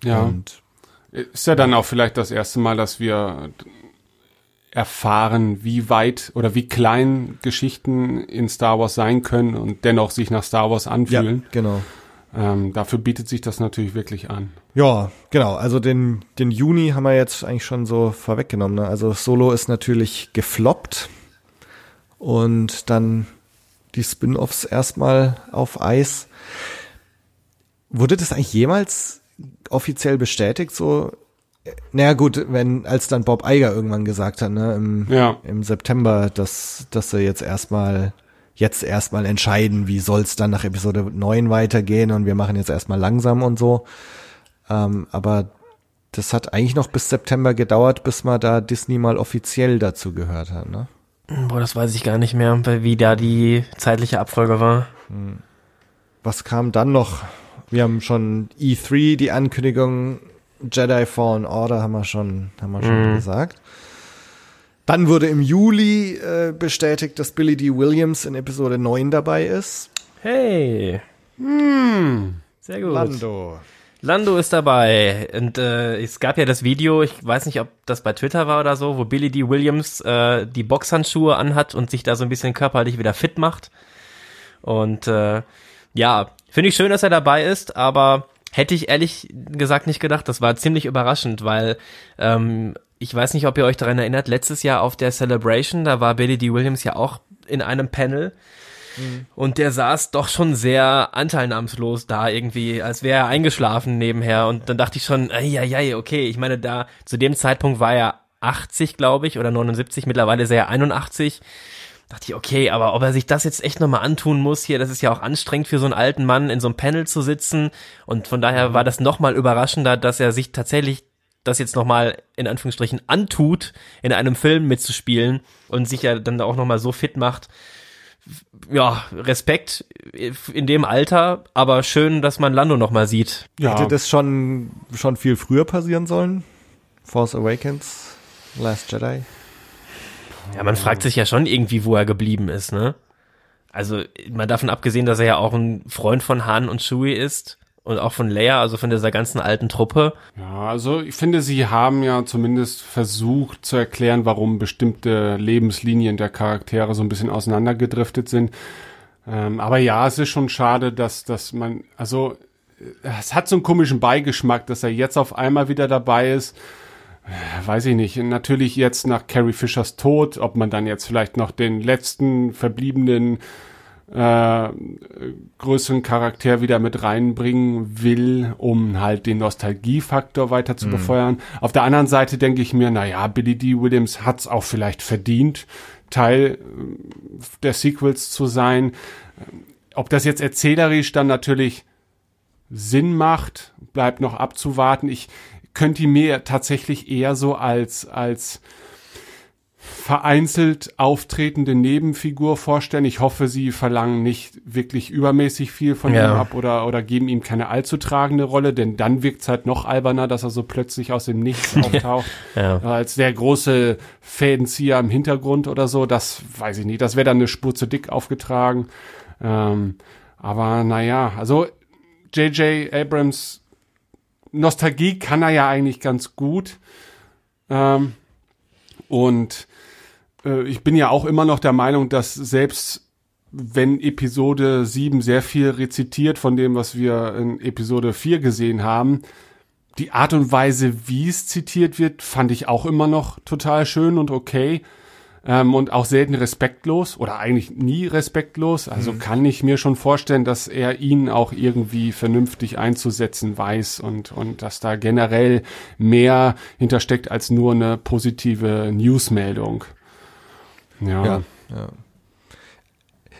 ja, Und ist ja dann auch vielleicht das erste Mal, dass wir erfahren, wie weit oder wie klein Geschichten in Star Wars sein können und dennoch sich nach Star Wars ja, anfühlen. genau. Ähm, dafür bietet sich das natürlich wirklich an. Ja, genau. Also den, den Juni haben wir jetzt eigentlich schon so vorweggenommen. Ne? Also Solo ist natürlich gefloppt und dann die Spin-offs erstmal auf Eis. Wurde das eigentlich jemals offiziell bestätigt? So, naja gut, wenn als dann Bob Iger irgendwann gesagt hat, ne, im, Ja. im September, dass dass sie jetzt erstmal jetzt erstmal entscheiden, wie soll's dann nach Episode 9 weitergehen und wir machen jetzt erstmal langsam und so. Ähm, aber das hat eigentlich noch bis September gedauert, bis man da Disney mal offiziell dazu gehört hat, ne? Boah, das weiß ich gar nicht mehr, wie da die zeitliche Abfolge war. Was kam dann noch? Wir haben schon E3, die Ankündigung, Jedi Fallen Order haben wir schon, haben wir schon Mhm. gesagt. Dann wurde im Juli äh, bestätigt, dass Billy D. Williams in Episode 9 dabei ist. Hey. Sehr gut. Lando. Lando ist dabei und äh, es gab ja das Video, ich weiß nicht, ob das bei Twitter war oder so, wo Billy D. Williams äh, die Boxhandschuhe anhat und sich da so ein bisschen körperlich wieder fit macht. Und äh, ja, finde ich schön, dass er dabei ist, aber hätte ich ehrlich gesagt nicht gedacht. Das war ziemlich überraschend, weil ähm, ich weiß nicht, ob ihr euch daran erinnert, letztes Jahr auf der Celebration, da war Billy D. Williams ja auch in einem Panel. Und der saß doch schon sehr anteilnahmslos da irgendwie, als wäre er eingeschlafen nebenher. Und dann dachte ich schon, ja, okay, ich meine, da zu dem Zeitpunkt war er 80, glaube ich, oder 79, mittlerweile ist er ja 81. Dachte ich, okay, aber ob er sich das jetzt echt nochmal antun muss hier, das ist ja auch anstrengend für so einen alten Mann, in so einem Panel zu sitzen. Und von daher war das nochmal überraschender, dass er sich tatsächlich das jetzt nochmal in Anführungsstrichen antut, in einem Film mitzuspielen und sich ja dann auch nochmal so fit macht ja, Respekt in dem Alter, aber schön, dass man Lando noch mal sieht. Ja, Hätte das schon, schon viel früher passieren sollen? Force Awakens, Last Jedi? Ja, man fragt sich ja schon irgendwie, wo er geblieben ist, ne? Also, mal davon abgesehen, dass er ja auch ein Freund von Han und Chewie ist und auch von Leia, also von dieser ganzen alten Truppe. Ja, also ich finde, sie haben ja zumindest versucht zu erklären, warum bestimmte Lebenslinien der Charaktere so ein bisschen auseinandergedriftet sind. Ähm, aber ja, es ist schon schade, dass, dass man, also äh, es hat so einen komischen Beigeschmack, dass er jetzt auf einmal wieder dabei ist. Weiß ich nicht. Natürlich jetzt nach Carrie Fishers Tod, ob man dann jetzt vielleicht noch den letzten verbliebenen äh, größeren Charakter wieder mit reinbringen will, um halt den Nostalgiefaktor weiter zu befeuern. Auf der anderen Seite denke ich mir, na ja, Billy D. Williams hat's auch vielleicht verdient, Teil äh, der Sequels zu sein. Ob das jetzt erzählerisch dann natürlich Sinn macht, bleibt noch abzuwarten. Ich könnte mir tatsächlich eher so als, als vereinzelt auftretende Nebenfigur vorstellen. Ich hoffe, sie verlangen nicht wirklich übermäßig viel von Ja. ihm ab oder, oder geben ihm keine allzu tragende Rolle, denn dann wirkt's halt noch alberner, dass er so plötzlich aus dem Nichts auftaucht. Ja. Als der große Fädenzieher im Hintergrund oder so, das weiß ich nicht. Das wäre dann eine Spur zu dick aufgetragen. Ähm, aber naja, also J.J. Abrams Nostalgie kann er ja eigentlich ganz gut. Ähm, und äh, ich bin ja auch immer noch der Meinung, dass selbst wenn Episode 7 sehr viel rezitiert von dem, was wir in Episode 4 gesehen haben, die Art und Weise, wie es zitiert wird, fand ich auch immer noch total schön und okay. Ähm, und auch selten respektlos oder eigentlich nie respektlos. Also kann ich mir schon vorstellen, dass er ihn auch irgendwie vernünftig einzusetzen weiß und, und dass da generell mehr hintersteckt als nur eine positive Newsmeldung. Ja. Ja, ja.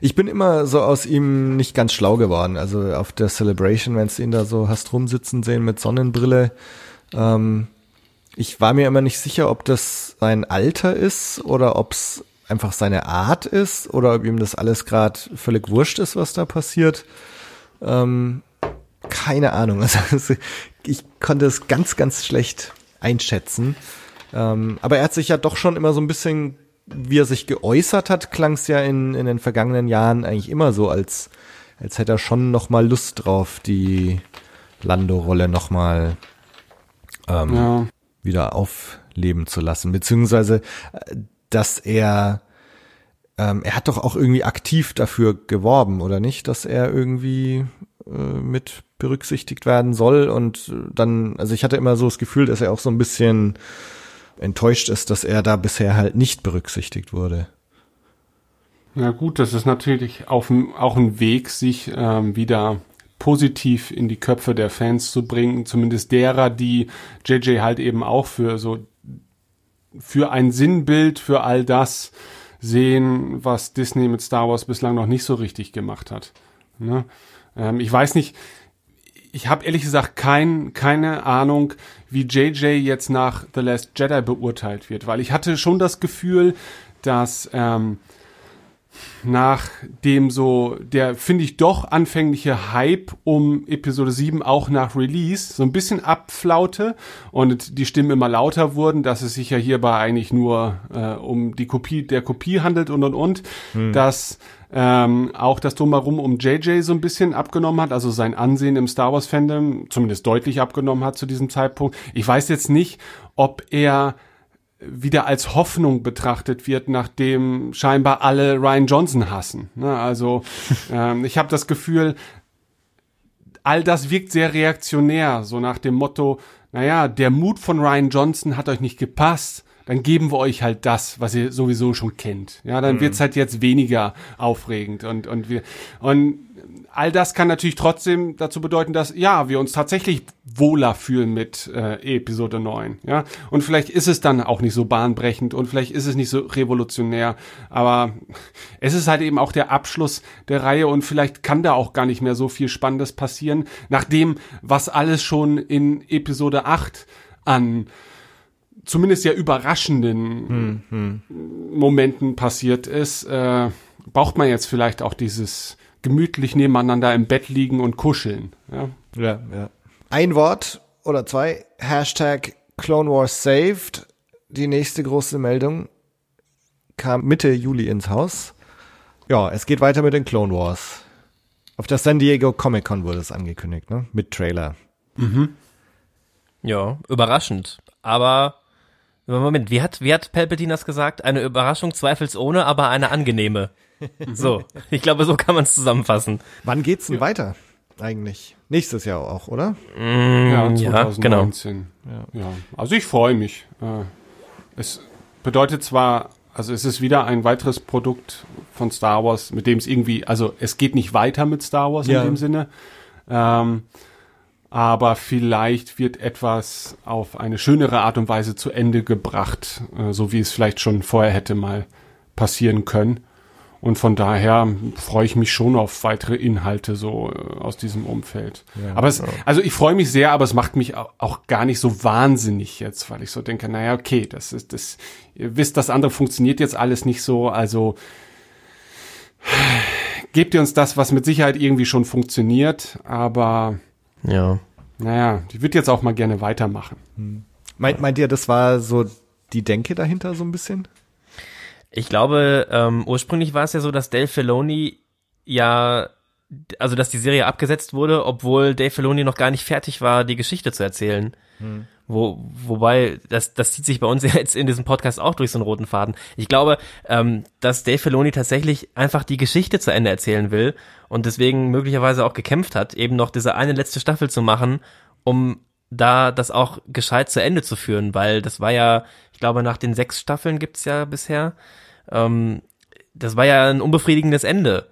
Ich bin immer so aus ihm nicht ganz schlau geworden. Also auf der Celebration, wenn du ihn da so hast rumsitzen sehen mit Sonnenbrille. Ähm, ich war mir immer nicht sicher, ob das sein Alter ist oder ob es einfach seine Art ist oder ob ihm das alles gerade völlig wurscht ist, was da passiert. Ähm, keine Ahnung. Also, ich konnte es ganz, ganz schlecht einschätzen. Ähm, aber er hat sich ja doch schon immer so ein bisschen, wie er sich geäußert hat, klang es ja in, in den vergangenen Jahren eigentlich immer so, als, als hätte er schon noch mal Lust drauf, die Lando-Rolle noch mal ähm, ja. Wieder aufleben zu lassen. Beziehungsweise, äh, dass er, ähm, er hat doch auch irgendwie aktiv dafür geworben, oder nicht? Dass er irgendwie äh, mit berücksichtigt werden soll und dann, also ich hatte immer so das Gefühl, dass er auch so ein bisschen enttäuscht ist, dass er da bisher halt nicht berücksichtigt wurde. Ja gut, das ist natürlich auf, auch ein Weg, sich ähm, wieder positiv in die Köpfe der Fans zu bringen, zumindest derer, die JJ halt eben auch für so für ein Sinnbild für all das sehen, was Disney mit Star Wars bislang noch nicht so richtig gemacht hat. Ne? Ähm, ich weiß nicht, ich, habe ehrlich gesagt kein, keine Ahnung, wie JJ jetzt nach The Last Jedi beurteilt wird, weil ich hatte schon das Gefühl, dass ähm, nach dem so, der finde ich doch anfängliche Hype um Episode 7 auch nach Release so ein bisschen abflaute und die Stimmen immer lauter wurden, dass es sich ja hierbei eigentlich nur äh, um die Kopie der Kopie handelt und und und, hm. dass ähm, auch das Drumherum um JJ so ein bisschen abgenommen hat, also sein Ansehen im Star Wars Fandom zumindest deutlich abgenommen hat zu diesem Zeitpunkt. Ich weiß jetzt nicht, ob er wieder als Hoffnung betrachtet wird, nachdem scheinbar alle Ryan Johnson hassen. Ne? Also ähm, ich habe das Gefühl, all das wirkt sehr reaktionär, so nach dem Motto, naja, der Mut von Ryan Johnson hat euch nicht gepasst, dann geben wir euch halt das, was ihr sowieso schon kennt. Ja, dann mhm. wird's halt jetzt weniger aufregend und und wir und all das kann natürlich trotzdem dazu bedeuten, dass ja, wir uns tatsächlich wohler fühlen mit äh, Episode 9, ja? Und vielleicht ist es dann auch nicht so bahnbrechend und vielleicht ist es nicht so revolutionär, aber es ist halt eben auch der Abschluss der Reihe und vielleicht kann da auch gar nicht mehr so viel spannendes passieren, nachdem was alles schon in Episode 8 an zumindest ja überraschenden hm, hm. Momenten passiert ist, äh, braucht man jetzt vielleicht auch dieses gemütlich nebeneinander im Bett liegen und kuscheln. Ja, ja. ja. Ein Wort oder zwei, Hashtag Clone Wars saved. Die nächste große Meldung kam Mitte Juli ins Haus. Ja, es geht weiter mit den Clone Wars. Auf der San Diego Comic Con wurde es angekündigt, ne? Mit Trailer. Mhm. Ja, überraschend. Aber Moment, wie hat, wie hat Palpatine das gesagt? Eine Überraschung zweifelsohne, aber eine angenehme. So, ich glaube, so kann man es zusammenfassen. Wann geht's denn ja. weiter? Eigentlich. Nächstes Jahr auch, oder? Mm, ja, 2019. Ja, genau. ja. Also ich freue mich. Äh, es bedeutet zwar, also es ist wieder ein weiteres Produkt von Star Wars, mit dem es irgendwie, also es geht nicht weiter mit Star Wars ja. in dem Sinne. Ähm, aber vielleicht wird etwas auf eine schönere Art und Weise zu Ende gebracht, äh, so wie es vielleicht schon vorher hätte mal passieren können. Und von daher freue ich mich schon auf weitere Inhalte so äh, aus diesem Umfeld. Ja, aber es, ja. also ich freue mich sehr, aber es macht mich auch, auch, gar nicht so wahnsinnig jetzt, weil ich so denke, naja, okay, das ist, das, ihr wisst, das andere funktioniert jetzt alles nicht so, also gebt ihr uns das, was mit Sicherheit irgendwie schon funktioniert, aber ja. Naja, die wird jetzt auch mal gerne weitermachen. Hm. Meint, meint ihr, das war so die Denke dahinter so ein bisschen? Ich glaube, ähm, ursprünglich war es ja so, dass Dave Filoni ja, also dass die Serie abgesetzt wurde, obwohl Dave Filoni noch gar nicht fertig war, die Geschichte zu erzählen. Hm. Wo, wobei, das, das zieht sich bei uns jetzt in diesem Podcast auch durch so einen roten Faden. Ich glaube, ähm, dass Dave Filoni tatsächlich einfach die Geschichte zu Ende erzählen will und deswegen möglicherweise auch gekämpft hat, eben noch diese eine letzte Staffel zu machen, um da das auch gescheit zu Ende zu führen, weil das war ja, ich glaube, nach den sechs Staffeln gibt's ja bisher, ähm, das war ja ein unbefriedigendes Ende.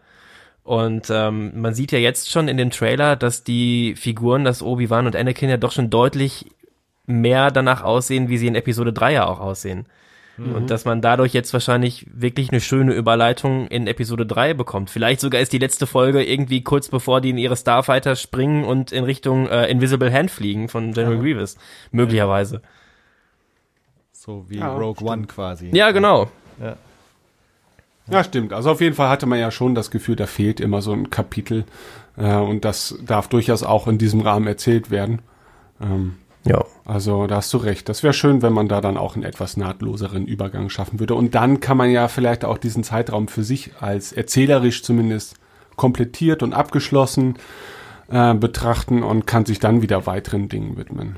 Und ähm, man sieht ja jetzt schon in dem Trailer, dass die Figuren, dass Obi-Wan und Anakin ja doch schon deutlich mehr danach aussehen, wie sie in Episode 3 ja auch aussehen. Mhm. Und dass man dadurch jetzt wahrscheinlich wirklich eine schöne Überleitung in Episode 3 bekommt. Vielleicht sogar ist die letzte Folge irgendwie kurz bevor die in ihre Starfighter springen und in Richtung äh, Invisible Hand fliegen von General ja. Grievous. Möglicherweise. So wie ja, Rogue stimmt. One quasi. Ja, genau. Ja. Ja, stimmt. Also auf jeden Fall hatte man ja schon das Gefühl, da fehlt immer so ein Kapitel. Äh, und das darf durchaus auch in diesem Rahmen erzählt werden. Ähm, ja. Also da hast du recht. Das wäre schön, wenn man da dann auch einen etwas nahtloseren Übergang schaffen würde. Und dann kann man ja vielleicht auch diesen Zeitraum für sich als erzählerisch zumindest komplettiert und abgeschlossen äh, betrachten und kann sich dann wieder weiteren Dingen widmen.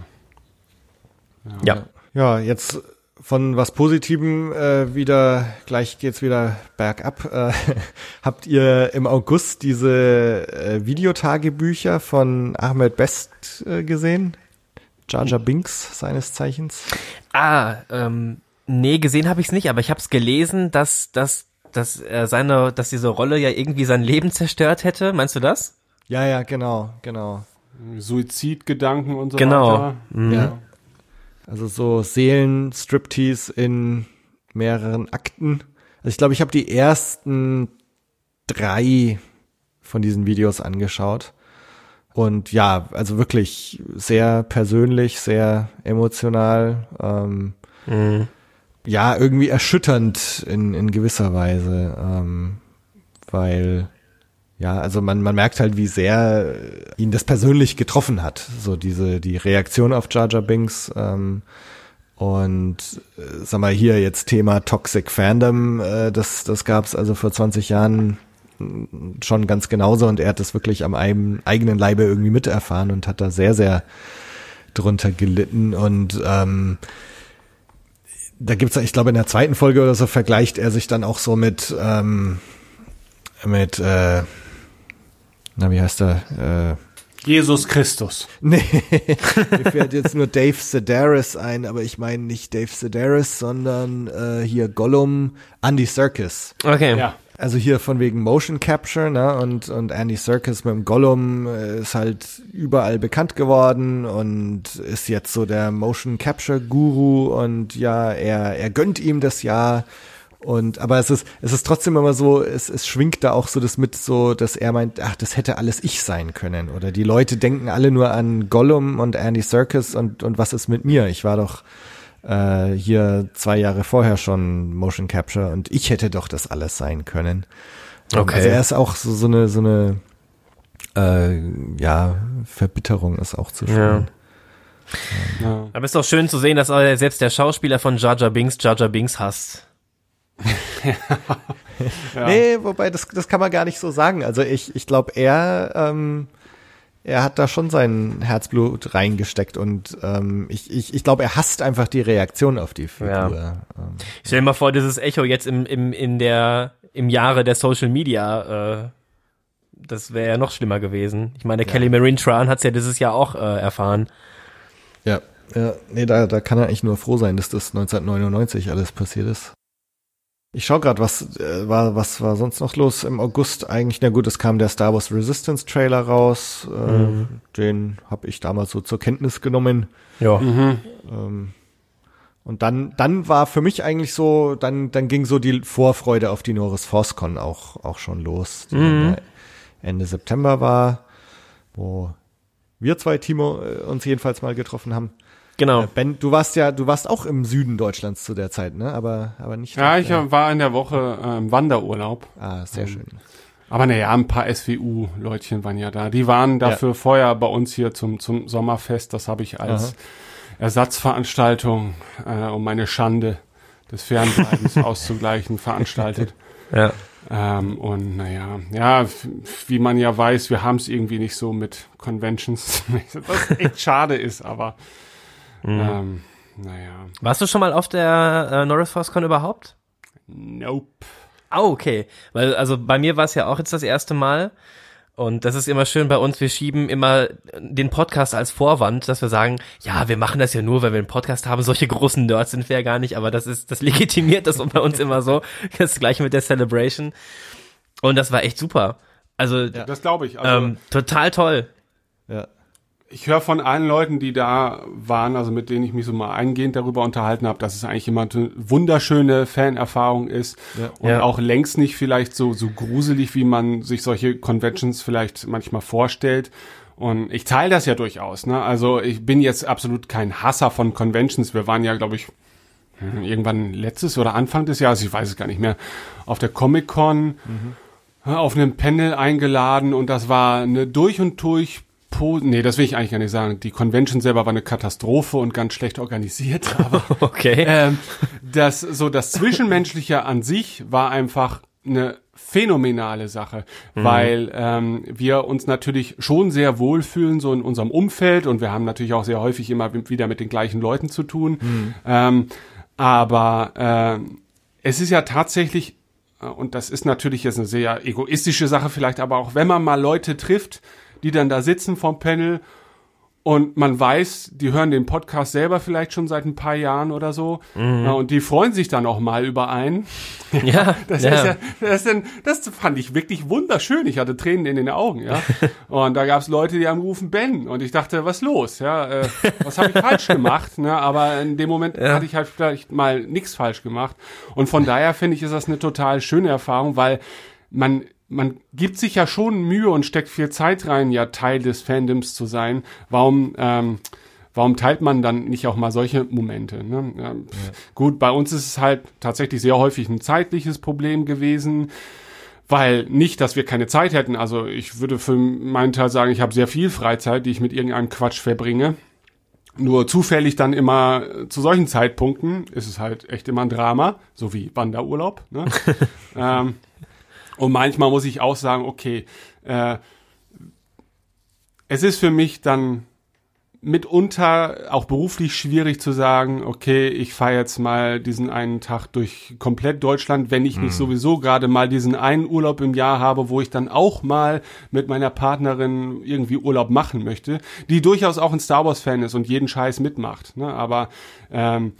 Ja. Ja, ja jetzt von was Positivem äh, wieder, gleich geht's wieder bergab. Äh, habt ihr im August diese äh, Videotagebücher von Ahmed Best äh, gesehen? Jar Jar Binks seines Zeichens. Ah, ähm, nee, gesehen habe ich es nicht, aber ich habe es gelesen, dass, dass, dass er seine, dass diese Rolle ja irgendwie sein Leben zerstört hätte. Meinst du das? Ja, ja, genau, genau. Suizidgedanken und so genau. weiter. Mhm. Ja. Also so Seelenstriptease in mehreren Akten. Also ich glaube, ich habe die ersten drei von diesen Videos angeschaut. und ja, also wirklich sehr persönlich, sehr emotional. Ähm, Mhm. ja, irgendwie erschütternd in, in gewisser Weise, ähm, weil ja, also man, man merkt halt, wie sehr ihn das persönlich getroffen hat, so diese, die Reaktion auf Jar Jar Binks, ähm, und äh, sag mal hier jetzt Thema Toxic Fandom, äh, das, das gab's also vor 20 Jahren mm, schon ganz genauso und er hat das wirklich am eigenen Leibe irgendwie miterfahren und hat da sehr, sehr drunter gelitten. Und ähm, da gibt's, ich glaube, in der zweiten Folge oder so vergleicht er sich dann auch so mit ähm, mit äh, na wie heißt er? Äh, Jesus Christus. Nee, mir fällt jetzt nur Dave Sedaris ein, aber ich meine nicht Dave Sedaris, sondern äh, hier Gollum, Andy Serkis. Okay. Ja. Also hier von wegen Motion Capture, ne? Und, und Andy Serkis mit dem Gollum äh, ist halt überall bekannt geworden und ist jetzt so der Motion Capture Guru und ja, er, er gönnt ihm das ja. Und aber es ist, es ist trotzdem immer so, es, es schwingt da auch so das mit, so, dass er meint, ach, das hätte alles ich sein können. Oder die Leute denken alle nur an Gollum und Andy Serkis und, und was ist mit mir? Ich war doch äh, hier zwei Jahre vorher schon Motion Capture und ich hätte doch das alles sein können. Ähm, Okay. Also er ist auch so, so eine, so eine äh, ja, Verbitterung ist auch zu spüren. Ja. Aber ist doch schön zu sehen, dass selbst der Schauspieler von Jar Jar Binks Jar Jar Binks hasst. Ja. Nee, wobei das, das kann man gar nicht so sagen. Also ich, ich glaube, er, ähm, er hat da schon sein Herzblut reingesteckt und ähm, ich, ich, ich glaube, er hasst einfach die Reaktion auf die Figur. Ja. Ähm, Stell dir mal vor, dieses Echo jetzt im, im, in der, im Jahre der Social Media, äh, das wäre ja noch schlimmer gewesen. Ich meine, Kelly Marie Tran hat's ja dieses Jahr auch äh, erfahren. ja. ja, nee, da, da kann er eigentlich nur froh sein, dass das 1999 alles passiert ist. Ich schau gerade, was äh, war, was war sonst noch los im August eigentlich? Na gut, es kam der Star Wars Resistance Trailer raus. Äh, Mhm. Den habe ich damals so zur Kenntnis genommen. Ja. Mhm. Ähm, und dann, dann war für mich eigentlich so, dann, dann ging so die Vorfreude auf die Norris ForceCon auch, auch schon los, die ja Ende September war, wo wir zwei, Timo, äh, uns jedenfalls mal getroffen haben. Genau. Äh, Ben, du warst ja, du warst auch im Süden Deutschlands zu der Zeit, ne? Aber, aber nicht. Ja, ich der- war in der Woche ähm, Wanderurlaub. Ah, sehr schön. Aber naja, ein paar SWU-Leutchen waren ja da. Die waren dafür vorher bei uns hier zum, zum Sommerfest. Das habe ich als Ersatzveranstaltung, äh, um meine Schande des Fernbleibens auszugleichen, veranstaltet. Ja. Ähm, und naja, ja, wie man ja weiß, wir haben es irgendwie nicht so mit Conventions, was echt schade ist, aber ähm, naja, Warst du schon mal auf der äh, Norris ForceCon überhaupt? nope. Oh, okay. Weil, also bei mir war es ja auch jetzt das erste Mal. Und das ist immer schön bei uns. Wir schieben immer den Podcast als Vorwand, dass wir sagen, ja, wir machen das ja nur, weil wir einen Podcast haben. Solche großen Nerds sind wir ja gar nicht, aber das ist, das legitimiert das bei uns immer so. Das gleiche mit der Celebration. Und das war echt super. Also, Das glaube ich. Also, ähm, total toll. Ja. Ich höre von allen Leuten, die da waren, also mit denen ich mich so mal eingehend darüber unterhalten habe, dass es eigentlich immer eine wunderschöne Fanerfahrung ist Ja. und Ja. auch längst nicht vielleicht so so gruselig, wie man sich solche Conventions vielleicht manchmal vorstellt. Und ich teile das ja durchaus. Ne? Also ich bin jetzt absolut kein Hasser von Conventions. Wir waren ja, glaube ich, hm, irgendwann letztes oder Anfang des Jahres, ich weiß es gar nicht mehr, auf der Comic Con auf einem Panel eingeladen und das war eine durch und durch nee, das will ich eigentlich gar nicht sagen. Die Convention selber war eine Katastrophe und ganz schlecht organisiert, aber Okay. ähm, das so das zwischenmenschliche an sich war einfach eine phänomenale Sache, weil ähm, wir uns natürlich schon sehr wohlfühlen so in unserem Umfeld und wir haben natürlich auch sehr häufig immer wieder mit den gleichen Leuten zu tun. Ähm, aber ähm, es ist ja tatsächlich äh, und das ist natürlich jetzt eine sehr egoistische Sache vielleicht, aber auch wenn man mal Leute trifft, die dann da sitzen vom Panel und man weiß, die hören den Podcast selber vielleicht schon seit ein paar Jahren oder so ja, und die freuen sich dann auch mal über einen. ja, Das ja. ist ja, das, ist, das fand ich wirklich wunderschön. Ich hatte Tränen in den Augen, ja. Und da gab es Leute, die haben gerufen Ben und ich dachte, was los, ja, äh, was habe ich falsch gemacht, ne? Aber in dem Moment hatte ich halt vielleicht mal nichts falsch gemacht und von daher finde ich, ist das eine total schöne Erfahrung, weil man man gibt sich ja schon Mühe und steckt viel Zeit rein, ja Teil des Fandoms zu sein. Warum, ähm, warum teilt man dann nicht auch mal solche Momente? Ne? Ja, ja. Gut, bei uns ist es halt tatsächlich sehr häufig ein zeitliches Problem gewesen weil nicht, dass wir keine Zeit hätten. Also ich würde für meinen Teil sagen, ich habe sehr viel Freizeit, die ich mit irgendeinem Quatsch verbringe. Nur zufällig dann immer zu solchen Zeitpunkten ist es halt echt immer ein Drama, so wie Wanderurlaub. Ne? ähm, und manchmal muss ich auch sagen, okay, äh, es ist für mich dann mitunter auch beruflich schwierig zu sagen, okay, ich fahre jetzt mal diesen einen Tag durch komplett Deutschland, wenn ich nicht mhm. sowieso gerade mal diesen einen Urlaub im Jahr habe, wo ich dann auch mal mit meiner Partnerin irgendwie Urlaub machen möchte, die durchaus auch ein Star Wars Fan ist und jeden Scheiß mitmacht. Ne? Aber ähm,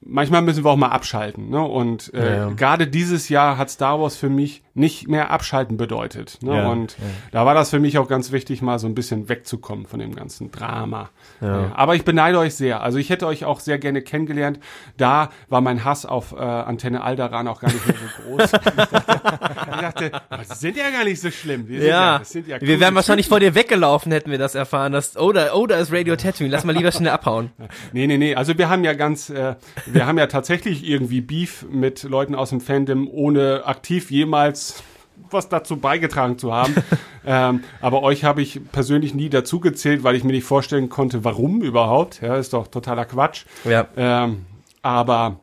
manchmal müssen wir auch mal abschalten. Ne? Und äh, ja, ja. gerade dieses Jahr hat Star Wars für mich nicht mehr abschalten bedeutet. Ne? Ja, und da war das für mich auch ganz wichtig, mal so ein bisschen wegzukommen von dem ganzen Drama. aber ich beneide euch sehr. Also ich hätte euch auch sehr gerne kennengelernt. Da war mein Hass auf äh, Antenne Alderan auch gar nicht mehr so groß. ich dachte, das sind ja gar nicht so schlimm. Die ja, ja wir wären wahrscheinlich vor dir weggelaufen, hätten wir das erfahren. Dass, oh, da, oh, da ist Radio Tattooing. Lass mal lieber schnell abhauen. Nee, nee, nee. Also wir haben ja ganz, äh, wir haben ja tatsächlich irgendwie Beef mit Leuten aus dem Fandom, ohne aktiv jemals was dazu beigetragen zu haben. ähm, aber euch habe ich persönlich nie dazu gezählt, weil ich mir nicht vorstellen konnte, warum überhaupt. Ja, ist doch totaler Quatsch. Ja. Ähm, aber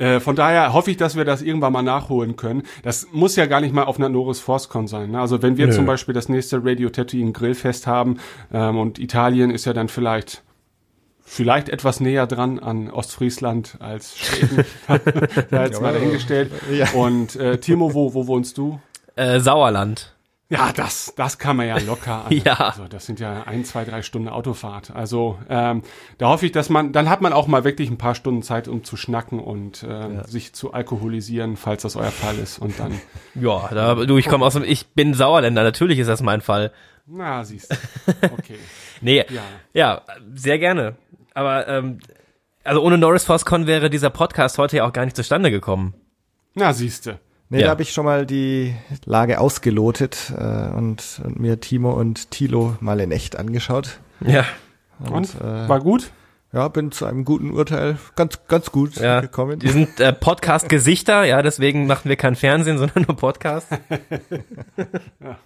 äh, von daher hoffe ich, dass wir das irgendwann mal nachholen können. Das muss ja gar nicht mal auf einer Norris Forcecon sein. Ne? Also wenn wir Nö. zum Beispiel das nächste Radio Tatooine Grillfest haben ähm, und Italien ist ja dann vielleicht vielleicht etwas näher dran an Ostfriesland als Schweden. da jetzt mal dahingestellt. Ja. Und äh, Timo, wo, wo wohnst du? Äh, Sauerland. Ja, das, das kann man ja locker. ja. Also das sind ja ein, zwei, drei Stunden Autofahrt. Also ähm, da hoffe ich, dass man, dann hat man auch mal wirklich ein paar Stunden Zeit, um zu schnacken und äh, ja. sich zu alkoholisieren, falls das euer Fall ist. Und dann. Ja, da, du, ich komme aus dem, ich bin Sauerländer. Natürlich ist das mein Fall. Na, siehst du. Okay. nee, ja. ja, sehr gerne. Aber ähm, also ohne Norris Foscon wäre dieser Podcast heute ja auch gar nicht zustande gekommen. Na, siehste. Nee, ja. da habe ich schon mal die Lage ausgelotet äh, und, und mir Timo und Tilo mal in echt angeschaut. Ja. Und, und äh, war gut? Ja, bin zu einem guten Urteil ganz, ganz gut ja. gekommen. Die sind äh, Podcast-Gesichter, ja, deswegen machen wir kein Fernsehen, sondern nur Podcast. ja.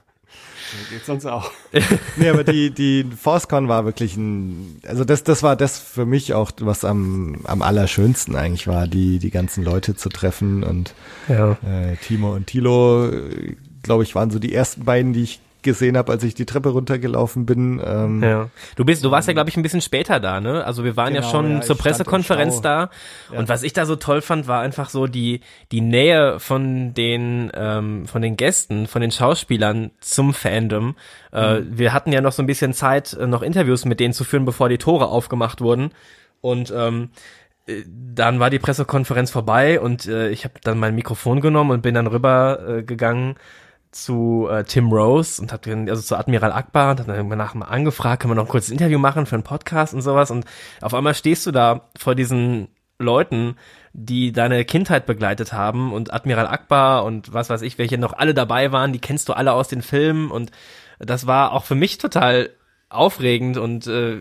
Geht sonst auch. nee, aber die, die ForceCon war wirklich ein, also das, das war das für mich auch, was am, am allerschönsten eigentlich war, die, die ganzen Leute zu treffen und ja. äh, Timo und Tilo, äh, glaube ich, waren so die ersten beiden, die ich gesehen habe, als ich die Treppe runtergelaufen bin. Ähm, ja. Du bist, du warst ja glaube ich ein bisschen später da, ne? Also wir waren genau, ja schon ja, zur Pressekonferenz da ja. und was ich da so toll fand, war einfach so die die Nähe von den ähm, von den Gästen, von den Schauspielern zum Fandom. Äh, mhm. Wir hatten ja noch so ein bisschen Zeit, äh, noch Interviews mit denen zu führen, bevor die Tore aufgemacht wurden und ähm, äh, dann war die Pressekonferenz vorbei und äh, ich habe dann mein Mikrofon genommen und bin dann rüber äh, gegangen zu äh, Tim Rose und hat also zu Admiral Akbar und hat dann danach mal angefragt, kann man noch ein kurzes Interview machen für einen Podcast und sowas und auf einmal stehst du da vor diesen Leuten, die deine Kindheit begleitet haben und Admiral Akbar und was weiß ich, welche noch alle dabei waren, die kennst du alle aus den Filmen und das war auch für mich total aufregend und äh,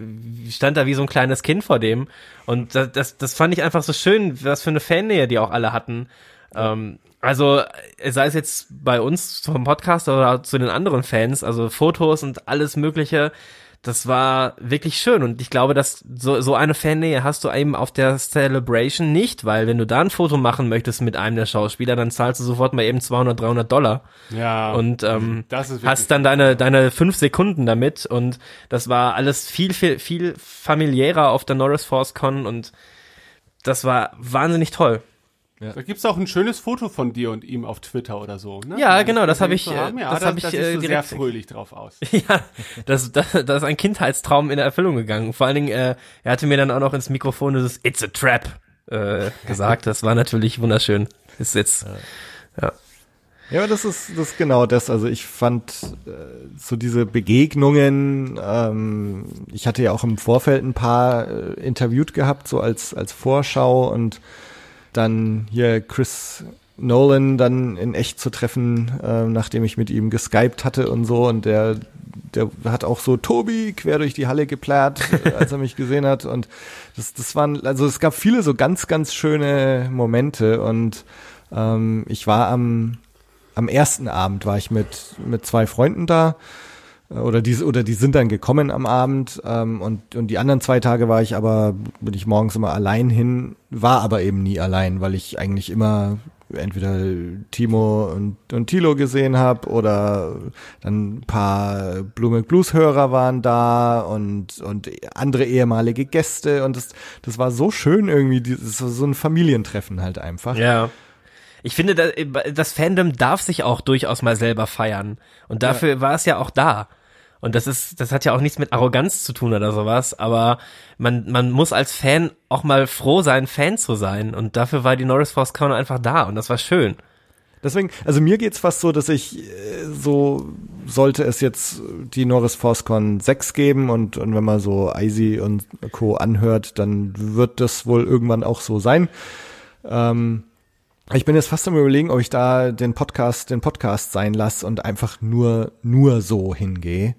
stand da wie so ein kleines Kind vor dem und das, das, das fand ich einfach so schön, was für eine Fannähe die auch alle hatten. Ähm, also sei es jetzt bei uns vom Podcast oder zu den anderen Fans, also Fotos und alles Mögliche, das war wirklich schön und ich glaube, dass so, so eine Fannähe hast du eben auf der Celebration nicht, weil wenn du da ein Foto machen möchtest mit einem der Schauspieler, dann zahlst du sofort mal eben 200, 300 Dollar. Ja. Und ähm, hast dann deine deine fünf Sekunden damit und das war alles viel viel viel familiärer auf der Norris Force Con und das war wahnsinnig toll. Ja. Da gibt's auch ein schönes Foto von dir und ihm auf Twitter oder so. Ne? Ja, das genau, das habe ich, ja, das da, habe ich da äh, direkt sehr fröhlich drauf aus. ja, das, das, das ist ein Kindheitstraum in Erfüllung gegangen. Vor allen Dingen, äh, er hatte mir dann auch noch ins Mikrofon dieses It's a Trap äh, gesagt. Das war natürlich wunderschön. Ist jetzt, ja. ja. Ja, das ist das ist genau das. Also ich fand äh, so diese Begegnungen. Ähm, ich hatte ja auch im Vorfeld ein paar äh, interviewt gehabt, so als als Vorschau und dann hier Chris Nolan dann in echt zu treffen, äh, nachdem ich mit ihm geskypt hatte und so. Und der, der hat auch so Tobi quer durch die Halle geplärt, äh, als er mich gesehen hat. Und das, das waren, also es gab viele so ganz, ganz schöne Momente. Und ähm, ich war am, am ersten Abend war ich mit, mit zwei Freunden da oder die, oder die sind dann gekommen am Abend ähm, und, und die anderen zwei Tage war ich aber, bin ich morgens immer allein hin, war aber eben nie allein, weil ich eigentlich immer entweder Timo und, und Tilo gesehen habe oder dann ein paar Blume Blues Hörer waren da und und andere ehemalige Gäste und das das war so schön irgendwie das war so ein Familientreffen halt einfach. Ja. Ich finde, das Fandom darf sich auch durchaus mal selber feiern. Und dafür ja. war es ja auch da. Und das ist, das hat ja auch nichts mit Arroganz zu tun oder sowas, aber man, man muss als Fan auch mal froh sein, Fan zu sein. Und dafür war die Norris Force Con einfach da und das war schön. Deswegen, also mir geht's fast so, dass ich äh, so sollte es jetzt die Norris Force Con 6 geben und, und wenn man so Icy und Co. anhört, dann wird das wohl irgendwann auch so sein. Ähm, ich bin jetzt fast am überlegen, ob ich da den Podcast, den Podcast sein lasse und einfach nur, nur so hingehe.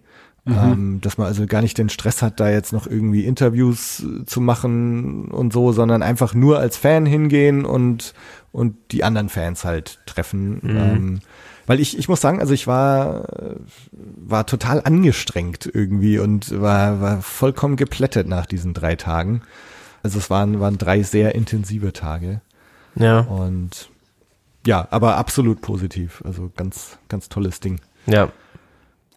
Mhm. Ähm, dass man also gar nicht den Stress hat, da jetzt noch irgendwie Interviews äh, zu machen und so, sondern einfach nur als Fan hingehen und, und die anderen Fans halt treffen. Mhm. Ähm, weil ich, ich muss sagen, also ich war, war total angestrengt irgendwie und war, war vollkommen geplättet nach diesen drei Tagen. Also es waren, waren drei sehr intensive Tage. Ja. Und ja, aber absolut positiv. Also ganz, ganz tolles Ding. Ja.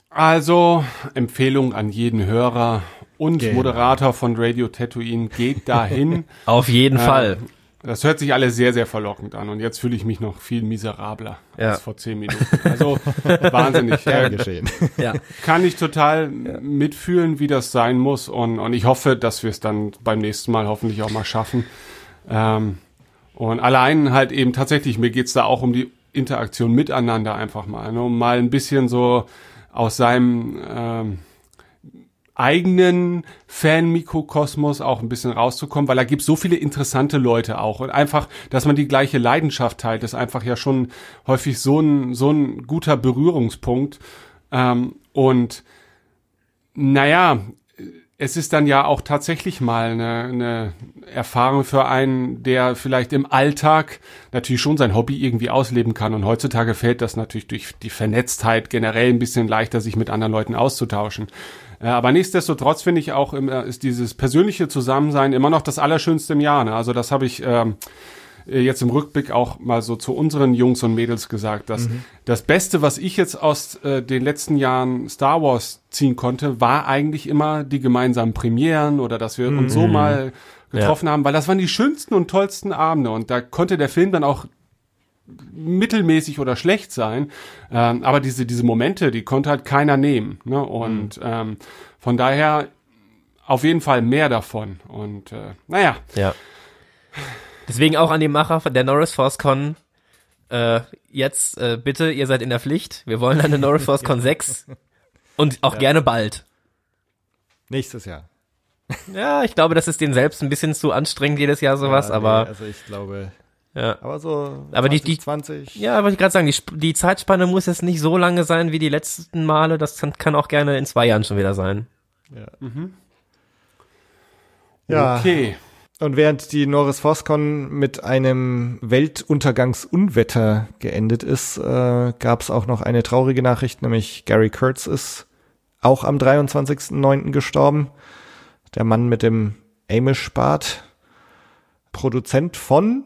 Also, Empfehlung an jeden Hörer und genau. Moderator von Radio Tatooine, geht dahin. Auf jeden äh, Fall. Das hört sich alles sehr, sehr verlockend an und jetzt fühle ich mich noch viel miserabler ja. als vor zehn Minuten. Also wahnsinnig. Äh, geschehen. Ja. Kann ich total ja. mitfühlen, wie das sein muss und, und ich hoffe, dass wir es dann beim nächsten Mal hoffentlich auch mal schaffen. Ähm, und allein halt eben tatsächlich, mir geht's da auch um die Interaktion miteinander einfach mal, ne, um mal ein bisschen so aus seinem ähm, eigenen Fan-Mikrokosmos auch ein bisschen rauszukommen, weil da gibt so viele interessante Leute auch. Und einfach, dass man die gleiche Leidenschaft teilt, ist einfach ja schon häufig so ein so ein guter Berührungspunkt. Ähm, und naja, es ist dann ja auch tatsächlich mal eine, eine Erfahrung für einen, der vielleicht im Alltag natürlich schon sein Hobby irgendwie ausleben kann. Und heutzutage fällt das natürlich durch die Vernetztheit generell ein bisschen leichter, sich mit anderen Leuten auszutauschen. Äh, aber nichtsdestotrotz finde ich auch, ist dieses persönliche Zusammensein immer noch das Allerschönste im Jahr. Ne? Also das habe ich ähm, äh, jetzt im Rückblick auch mal so zu unseren Jungs und Mädels gesagt, dass mhm. das Beste, was ich jetzt aus äh, den letzten Jahren Star Wars ziehen konnte, war eigentlich immer die gemeinsamen Premieren oder dass wir mhm. uns so mal getroffen ja. haben, weil das waren die schönsten und tollsten Abende und da konnte der Film dann auch mittelmäßig oder schlecht sein, ähm, aber diese diese Momente, die konnte halt keiner nehmen, ne? Und mhm. ähm, von daher auf jeden Fall mehr davon und äh, naja. Ja. Deswegen auch an die Macher der Norris Force Con. Äh, jetzt äh, bitte, ihr seid in der Pflicht. Wir wollen eine Norris Force Con 6 und auch ja. gerne bald. Nächstes Jahr. Ja, ich glaube, das ist denen selbst ein bisschen zu anstrengend jedes Jahr sowas, ja, aber nee, also ich glaube ja. Aber so aber 20, die, die 20. Ja, wollte ich gerade sagen, die, die Zeitspanne muss jetzt nicht so lange sein wie die letzten Male, das kann, kann auch gerne in zwei Jahren schon wieder sein. Ja. Mhm. Ja. Okay. Und während die Norris Foscon mit einem Weltuntergangsunwetter geendet ist, äh, gab es auch noch eine traurige Nachricht, nämlich Gary Kurtz ist auch am 23.09. gestorben. Der Mann mit dem Amish-Bart, Produzent von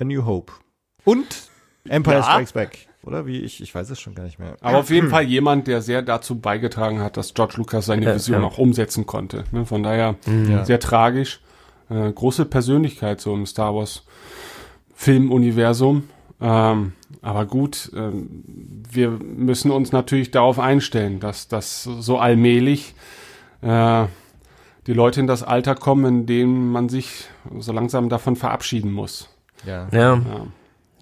A New Hope und Empire ja. Strikes Back. Oder wie ich, ich weiß es schon gar nicht mehr. Aber auf jeden Fall jemand, der sehr dazu beigetragen hat, dass George Lucas seine Vision auch umsetzen konnte. Ne, von daher ja. sehr tragisch äh, große Persönlichkeit so im Star Wars Filmuniversum. Ähm, aber gut, äh, wir müssen uns natürlich darauf einstellen, dass das so allmählich äh, die Leute in das Alter kommen, in dem man sich so langsam davon verabschieden muss. Ja. Ja, ja.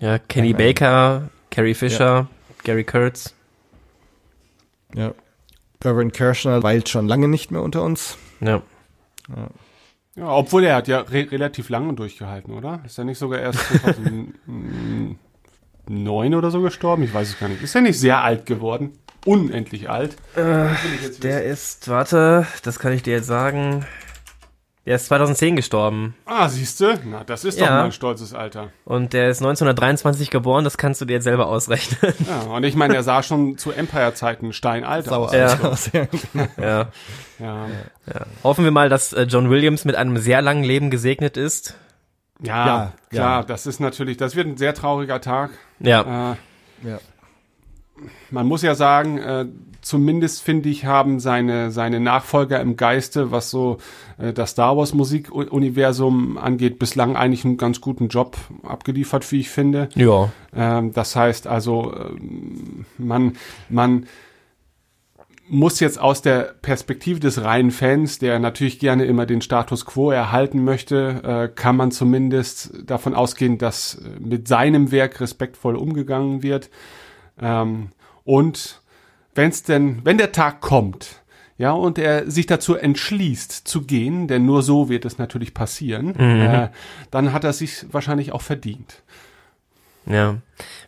ja Kenny ja, Baker, Carrie Fisher, ja. Gary Kurtz. Ja. Irvin Kirschner weilt schon lange nicht mehr unter uns. Ja. ja. Ja, obwohl er hat ja re relativ lange durchgehalten, oder? Ist er nicht sogar erst 2000, 2009 oder so gestorben. Ich weiß es gar nicht. Ist ja nicht sehr alt geworden. Unendlich alt. Der ist, warte, das kann ich dir jetzt sagen. Der ist 2010 gestorben. Ah, siehste, na, das ist doch Ja. mal ein stolzes Alter. Und der ist 1923 geboren, das kannst du dir jetzt selber ausrechnen. Ja, und ich meine, er sah schon zu Empire-Zeiten steinalt Sauer. aus. Ja. aus. Ja. ja. Ja. Hoffen wir mal, dass äh, John Williams mit einem sehr langen Leben gesegnet ist. Ja, Ja, klar, ja. das ist natürlich, das wird ein sehr trauriger Tag. Ja. Äh, Ja. Man muss ja sagen, äh, zumindest finde ich, haben seine, seine Nachfolger im Geiste, was so äh, das Star Wars Musikuniversum angeht, bislang eigentlich einen ganz guten Job abgeliefert, wie ich finde. Ja. Ähm, das heißt also, ähm, man, man muss jetzt aus der Perspektive des reinen Fans, der natürlich gerne immer den Status quo erhalten möchte, äh, kann man zumindest davon ausgehen, dass äh, mit seinem Werk respektvoll umgegangen wird. Ähm, und wenn's denn, wenn der Tag kommt, ja, und er sich dazu entschließt zu gehen, denn nur so wird es natürlich passieren, äh, dann hat er sich wahrscheinlich auch verdient. Ja.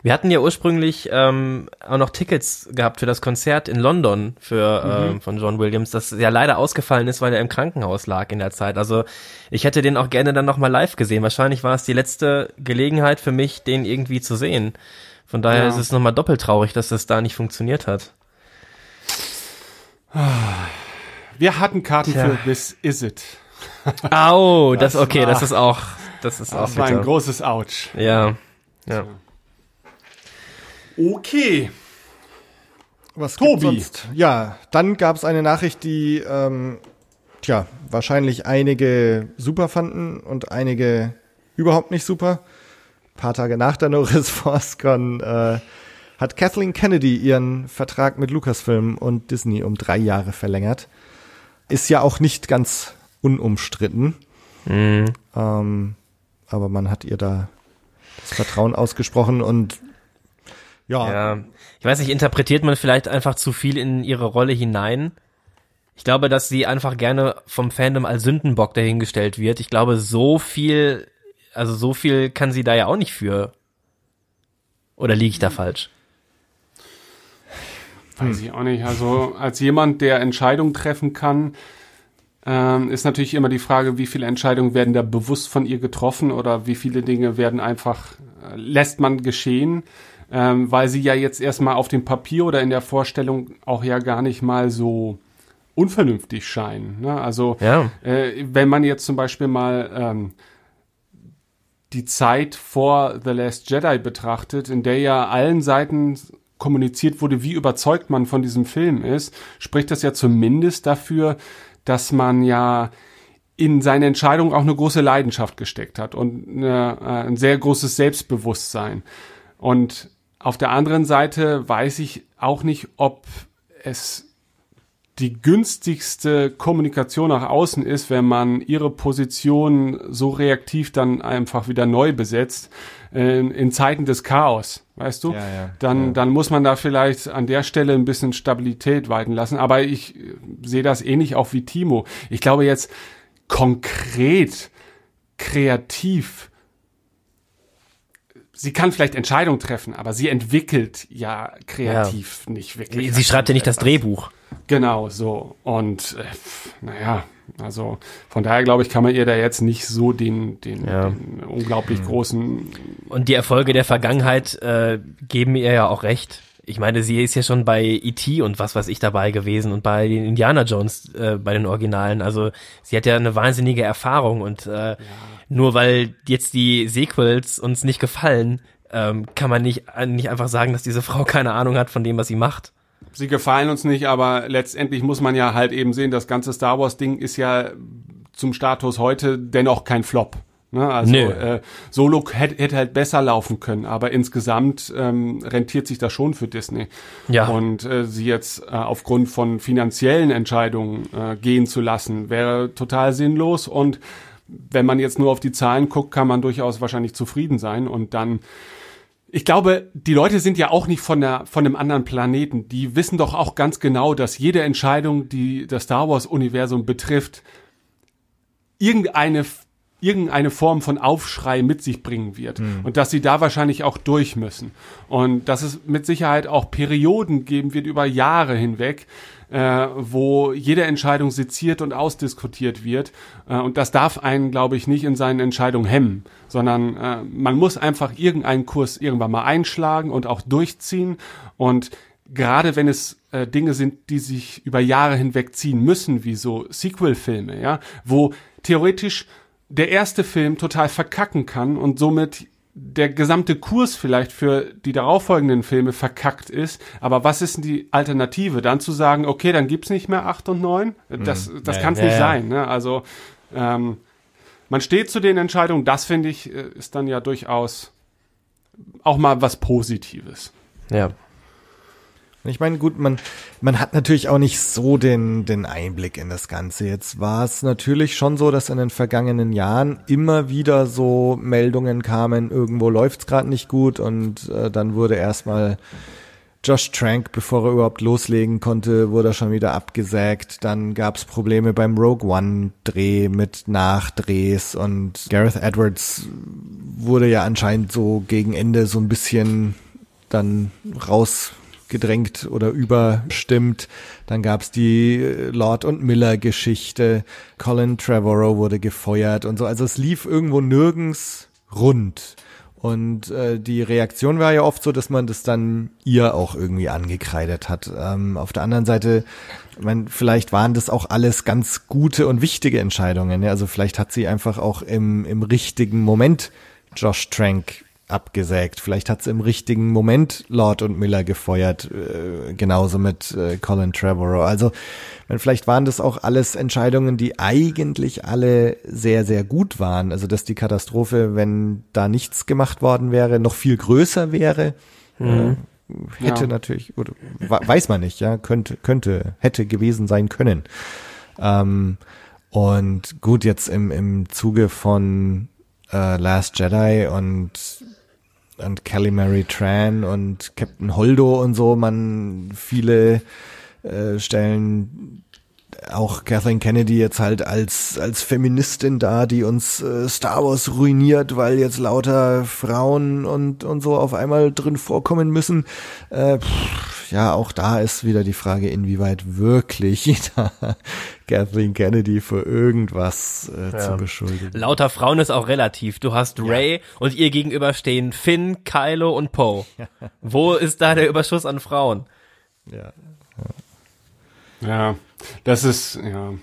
Wir hatten ja ursprünglich ähm, auch noch Tickets gehabt für das Konzert in London für ähm, von John Williams, das ja leider ausgefallen ist, weil er im Krankenhaus lag in der Zeit. Also ich hätte den auch gerne dann nochmal live gesehen. Wahrscheinlich war es die letzte Gelegenheit für mich, den irgendwie zu sehen. Von daher Ja. ist es nochmal doppelt traurig, dass das da nicht funktioniert hat. Wir hatten Karten Tja. für This Is It. Au, das, Das okay, war- das ist auch, das ist Das auch war ein bitter. großes Ouch. Ja. Ja. Okay. Was Tobi. gibt's sonst? Ja, dann gab es eine Nachricht, die ähm, tja, wahrscheinlich einige super fanden und einige überhaupt nicht super. Ein paar Tage nach der Norris ForceCon äh, hat Kathleen Kennedy ihren Vertrag mit Lucasfilm und Disney um drei Jahre verlängert. Ist ja auch nicht ganz unumstritten. Mhm. Ähm, aber man hat ihr da das Vertrauen ausgesprochen und ja, Ja, ich weiß nicht, interpretiert man vielleicht einfach zu viel in ihre Rolle hinein? Ich glaube, dass sie einfach gerne vom Fandom als Sündenbock dahingestellt wird. Ich glaube, so viel, also so viel kann sie da ja auch nicht für. Oder liege ich da falsch? Weiß ich auch nicht. Also als jemand, der Entscheidungen treffen kann, ähm, ist natürlich immer die Frage, wie viele Entscheidungen werden da bewusst von ihr getroffen oder wie viele Dinge werden einfach, äh, lässt man geschehen, ähm, weil sie ja jetzt erstmal auf dem Papier oder in der Vorstellung auch ja gar nicht mal so unvernünftig scheinen. Ne? Also Ja. äh, wenn man jetzt zum Beispiel mal ähm, die Zeit vor The Last Jedi betrachtet, in der ja allen Seiten kommuniziert wurde, wie überzeugt man von diesem Film ist, spricht das ja zumindest dafür, dass man ja in seine Entscheidung auch eine große Leidenschaft gesteckt hat und eine, äh, ein sehr großes Selbstbewusstsein. Und auf der anderen Seite weiß ich auch nicht, ob es die günstigste Kommunikation nach außen ist, wenn man ihre Position so reaktiv dann einfach wieder neu besetzt, äh, in Zeiten des Chaos, weißt du? Ja, ja, dann, ja. dann muss man da vielleicht an der Stelle ein bisschen Stabilität walten lassen. Aber ich äh, sehe das ähnlich auch wie Timo. Ich glaube jetzt konkret, kreativ, sie kann vielleicht Entscheidungen treffen, aber sie entwickelt ja kreativ nicht wirklich. Sie, sie schreibt ja nicht das Drehbuch. Genau, so. Und äh, naja, also von daher glaube ich, kann man ihr da jetzt nicht so den, den, Ja. den unglaublich großen. Und die Erfolge der Vergangenheit äh, geben ihr ja auch recht. Ich meine, sie ist ja schon bei E.T. und was weiß ich dabei gewesen und bei den Indiana Jones, äh, bei den Originalen. Also sie hat ja eine wahnsinnige Erfahrung und äh, nur weil jetzt die Sequels uns nicht gefallen, ähm, kann man nicht, äh, nicht einfach sagen, dass diese Frau keine Ahnung hat von dem, was sie macht. Sie gefallen uns nicht, aber letztendlich muss man ja halt eben sehen, das ganze Star Wars Ding ist ja zum Status heute dennoch kein Flop. Ne? Also Nö. äh, Solo hätte hätte halt besser laufen können, aber insgesamt ähm, rentiert sich das schon für Disney. Ja. Und äh, sie jetzt äh, aufgrund von finanziellen Entscheidungen äh, gehen zu lassen, wäre total sinnlos. Und wenn man jetzt nur auf die Zahlen guckt, kann man durchaus wahrscheinlich zufrieden sein. Und dann, ich glaube, die Leute sind ja auch nicht von, der, von einem anderen Planeten. Die wissen doch auch ganz genau, dass jede Entscheidung, die das Star Wars-Universum betrifft, irgendeine irgendeine Form von Aufschrei mit sich bringen wird mhm. und dass sie da wahrscheinlich auch durch müssen und dass es mit Sicherheit auch Perioden geben wird über Jahre hinweg, äh, wo jede Entscheidung seziert und ausdiskutiert wird. Äh, und das darf einen, glaube ich, nicht in seinen Entscheidungen hemmen, sondern äh, man muss einfach irgendeinen Kurs irgendwann mal einschlagen und auch durchziehen. Und gerade wenn es äh, Dinge sind, die sich über Jahre hinweg ziehen müssen, wie so Sequel-Filme, ja, wo theoretisch der erste Film total verkacken kann und somit der gesamte Kurs vielleicht für die darauffolgenden Filme verkackt ist, aber was ist denn die Alternative? Dann zu sagen, okay, dann gibt's nicht mehr acht und neun? Das, das ja, kann es ja, nicht ja. sein. Ne? Also ähm, man steht zu den Entscheidungen, das finde ich, äh, ist dann ja durchaus auch mal was Positives. Ja. Ich meine, gut, man, man hat natürlich auch nicht so den, den Einblick in das Ganze. Jetzt war es natürlich schon so, dass in den vergangenen Jahren immer wieder so Meldungen kamen, irgendwo läuft's gerade nicht gut und äh, dann wurde erstmal Josh Trank, bevor er überhaupt loslegen konnte, wurde er schon wieder abgesägt. Dann gab's Probleme beim Rogue One Dreh mit Nachdrehs und Gareth Edwards wurde ja anscheinend so gegen Ende so ein bisschen dann raus gedrängt oder überstimmt. Dann gab's die äh, Lord und Miller Geschichte. Colin Trevorrow wurde gefeuert und so. Also es lief irgendwo nirgends rund. Und äh, die Reaktion war ja oft so, dass man das dann ihr auch irgendwie angekreidet hat. Ähm, auf der anderen Seite, ich mein, vielleicht waren das auch alles ganz gute und wichtige Entscheidungen. Ja? Also vielleicht hat sie einfach auch im, im richtigen Moment Josh Trank abgesägt. Vielleicht hat sie im richtigen Moment Lord und Miller gefeuert, äh, genauso mit äh, Colin Trevorrow. Also vielleicht waren das auch alles Entscheidungen, die eigentlich alle sehr, sehr gut waren. Also dass die Katastrophe, wenn da nichts gemacht worden wäre, noch viel größer wäre. Mhm. Äh, hätte ja. natürlich, oder weiß man nicht, ja, könnte, könnte, hätte gewesen sein können. Ähm, und gut, jetzt im, im Zuge von äh, Last Jedi und und Kelly Mary Tran und Captain Holdo und so, man viele äh, stellen auch Kathleen Kennedy jetzt halt als als Feministin da, die uns äh, Star Wars ruiniert, weil jetzt lauter Frauen und und so auf einmal drin vorkommen müssen. Äh, pff, ja, auch da ist wieder die Frage, inwieweit wirklich Kathleen Kennedy für irgendwas äh, ja. zu beschuldigen. Lauter Frauen ist auch relativ. Du hast Ray ja. und ihr gegenüber stehen Finn, Kylo und Poe. Wo ist da der Überschuss an Frauen? Ja. Ja, das ist, ja,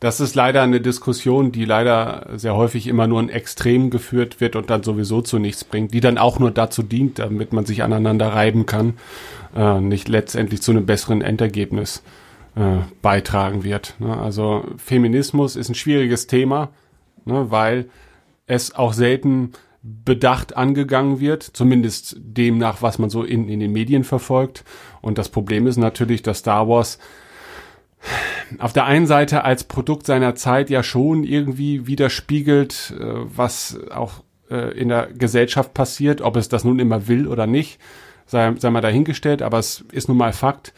das ist leider eine Diskussion, die leider sehr häufig immer nur in Extrem geführt wird und dann sowieso zu nichts bringt, die dann auch nur dazu dient, damit man sich aneinander reiben kann, äh, nicht letztendlich zu einem besseren Endergebnis äh, beitragen wird. Ne? Also Feminismus ist ein schwieriges Thema, ne, weil es auch selten bedacht angegangen wird, zumindest demnach, was man so in, in den Medien verfolgt. Und das Problem ist natürlich, dass Star Wars auf der einen Seite als Produkt seiner Zeit ja schon irgendwie widerspiegelt, äh, was auch äh, in der Gesellschaft passiert, ob es das nun immer will oder nicht, sei, sei mal dahingestellt, aber es ist nun mal Fakt.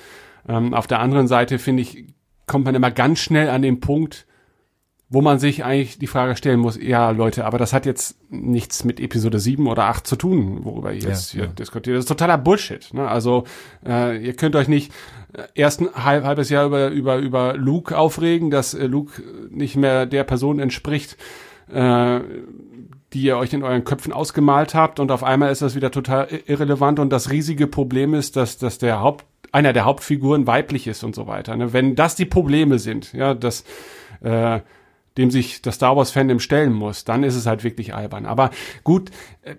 Ähm, auf der anderen Seite finde ich, kommt man immer ganz schnell an den Punkt, wo man sich eigentlich die Frage stellen muss, ja Leute, aber das hat jetzt nichts mit Episode 7 oder 8 zu tun, worüber ihr jetzt ja, hier ja. diskutiert. Das ist totaler Bullshit. Ne? Also äh, ihr könnt euch nicht äh, erst ein halb, halbes Jahr über, über, über Luke aufregen, dass äh, Luke nicht mehr der Person entspricht, äh, die ihr euch in euren Köpfen ausgemalt habt und auf einmal ist das wieder total irrelevant und das riesige Problem ist, dass, dass der Haupt, einer der Hauptfiguren weiblich ist und so weiter. Ne? Wenn das die Probleme sind, ja, dass äh, dem sich das Star Wars Fandom stellen muss, dann ist es halt wirklich albern. Aber gut, äh,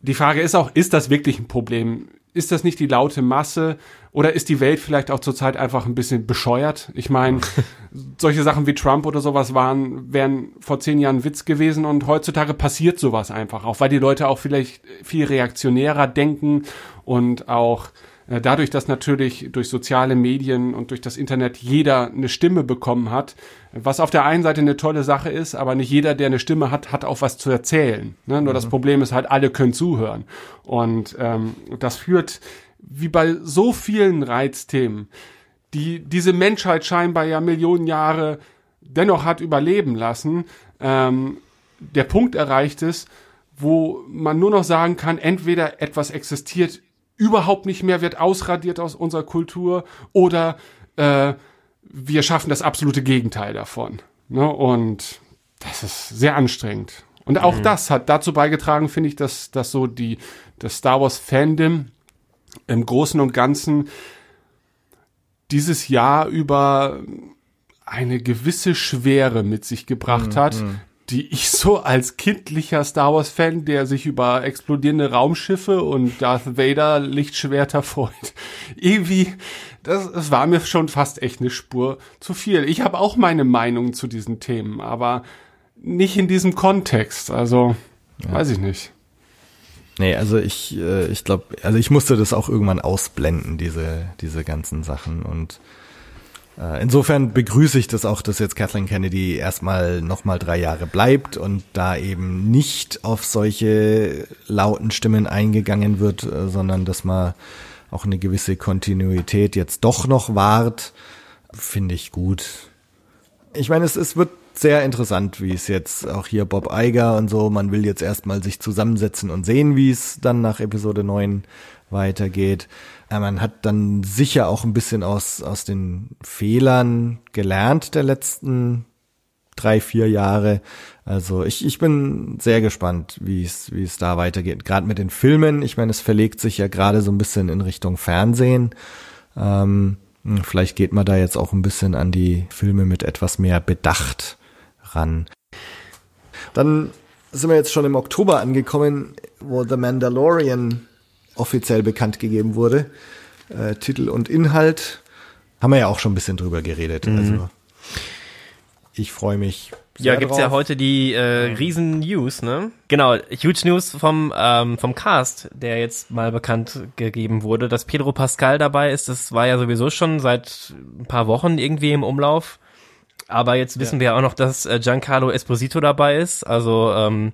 die Frage ist auch, ist das wirklich ein Problem? Ist das nicht die laute Masse oder ist die Welt vielleicht auch zurzeit einfach ein bisschen bescheuert? Ich meine, solche Sachen wie Trump oder sowas waren, wären vor zehn Jahren Witz gewesen und heutzutage passiert sowas einfach, auch weil die Leute auch vielleicht viel reaktionärer denken und auch äh, dadurch, dass natürlich durch soziale Medien und durch das Internet jeder eine Stimme bekommen hat, was auf der einen Seite eine tolle Sache ist, aber nicht jeder, der eine Stimme hat, hat auch was zu erzählen. Ne? Nur mhm. das Problem ist halt, alle können zuhören. Und ähm, das führt, wie bei so vielen Reizthemen, die diese Menschheit scheinbar ja Millionen Jahre dennoch hat überleben lassen, ähm, der Punkt erreicht ist, wo man nur noch sagen kann, entweder etwas existiert überhaupt nicht mehr, wird ausradiert aus unserer Kultur oder äh, wir schaffen das absolute Gegenteil davon. Ne? Und das ist sehr anstrengend. Und auch mhm. das hat dazu beigetragen, finde ich, dass, dass so die, das Star Wars Fandom im Großen und Ganzen dieses Jahr über eine gewisse Schwere mit sich gebracht mhm. hat, die ich so als kindlicher Star Wars Fan, der sich über explodierende Raumschiffe und Darth Vader Lichtschwerter freut, irgendwie, das, das war mir schon fast echt eine Spur zu viel. Ich habe auch meine Meinung zu diesen Themen, aber nicht in diesem Kontext. Also, ja. weiß ich nicht. Nee, also ich, äh, ich glaube, also ich musste das auch irgendwann ausblenden, diese, diese ganzen Sachen. Und äh, insofern begrüße ich das auch, dass jetzt Kathleen Kennedy erstmal nochmal drei Jahre bleibt und da eben nicht auf solche lauten Stimmen eingegangen wird, äh, sondern dass man auch eine gewisse Kontinuität jetzt doch noch wahrt, finde ich gut. Ich meine, es, es wird sehr interessant, wie es jetzt auch hier Bob Eiger und so, man will jetzt erstmal sich zusammensetzen und sehen, wie es dann nach Episode 9 weitergeht. Äh, man hat dann sicher auch ein bisschen aus, aus den Fehlern gelernt der letzten drei, vier Jahre. Also ich, ich bin sehr gespannt, wie es, wie es da weitergeht. Gerade mit den Filmen. Ich meine, es verlegt sich ja gerade so ein bisschen in Richtung Fernsehen. Ähm, vielleicht geht man da jetzt auch ein bisschen an die Filme mit etwas mehr Bedacht ran. Dann sind wir jetzt schon im Oktober angekommen, wo The Mandalorian offiziell bekannt gegeben wurde. Äh, Titel und Inhalt haben wir ja auch schon ein bisschen drüber geredet. Mhm. Also ich freue mich. Ja, gibt's drauf. ja heute die äh, riesen News, ne? Genau, huge News vom ähm, vom Cast, der jetzt mal bekannt gegeben wurde, dass Pedro Pascal dabei ist. Das war ja sowieso schon seit ein paar Wochen irgendwie im Umlauf. Aber jetzt wissen ja. wir auch noch, dass äh, Giancarlo Esposito dabei ist. Also ähm,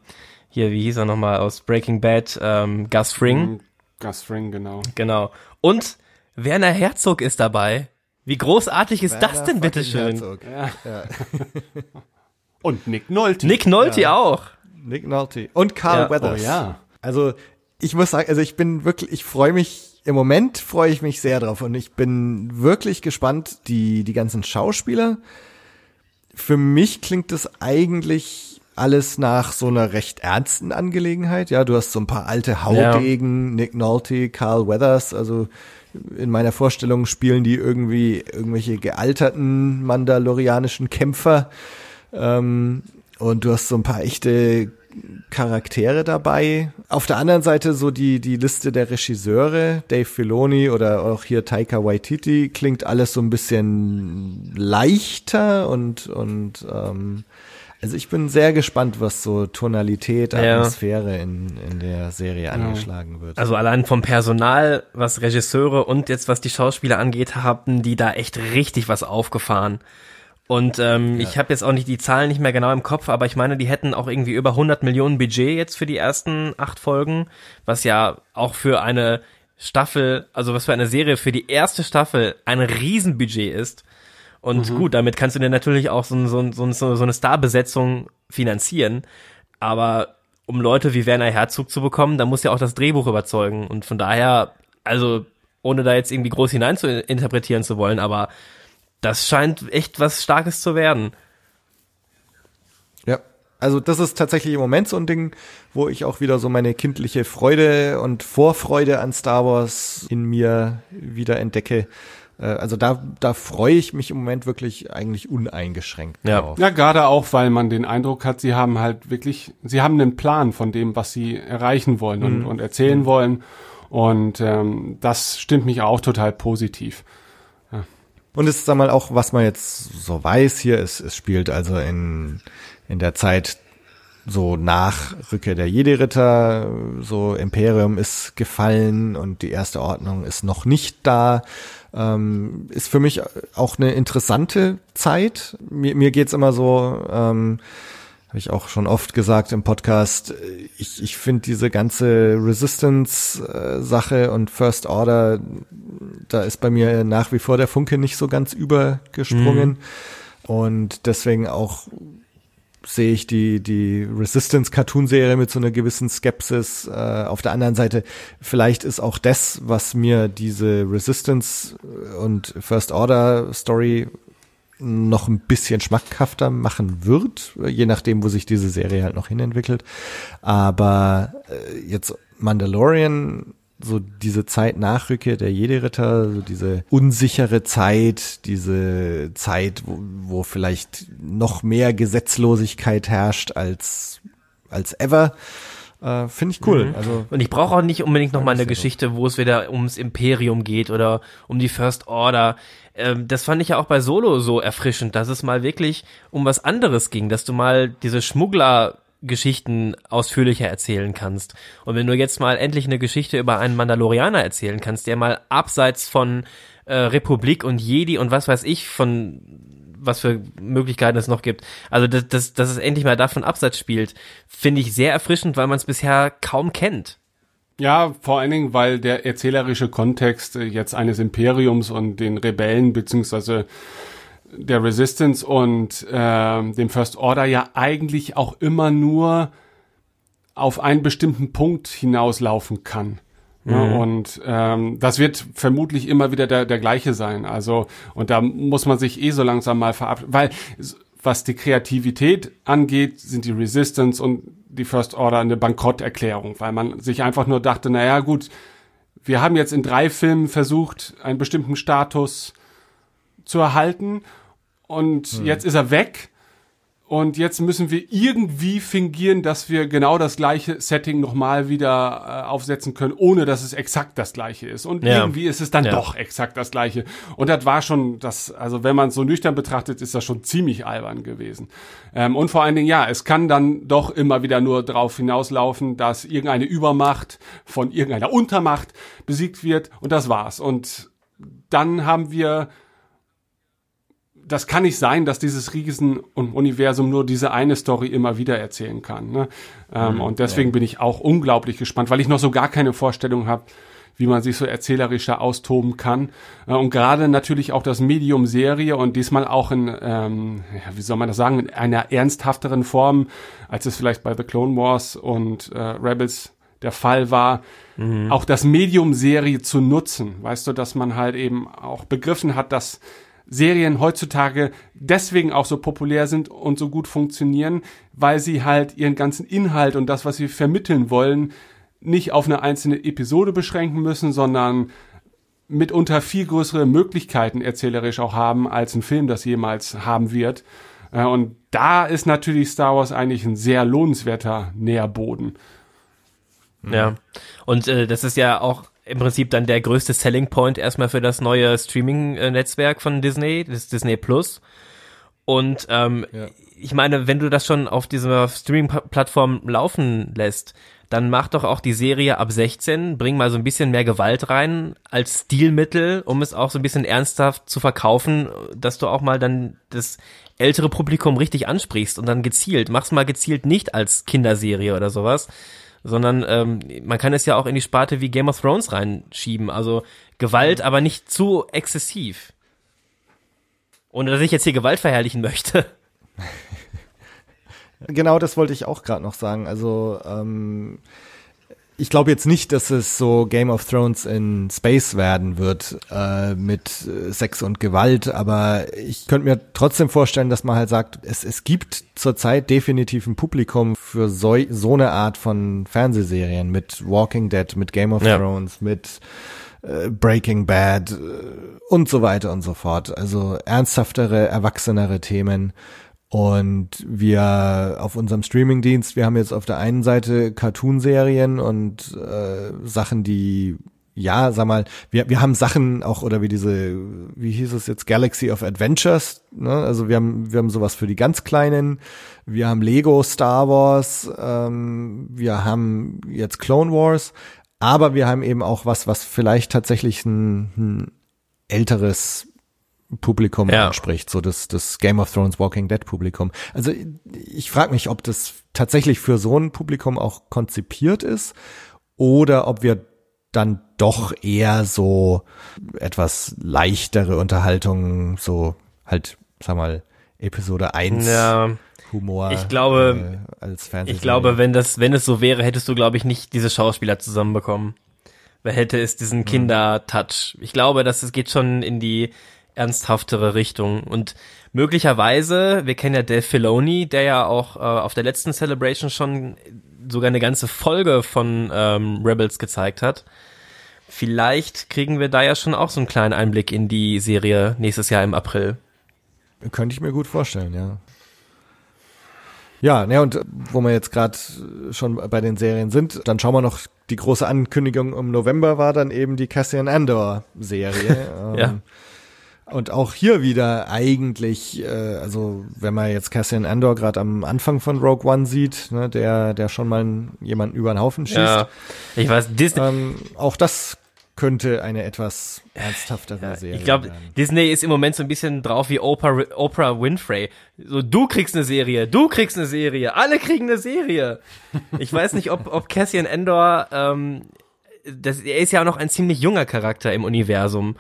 hier, wie hieß er nochmal aus Breaking Bad? Ähm, Gus Fring. Mhm, Gus Fring, genau. Genau. Und Werner Herzog ist dabei. Wie großartig ist Werner das denn, bitteschön? Ja. Ja. Und Nick Nolte. Nick Nolte ja. auch. Nick Nolte. Und Carl Weathers. Oh, ja. Also, ich muss sagen, also ich bin wirklich, ich freue mich, im Moment freue ich mich sehr drauf und ich bin wirklich gespannt, die, die ganzen Schauspieler, für mich klingt es eigentlich alles nach so einer recht ernsten Angelegenheit. Ja, du hast so ein paar alte Haudegen, ja. Nick Nolte, Carl Weathers, also in meiner Vorstellung spielen die irgendwie irgendwelche gealterten mandalorianischen Kämpfer. Ähm, und du hast so ein paar echte Charaktere dabei. Auf der anderen Seite so die, die Liste der Regisseure, Dave Filoni oder auch hier Taika Waititi, klingt alles so ein bisschen leichter und, und ähm, also ich bin sehr gespannt, was so Tonalität, Atmosphäre ja. in, in der Serie angeschlagen wird. Also allein vom Personal, was Regisseure und jetzt was die Schauspieler angeht, haben die da echt richtig was aufgefahren. Und ähm, ja. ich habe jetzt auch nicht die Zahlen nicht mehr genau im Kopf, aber ich meine, die hätten auch irgendwie über 100 Millionen Budget jetzt für die ersten acht Folgen, was ja auch für eine Staffel, also was für eine Serie für die erste Staffel ein Riesenbudget ist. Und mhm. gut, damit kannst du dir natürlich auch so, so, so, so eine Starbesetzung finanzieren. Aber um Leute wie Werner Herzog zu bekommen, da muss ja auch das Drehbuch überzeugen. Und von daher, also ohne da jetzt irgendwie groß hinein zu interpretieren zu wollen, aber das scheint echt was Starkes zu werden. Ja, also das ist tatsächlich im Moment so ein Ding, wo ich auch wieder so meine kindliche Freude und Vorfreude an Star Wars in mir wieder entdecke. Äh, also da, da freue ich mich im Moment wirklich eigentlich uneingeschränkt ja. drauf. Ja, gerade auch, weil man den Eindruck hat, sie haben halt wirklich, sie haben einen Plan von dem, was sie erreichen wollen mhm. und, und erzählen mhm. wollen. Und ähm, das stimmt mich auch total positiv. Und es ist dann mal auch, was man jetzt so weiß hier, es, es spielt also in, in der Zeit so nach Rückkehr der Jedi-Ritter, so Imperium ist gefallen und die erste Ordnung ist noch nicht da. Ähm, ist für mich auch eine interessante Zeit. Mir, mir geht's immer so, ähm, habe ich auch schon oft gesagt im Podcast, ich, ich finde diese ganze Resistance-Sache und First Order, da ist bei mir nach wie vor der Funke nicht so ganz übergesprungen. Mhm. Und deswegen auch sehe ich die, die Resistance-Cartoon-Serie mit so einer gewissen Skepsis. Äh, auf der anderen Seite, vielleicht ist auch das, was mir diese Resistance und First Order Story noch ein bisschen schmackhafter machen wird, je nachdem, wo sich diese Serie halt noch hinentwickelt. Aber äh, jetzt Mandalorian so diese Zeit nach Rückkehr der Jedi-Ritter, so diese unsichere Zeit, diese Zeit, wo, wo vielleicht noch mehr Gesetzlosigkeit herrscht als, als ever. Äh, Finde ich cool. Mhm. Also, und ich brauche auch nicht unbedingt noch mal eine Geschichte, wo es wieder ums Imperium geht oder um die First Order. Ähm, das fand ich ja auch bei Solo so erfrischend, dass es mal wirklich um was anderes ging, dass du mal diese Schmuggler Geschichten ausführlicher erzählen kannst. Und wenn du jetzt mal endlich eine Geschichte über einen Mandalorianer erzählen kannst, der mal abseits von äh, Republik und Jedi und was weiß ich von was für Möglichkeiten es noch gibt. Also dass, dass, dass es endlich mal davon abseits spielt, finde ich sehr erfrischend, weil man es bisher kaum kennt. Ja, vor allen Dingen, weil der erzählerische Kontext äh, jetzt eines Imperiums und den Rebellen beziehungsweise der Resistance und äh, dem First Order ja eigentlich auch immer nur auf einen bestimmten Punkt hinauslaufen kann. Mhm. Ja, und ähm, das wird vermutlich immer wieder der, der gleiche sein. Also, und da muss man sich eh so langsam mal verabschieden, weil was die Kreativität angeht, sind die Resistance und die First Order eine Bankrotterklärung, weil man sich einfach nur dachte, naja, gut, wir haben jetzt in drei Filmen versucht, einen bestimmten Status zu erhalten und hm. jetzt ist er weg. Und jetzt müssen wir irgendwie fingieren, dass wir genau das gleiche Setting nochmal wieder äh, aufsetzen können, ohne dass es exakt das gleiche ist. Und ja. irgendwie ist es dann ja. doch exakt das gleiche. Und das war schon das, also wenn man es so nüchtern betrachtet, ist das schon ziemlich albern gewesen. Ähm, und vor allen Dingen, ja, es kann dann doch immer wieder nur darauf hinauslaufen, dass irgendeine Übermacht von irgendeiner Untermacht besiegt wird und das war's. Und dann haben wir das kann nicht sein, dass dieses Riesen-Universum nur diese eine Story immer wieder erzählen kann. Ne? Ähm, mhm, und deswegen ja. bin ich auch unglaublich gespannt, weil ich noch so gar keine Vorstellung habe, wie man sich so erzählerischer austoben kann. Äh, und gerade natürlich auch das Medium Serie und diesmal auch in, ähm, ja, wie soll man das sagen, in einer ernsthafteren Form, als es vielleicht bei The Clone Wars und äh, Rebels der Fall war, mhm. auch das Medium Serie zu nutzen. Weißt du, dass man halt eben auch begriffen hat, dass Serien heutzutage deswegen auch so populär sind und so gut funktionieren, weil sie halt ihren ganzen Inhalt und das, was sie vermitteln wollen, nicht auf eine einzelne Episode beschränken müssen, sondern mitunter viel größere Möglichkeiten erzählerisch auch haben, als ein Film das jemals haben wird. Äh, und da ist natürlich Star Wars eigentlich ein sehr lohnenswerter Nährboden. Ja, und äh, das ist ja auch im Prinzip dann der größte Selling Point erstmal für das neue Streaming-Netzwerk von Disney, das Disney Plus. Und ähm, ja. ich meine, wenn du das schon auf dieser Streaming-Plattform laufen lässt, dann mach doch auch die Serie ab 16, bring mal so ein bisschen mehr Gewalt rein als Stilmittel, um es auch so ein bisschen ernsthaft zu verkaufen, dass du auch mal dann das ältere Publikum richtig ansprichst und dann gezielt, mach's mal gezielt nicht als Kinderserie oder sowas, sondern ähm, man kann es ja auch in die Sparte wie Game of Thrones reinschieben. Also Gewalt, aber nicht zu exzessiv. Ohne dass ich jetzt hier Gewalt verherrlichen möchte. genau das wollte ich auch gerade noch sagen. Also ähm, ich glaube jetzt nicht, dass es so Game of Thrones in Space werden wird äh, mit äh, Sex und Gewalt, aber ich könnte mir trotzdem vorstellen, dass man halt sagt, es, es gibt zurzeit definitiv ein Publikum für so, so eine Art von Fernsehserien mit Walking Dead, mit Game of ja. Thrones, mit äh, Breaking Bad äh, und so weiter und so fort. Also ernsthaftere, erwachsenere Themen. Und wir auf unserem Streamingdienst, wir haben jetzt auf der einen Seite Cartoon-Serien und äh, Sachen, die ja, sag mal, wir, wir haben Sachen auch, oder wie diese, wie hieß es jetzt, Galaxy of Adventures, ne? Also wir haben, wir haben sowas für die ganz Kleinen, wir haben Lego Star Wars, ähm, wir haben jetzt Clone Wars, aber wir haben eben auch was, was vielleicht tatsächlich ein, ein älteres Publikum ja. anspricht, so das, das Game of Thrones Walking Dead Publikum. Also ich frage mich, ob das tatsächlich für so ein Publikum auch konzipiert ist oder ob wir dann doch eher so etwas leichtere Unterhaltung, so halt, sag mal, Episode 1 ja. Humor Ich glaube- äh, als Fernsehserie. Ich glaube, wenn das, wenn es so wäre, hättest du, glaube ich, nicht diese Schauspieler zusammenbekommen. Wer hätte es diesen Kinder-Touch? Ich glaube, dass es geht schon in die ernsthaftere Richtung und möglicherweise, wir kennen ja Dave Filoni, der ja auch äh, auf der letzten Celebration schon sogar eine ganze Folge von ähm, Rebels gezeigt hat. Vielleicht kriegen wir da ja schon auch so einen kleinen Einblick in die Serie nächstes Jahr im April. Könnte ich mir gut vorstellen, ja. Ja, ne, und wo wir jetzt gerade schon bei den Serien sind, dann schauen wir noch, die große Ankündigung im November war dann eben die Cassian Andor Serie. ähm, Ja. Und auch hier wieder eigentlich, äh, also wenn man jetzt Cassian Andor gerade am Anfang von Rogue One sieht, ne, der, der schon mal jemanden über den Haufen schießt, Ja, ich weiß, Disney, ähm, auch das könnte eine etwas ernsthaftere Serie Ich glaube, werden. Disney ist im Moment so ein bisschen drauf wie Oprah, Oprah Winfrey. So, du kriegst eine Serie, du kriegst eine Serie, alle kriegen eine Serie. Ich weiß nicht, ob, ob Cassian Endor, ähm, das, er ist ja auch noch ein ziemlich junger Charakter im Universum.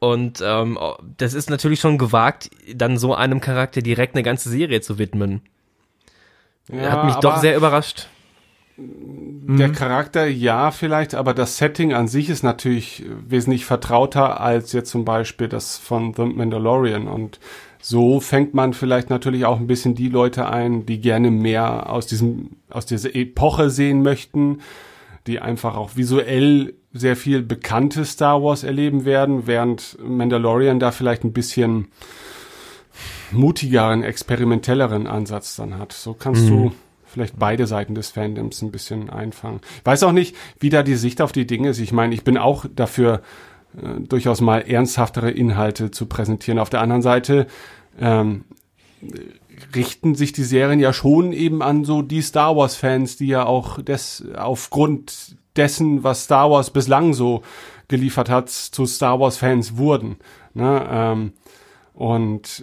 Und ähm, das ist natürlich schon gewagt, dann so einem Charakter direkt eine ganze Serie zu widmen. Ja, Hat mich doch sehr überrascht. Der Charakter, ja, vielleicht, aber das Setting an sich ist natürlich wesentlich vertrauter als jetzt zum Beispiel das von The Mandalorian. Und so fängt man vielleicht natürlich auch ein bisschen die Leute ein, die gerne mehr aus diesem, aus dieser Epoche sehen möchten, die einfach auch visuell sehr viel bekannte Star Wars erleben werden, während Mandalorian da vielleicht ein bisschen mutigeren, experimentelleren Ansatz dann hat. So kannst du vielleicht beide Seiten des Fandoms ein bisschen einfangen. Ich weiß auch nicht, wie da die Sicht auf die Dinge ist. Ich meine, ich bin auch dafür, äh, durchaus mal ernsthaftere Inhalte zu präsentieren. Auf der anderen Seite ähm, richten sich die Serien ja schon eben an so die Star Wars Fans, die ja auch des, aufgrund dessen, was Star Wars bislang so geliefert hat, zu Star Wars Fans wurden. Ne? Ähm, und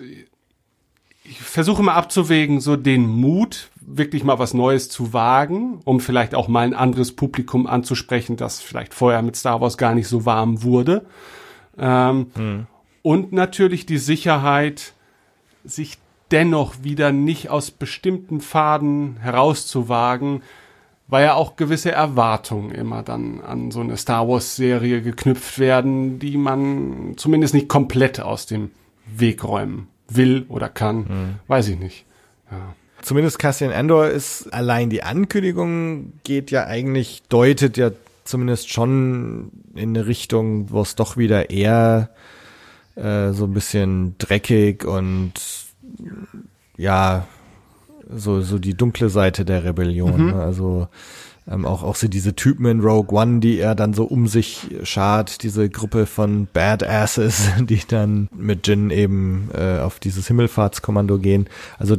ich versuche mal abzuwägen, so den Mut, wirklich mal was Neues zu wagen, um vielleicht auch mal ein anderes Publikum anzusprechen, das vielleicht vorher mit Star Wars gar nicht so warm wurde. Ähm, Und natürlich die Sicherheit, sich dennoch wieder nicht aus bestimmten Faden herauszuwagen, weil ja auch gewisse Erwartungen immer dann an so eine Star Wars-Serie geknüpft werden, die man zumindest nicht komplett aus dem Weg räumen will oder kann. Weiß ich nicht. Ja. Zumindest Cassian Andor ist allein die Ankündigung geht ja eigentlich, deutet ja zumindest schon in eine Richtung, wo es doch wieder eher äh, so ein bisschen dreckig und ja, so, so die dunkle Seite der Rebellion. Ne? Also ähm, auch, auch so diese Typen in Rogue One, die er dann so um sich schart, diese Gruppe von Badasses, die dann mit Jin eben äh, auf dieses Himmelfahrtskommando gehen. Also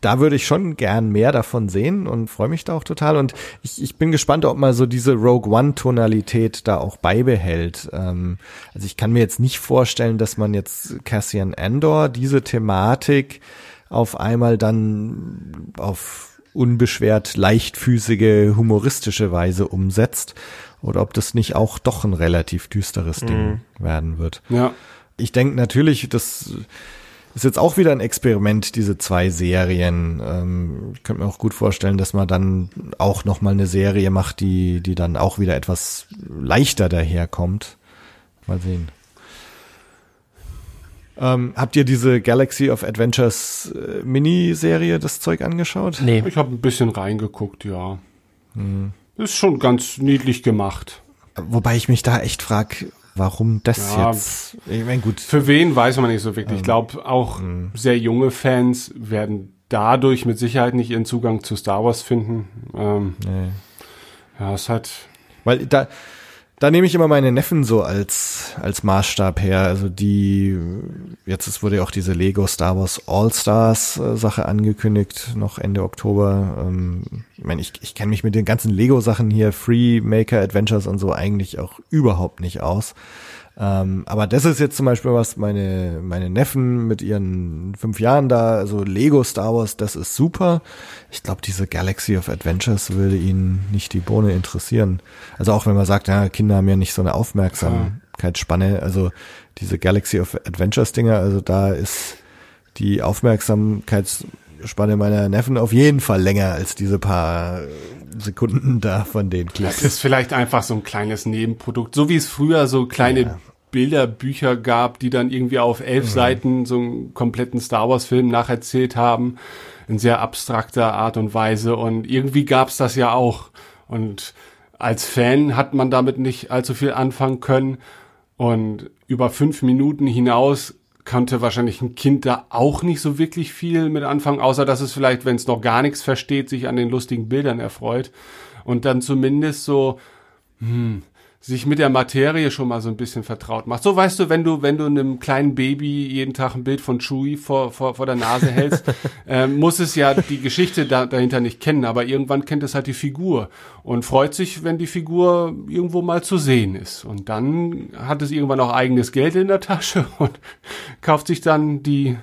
da würde ich schon gern mehr davon sehen und freue mich da auch total. Und ich, ich bin gespannt, ob man so diese Rogue One-Tonalität da auch beibehält. Ähm, also ich kann mir jetzt nicht vorstellen, dass man jetzt Cassian Andor diese Thematik auf einmal dann auf unbeschwert leichtfüßige, humoristische Weise umsetzt. Oder ob das nicht auch doch ein relativ düsteres Ding werden wird. Ja. Ich denke natürlich, das ist jetzt auch wieder ein Experiment, diese zwei Serien. Ähm, ich könnte mir auch gut vorstellen, dass man dann auch noch mal eine Serie macht, die, die dann auch wieder etwas leichter daherkommt. Mal sehen. Ähm, habt ihr diese Galaxy of Adventures äh, Miniserie, das Zeug angeschaut? Nee. Ich habe ein bisschen reingeguckt, ja. Ist schon ganz niedlich gemacht. Wobei ich mich da echt frag, warum das Ja. jetzt? Ich meine, gut. Für wen weiß man nicht so wirklich. Ich glaube, auch sehr junge Fans werden dadurch mit Sicherheit nicht ihren Zugang zu Star Wars finden. Ähm, Nee. ja, es hat Weil da, da nehme ich immer meine Neffen so als, als Maßstab her. Also die, jetzt es wurde ja auch diese Lego Star Wars All-Stars äh, Sache angekündigt, noch Ende Oktober. Ähm, ich meine, ich, ich kenne mich mit den ganzen Lego-Sachen hier, Free Maker Adventures und so eigentlich auch überhaupt nicht aus. Ähm, aber das ist jetzt zum Beispiel was, meine, meine Neffen mit ihren fünf Jahren da, also Lego Star Wars, das ist super. Ich glaube, diese Galaxy of Adventures würde ihnen nicht die Bohne interessieren. Also auch wenn man sagt, ja, Kinder haben ja nicht so eine Aufmerksamkeitsspanne, also diese Galaxy of Adventures Dinger, also da ist die Lebensspanne meiner Neffen auf jeden Fall länger als diese paar Sekunden da von den Clips. Das ist vielleicht einfach so ein kleines Nebenprodukt, so wie es früher so kleine Ja. Bilderbücher gab, die dann irgendwie auf elf Seiten so einen kompletten Star Wars Film nacherzählt haben, in sehr abstrakter Art und Weise. Und irgendwie gab's das ja auch. Und als Fan hat man damit nicht allzu viel anfangen können. Und über fünf Minuten hinaus konnte wahrscheinlich ein Kind da auch nicht so wirklich viel mit anfangen, außer dass es vielleicht, wenn es noch gar nichts versteht, sich an den lustigen Bildern erfreut. Und dann zumindest so hm, sich mit der Materie schon mal so ein bisschen vertraut macht. So weißt du, wenn du, wenn du einem kleinen Baby jeden Tag ein Bild von Chewie vor, vor, vor der Nase hältst, äh, muss es ja die Geschichte da, dahinter nicht kennen, aber irgendwann kennt es halt die Figur und freut sich, wenn die Figur irgendwo mal zu sehen ist. Und dann hat es irgendwann auch eigenes Geld in der Tasche und kauft sich dann die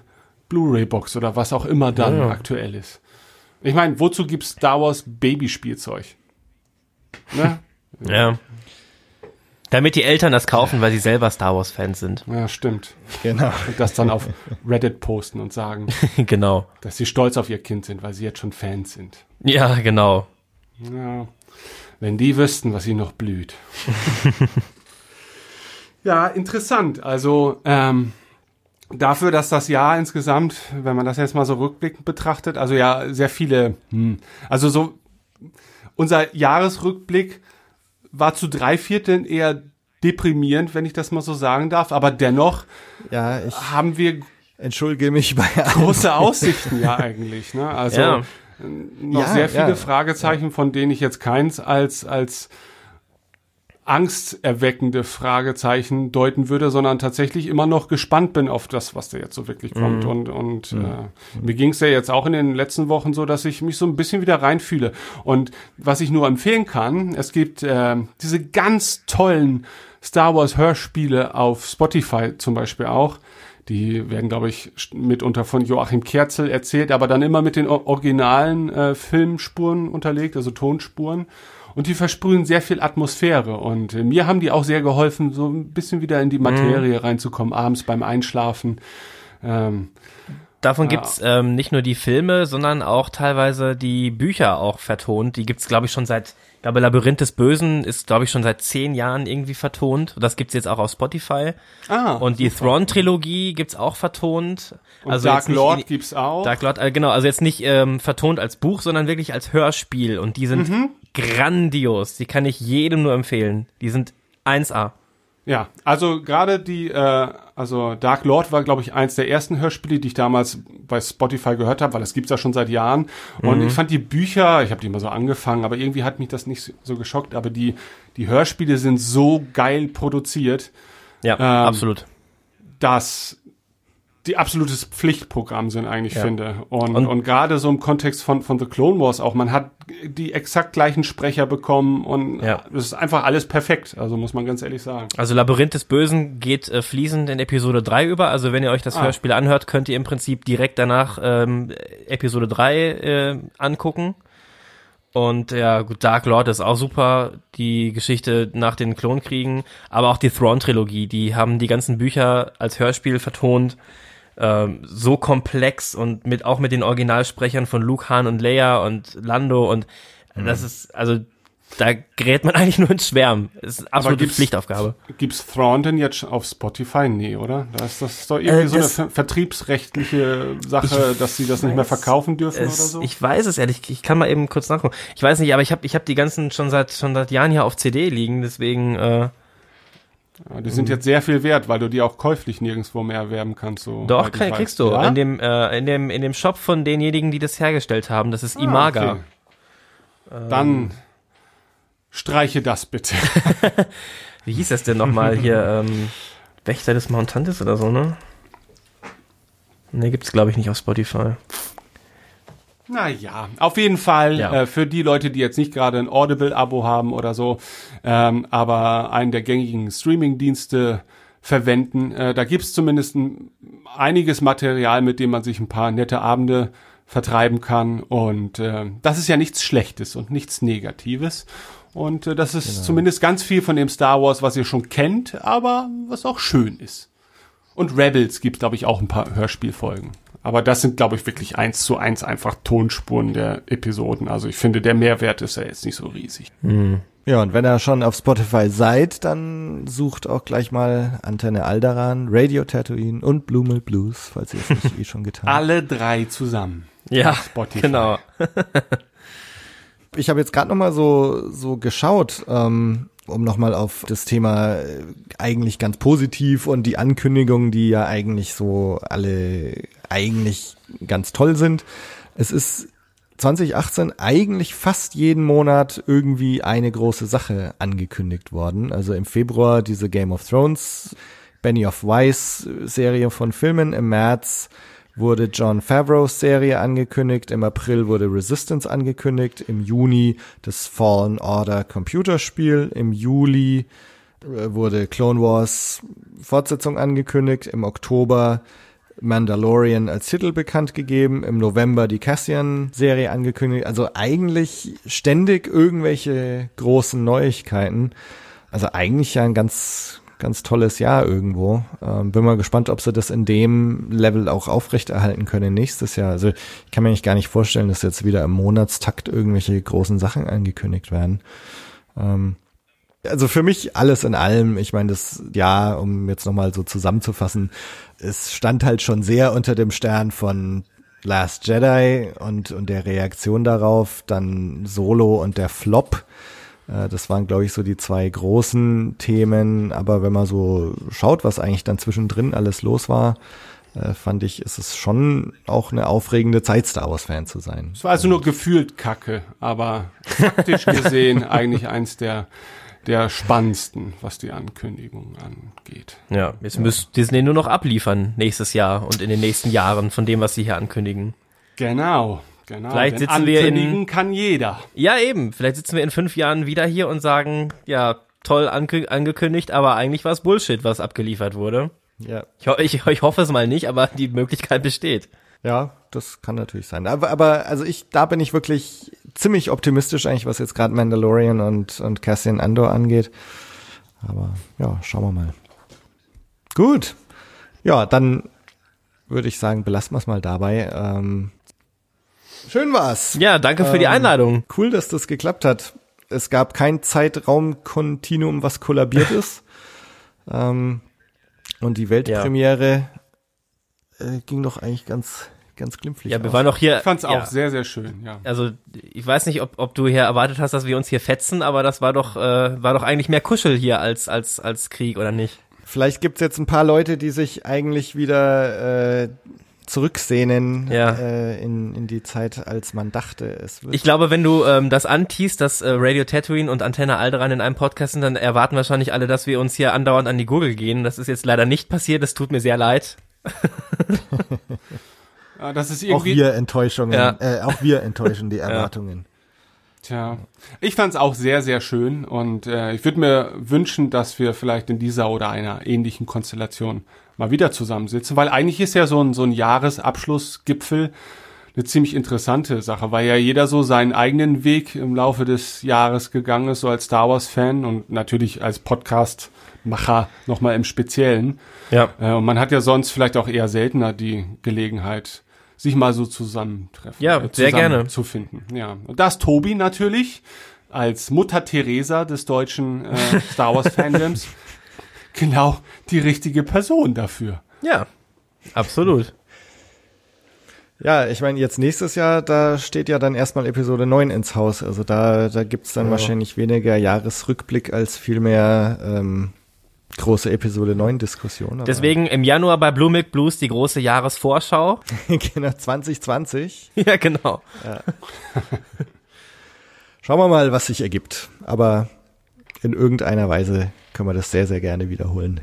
Blu-ray-Box oder was auch immer dann Ja. aktuell ist. Ich meine, wozu gibt's Star Wars Babyspielzeug? Ne? Ja. Damit die Eltern das kaufen, weil sie selber Star Wars Fans sind. Ja, stimmt. Genau. Und das dann auf Reddit posten und sagen, genau. dass sie stolz auf ihr Kind sind, weil sie jetzt schon Fans sind. Ja, genau. Ja, wenn die wüssten, was sie noch blüht. ja, interessant. Also ähm, dafür, dass das Jahr insgesamt, wenn man das jetzt mal so rückblickend betrachtet, also ja, sehr viele, hm, also so unser Jahresrückblick war zu drei Vierteln eher deprimierend, wenn ich das mal so sagen darf, aber dennoch Ja, ich haben wir entschuldige mich bei allen. große Aussichten ja eigentlich. Ne? Also Ja. noch Ja, sehr viele ja. Fragezeichen, von denen ich jetzt keins als als angsterweckende Fragezeichen deuten würde, sondern tatsächlich immer noch gespannt bin auf das, was da jetzt so wirklich kommt. Und, und äh, mir ging es ja jetzt auch in den letzten Wochen so, dass ich mich so ein bisschen wieder reinfühle. Und was ich nur empfehlen kann, es gibt äh, diese ganz tollen Star Wars Hörspiele auf Spotify zum Beispiel auch. Die werden, glaube ich, mitunter von Joachim Kerzel erzählt, aber dann immer mit den originalen äh, Filmspuren unterlegt, also Tonspuren. Und die versprühen sehr viel Atmosphäre. Und äh, mir haben die auch sehr geholfen, so ein bisschen wieder in die Materie reinzukommen, abends beim Einschlafen. Ähm, Davon Ja. gibt's ähm, nicht nur die Filme, sondern auch teilweise die Bücher auch vertont. Die gibt's, glaube ich, schon seit, ich glaube, Labyrinth des Bösen ist, glaube ich, schon seit zehn Jahren irgendwie vertont. Das gibt's jetzt auch auf Spotify. ah, Und die Thrawn-Trilogie gibt's auch vertont. und also Dark Lord in- gibt's auch. Dark Lord, äh, genau, also jetzt nicht ähm, vertont als Buch, sondern wirklich als Hörspiel. Und die sind Mhm. grandios. Die kann ich jedem nur empfehlen. Die sind 1A. Ja, also gerade die, äh, also Dark Lord war, glaube ich, eins der ersten Hörspiele, die ich damals bei Spotify gehört habe, weil das gibt's ja schon seit Jahren. Und ich fand die Bücher, ich habe die mal so angefangen, aber irgendwie hat mich das nicht so geschockt. Aber die, die Hörspiele sind so geil produziert, Ja, Ähm, absolut. dass die absolutes Pflichtprogramm sind eigentlich Ja. finde. Und, Und- und, gerade so im Kontext von, von The Clone Wars auch, man hat die exakt gleichen Sprecher bekommen und Ja. es ist einfach alles perfekt, also muss man ganz ehrlich sagen. Also Labyrinth des Bösen geht äh, fließend in Episode 3 über. Also wenn ihr euch das Ah. Hörspiel anhört, könnt ihr im Prinzip direkt danach ähm, Episode 3 äh, angucken. Und ja, gut, Dark Lord ist auch super, die Geschichte nach den Klonkriegen, aber auch die Thrawn-Trilogie, die haben die ganzen Bücher als Hörspiel vertont, ähm, so komplex und mit auch mit den Originalsprechern von Luke, Han und Leia und Lando und Mhm. das ist, also da gerät man eigentlich nur ins Schwärmen. Es ist absolute gibt's- Pflichtaufgabe. Gibt's Thrawn denn jetzt auf Spotify? Nee, oder? Das ist, das doch irgendwie Äh, so eine das- ver vertriebsrechtliche Sache, dass sie das nicht mehr verkaufen dürfen Es, oder so? Ich weiß es ehrlich, ich kann mal eben kurz nachgucken. Ich weiß nicht, aber ich habe ich hab die ganzen schon seit schon seit Jahren hier auf CD liegen, deswegen äh, Ja, die sind jetzt sehr viel wert, weil du die auch käuflich nirgendwo mehr erwerben kannst. So doch kann, kriegst du Ja? in dem äh, in dem in dem Shop von denjenigen, die das hergestellt haben. Das ist Imaga. Ah, okay. Dann streiche das bitte. Wie hieß das denn nochmal hier? Ähm, Wächter des Mountantes oder so, ne? Ne, gibt's glaube ich nicht auf Spotify. Naja, auf jeden Fall Ja. äh, für die Leute, die jetzt nicht gerade ein Audible-Abo haben oder so, ähm, aber einen der gängigen Streaming-Dienste verwenden. Äh, da gibt's zumindest ein, einiges Material, mit dem man sich ein paar nette Abende vertreiben kann. Und äh, das ist ja nichts Schlechtes und nichts Negatives. Und äh, das ist zumindest ganz viel von dem Star Wars, was ihr schon kennt, aber was auch schön ist. Und Rebels gibt, glaube ich, auch ein paar Hörspielfolgen. Aber das sind, glaube ich, wirklich eins zu eins einfach Tonspuren der Episoden. Also ich finde, der Mehrwert ist ja jetzt nicht so riesig. Ja, und wenn ihr schon auf Spotify seid, dann sucht auch gleich mal Antenne Alderan, Radio Tatooine und Blue Milk Blues, falls ihr es nicht eh schon getan habt. Alle drei zusammen. Ja, Spotify. genau. Ich habe jetzt gerade noch mal so so geschaut, ähm, um noch mal auf das Thema äh, eigentlich ganz positiv und die Ankündigungen, die ja eigentlich so alle eigentlich ganz toll sind. Es ist 2018 eigentlich fast jeden Monat irgendwie eine große Sache angekündigt worden. Also im Februar diese Game of Thrones, Benny of Weiss Serie von Filmen. Im März wurde John Favreau's Serie angekündigt. Im April wurde Resistance angekündigt. Im Juni das Fallen Order Computerspiel. Im Juli äh, wurde Clone Wars Fortsetzung angekündigt. Im Oktober Mandalorian als Titel bekannt gegeben, im November die Cassian-Serie angekündigt. Also eigentlich ständig irgendwelche großen Neuigkeiten. Also eigentlich ja ein ganz, ganz tolles Jahr irgendwo. Ähm, bin mal gespannt, ob sie das in dem Level auch aufrechterhalten können nächstes Jahr. Also ich kann mir eigentlich gar nicht vorstellen, dass jetzt wieder im Monatstakt irgendwelche großen Sachen angekündigt werden. Ähm, also für mich alles in allem, ich meine, das Jahr, um jetzt nochmal so zusammenzufassen, es stand halt schon sehr unter dem Stern von Last Jedi und, und der Reaktion darauf, dann Solo und der Flop. Äh, Das waren, glaube ich, so die zwei großen Themen. Aber wenn man so schaut, was eigentlich dann zwischendrin alles los war, äh, fand ich, ist es schon auch eine aufregende Zeit, Star Wars-Fan zu sein. Es war also nur gefühlt Kacke, aber faktisch gesehen eigentlich eins der der spannendsten, was die Ankündigung angeht. Ja, jetzt müsst Disney nur noch abliefern nächstes Jahr und in den nächsten Jahren von dem, was sie hier ankündigen. Genau, genau. Vielleicht Denn sitzen wir in- ankündigen kann jeder. Ja, eben. Vielleicht sitzen wir in fünf Jahren wieder hier und sagen, ja, toll ange angekündigt, aber eigentlich war es Bullshit, was abgeliefert wurde. Ja. Ich, ho ich, ich hoffe es mal nicht, aber die Möglichkeit besteht. Ja, das kann natürlich sein. Aber, aber also ich, da bin ich wirklich ziemlich optimistisch eigentlich, was jetzt gerade Mandalorian und, und Cassian Andor angeht. Aber ja, schauen wir mal. Gut. Ja, dann würde ich sagen, belassen wir es mal dabei. Ähm, schön war's. Ja, danke für die Ähm, Einladung. Cool, dass das geklappt hat. Es gab kein Zeitraumkontinuum, was kollabiert ist. ähm, und die Weltpremiere äh, ging doch eigentlich ganz, ganz glimpflich. Ja, wir aus. waren noch hier. Ich fand's auch ja. sehr, sehr schön, ja. Also ich weiß nicht, ob, ob du hier erwartet hast, dass wir uns hier fetzen, aber das war doch äh, war doch eigentlich mehr Kuschel hier als als als Krieg oder nicht? Vielleicht gibt's jetzt ein paar Leute, die sich eigentlich wieder äh, zurücksehnen Ja. äh, in, in die Zeit, als man dachte, es wird. Ich glaube, wenn du ähm, das antiest, dass äh, Radio Tatooine und Antenne Alderan in einem Podcast sind, dann erwarten wahrscheinlich alle, dass wir uns hier andauernd an die Gurgel gehen. Das ist jetzt leider nicht passiert. Es tut mir sehr leid. Ah, Das ist auch irgendwie, wir Enttäuschungen, Ja. äh, auch wir enttäuschen die Erwartungen. tja, ich fand's auch sehr, sehr schön und äh, ich würde mir wünschen, dass wir vielleicht in dieser oder einer ähnlichen Konstellation mal wieder zusammensitzen, weil eigentlich ist ja so ein, so ein Jahresabschlussgipfel eine ziemlich interessante Sache, weil ja jeder so seinen eigenen Weg im Laufe des Jahres gegangen ist, so als Star Wars-Fan und natürlich als Podcast-Macher nochmal im Speziellen. Ja. Äh, und man hat ja sonst vielleicht auch eher seltener die Gelegenheit, sich mal so zusammentreffen. Ja, sehr gerne. Zu finden. Ja. Und das Tobi natürlich als Mutter Teresa des deutschen äh, Star Wars Fandoms genau die richtige Person dafür. Ja. Absolut. Ja, ich meine, jetzt nächstes Jahr, da steht ja dann erstmal Episode 9 ins Haus. Also da, da gibt's dann wahrscheinlich weniger Jahresrückblick als vielmehr ähm, große Episode 9 Diskussion. Aber- Deswegen im Januar bei Blue Milk Blues die große Jahresvorschau. genau, 2020. ja, genau. Schauen wir mal, was sich ergibt. Aber in irgendeiner Weise können wir das sehr, sehr gerne wiederholen.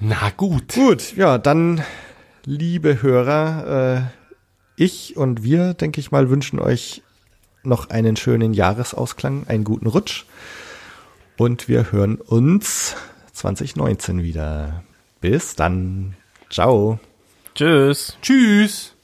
Na gut. Gut, ja, dann, liebe Hörer, äh, ich und wir, denke ich mal, wünschen euch noch einen schönen Jahresausklang, einen guten Rutsch. Und wir hören uns 2019 wieder. Bis dann. Ciao. Tschüss. Tschüss.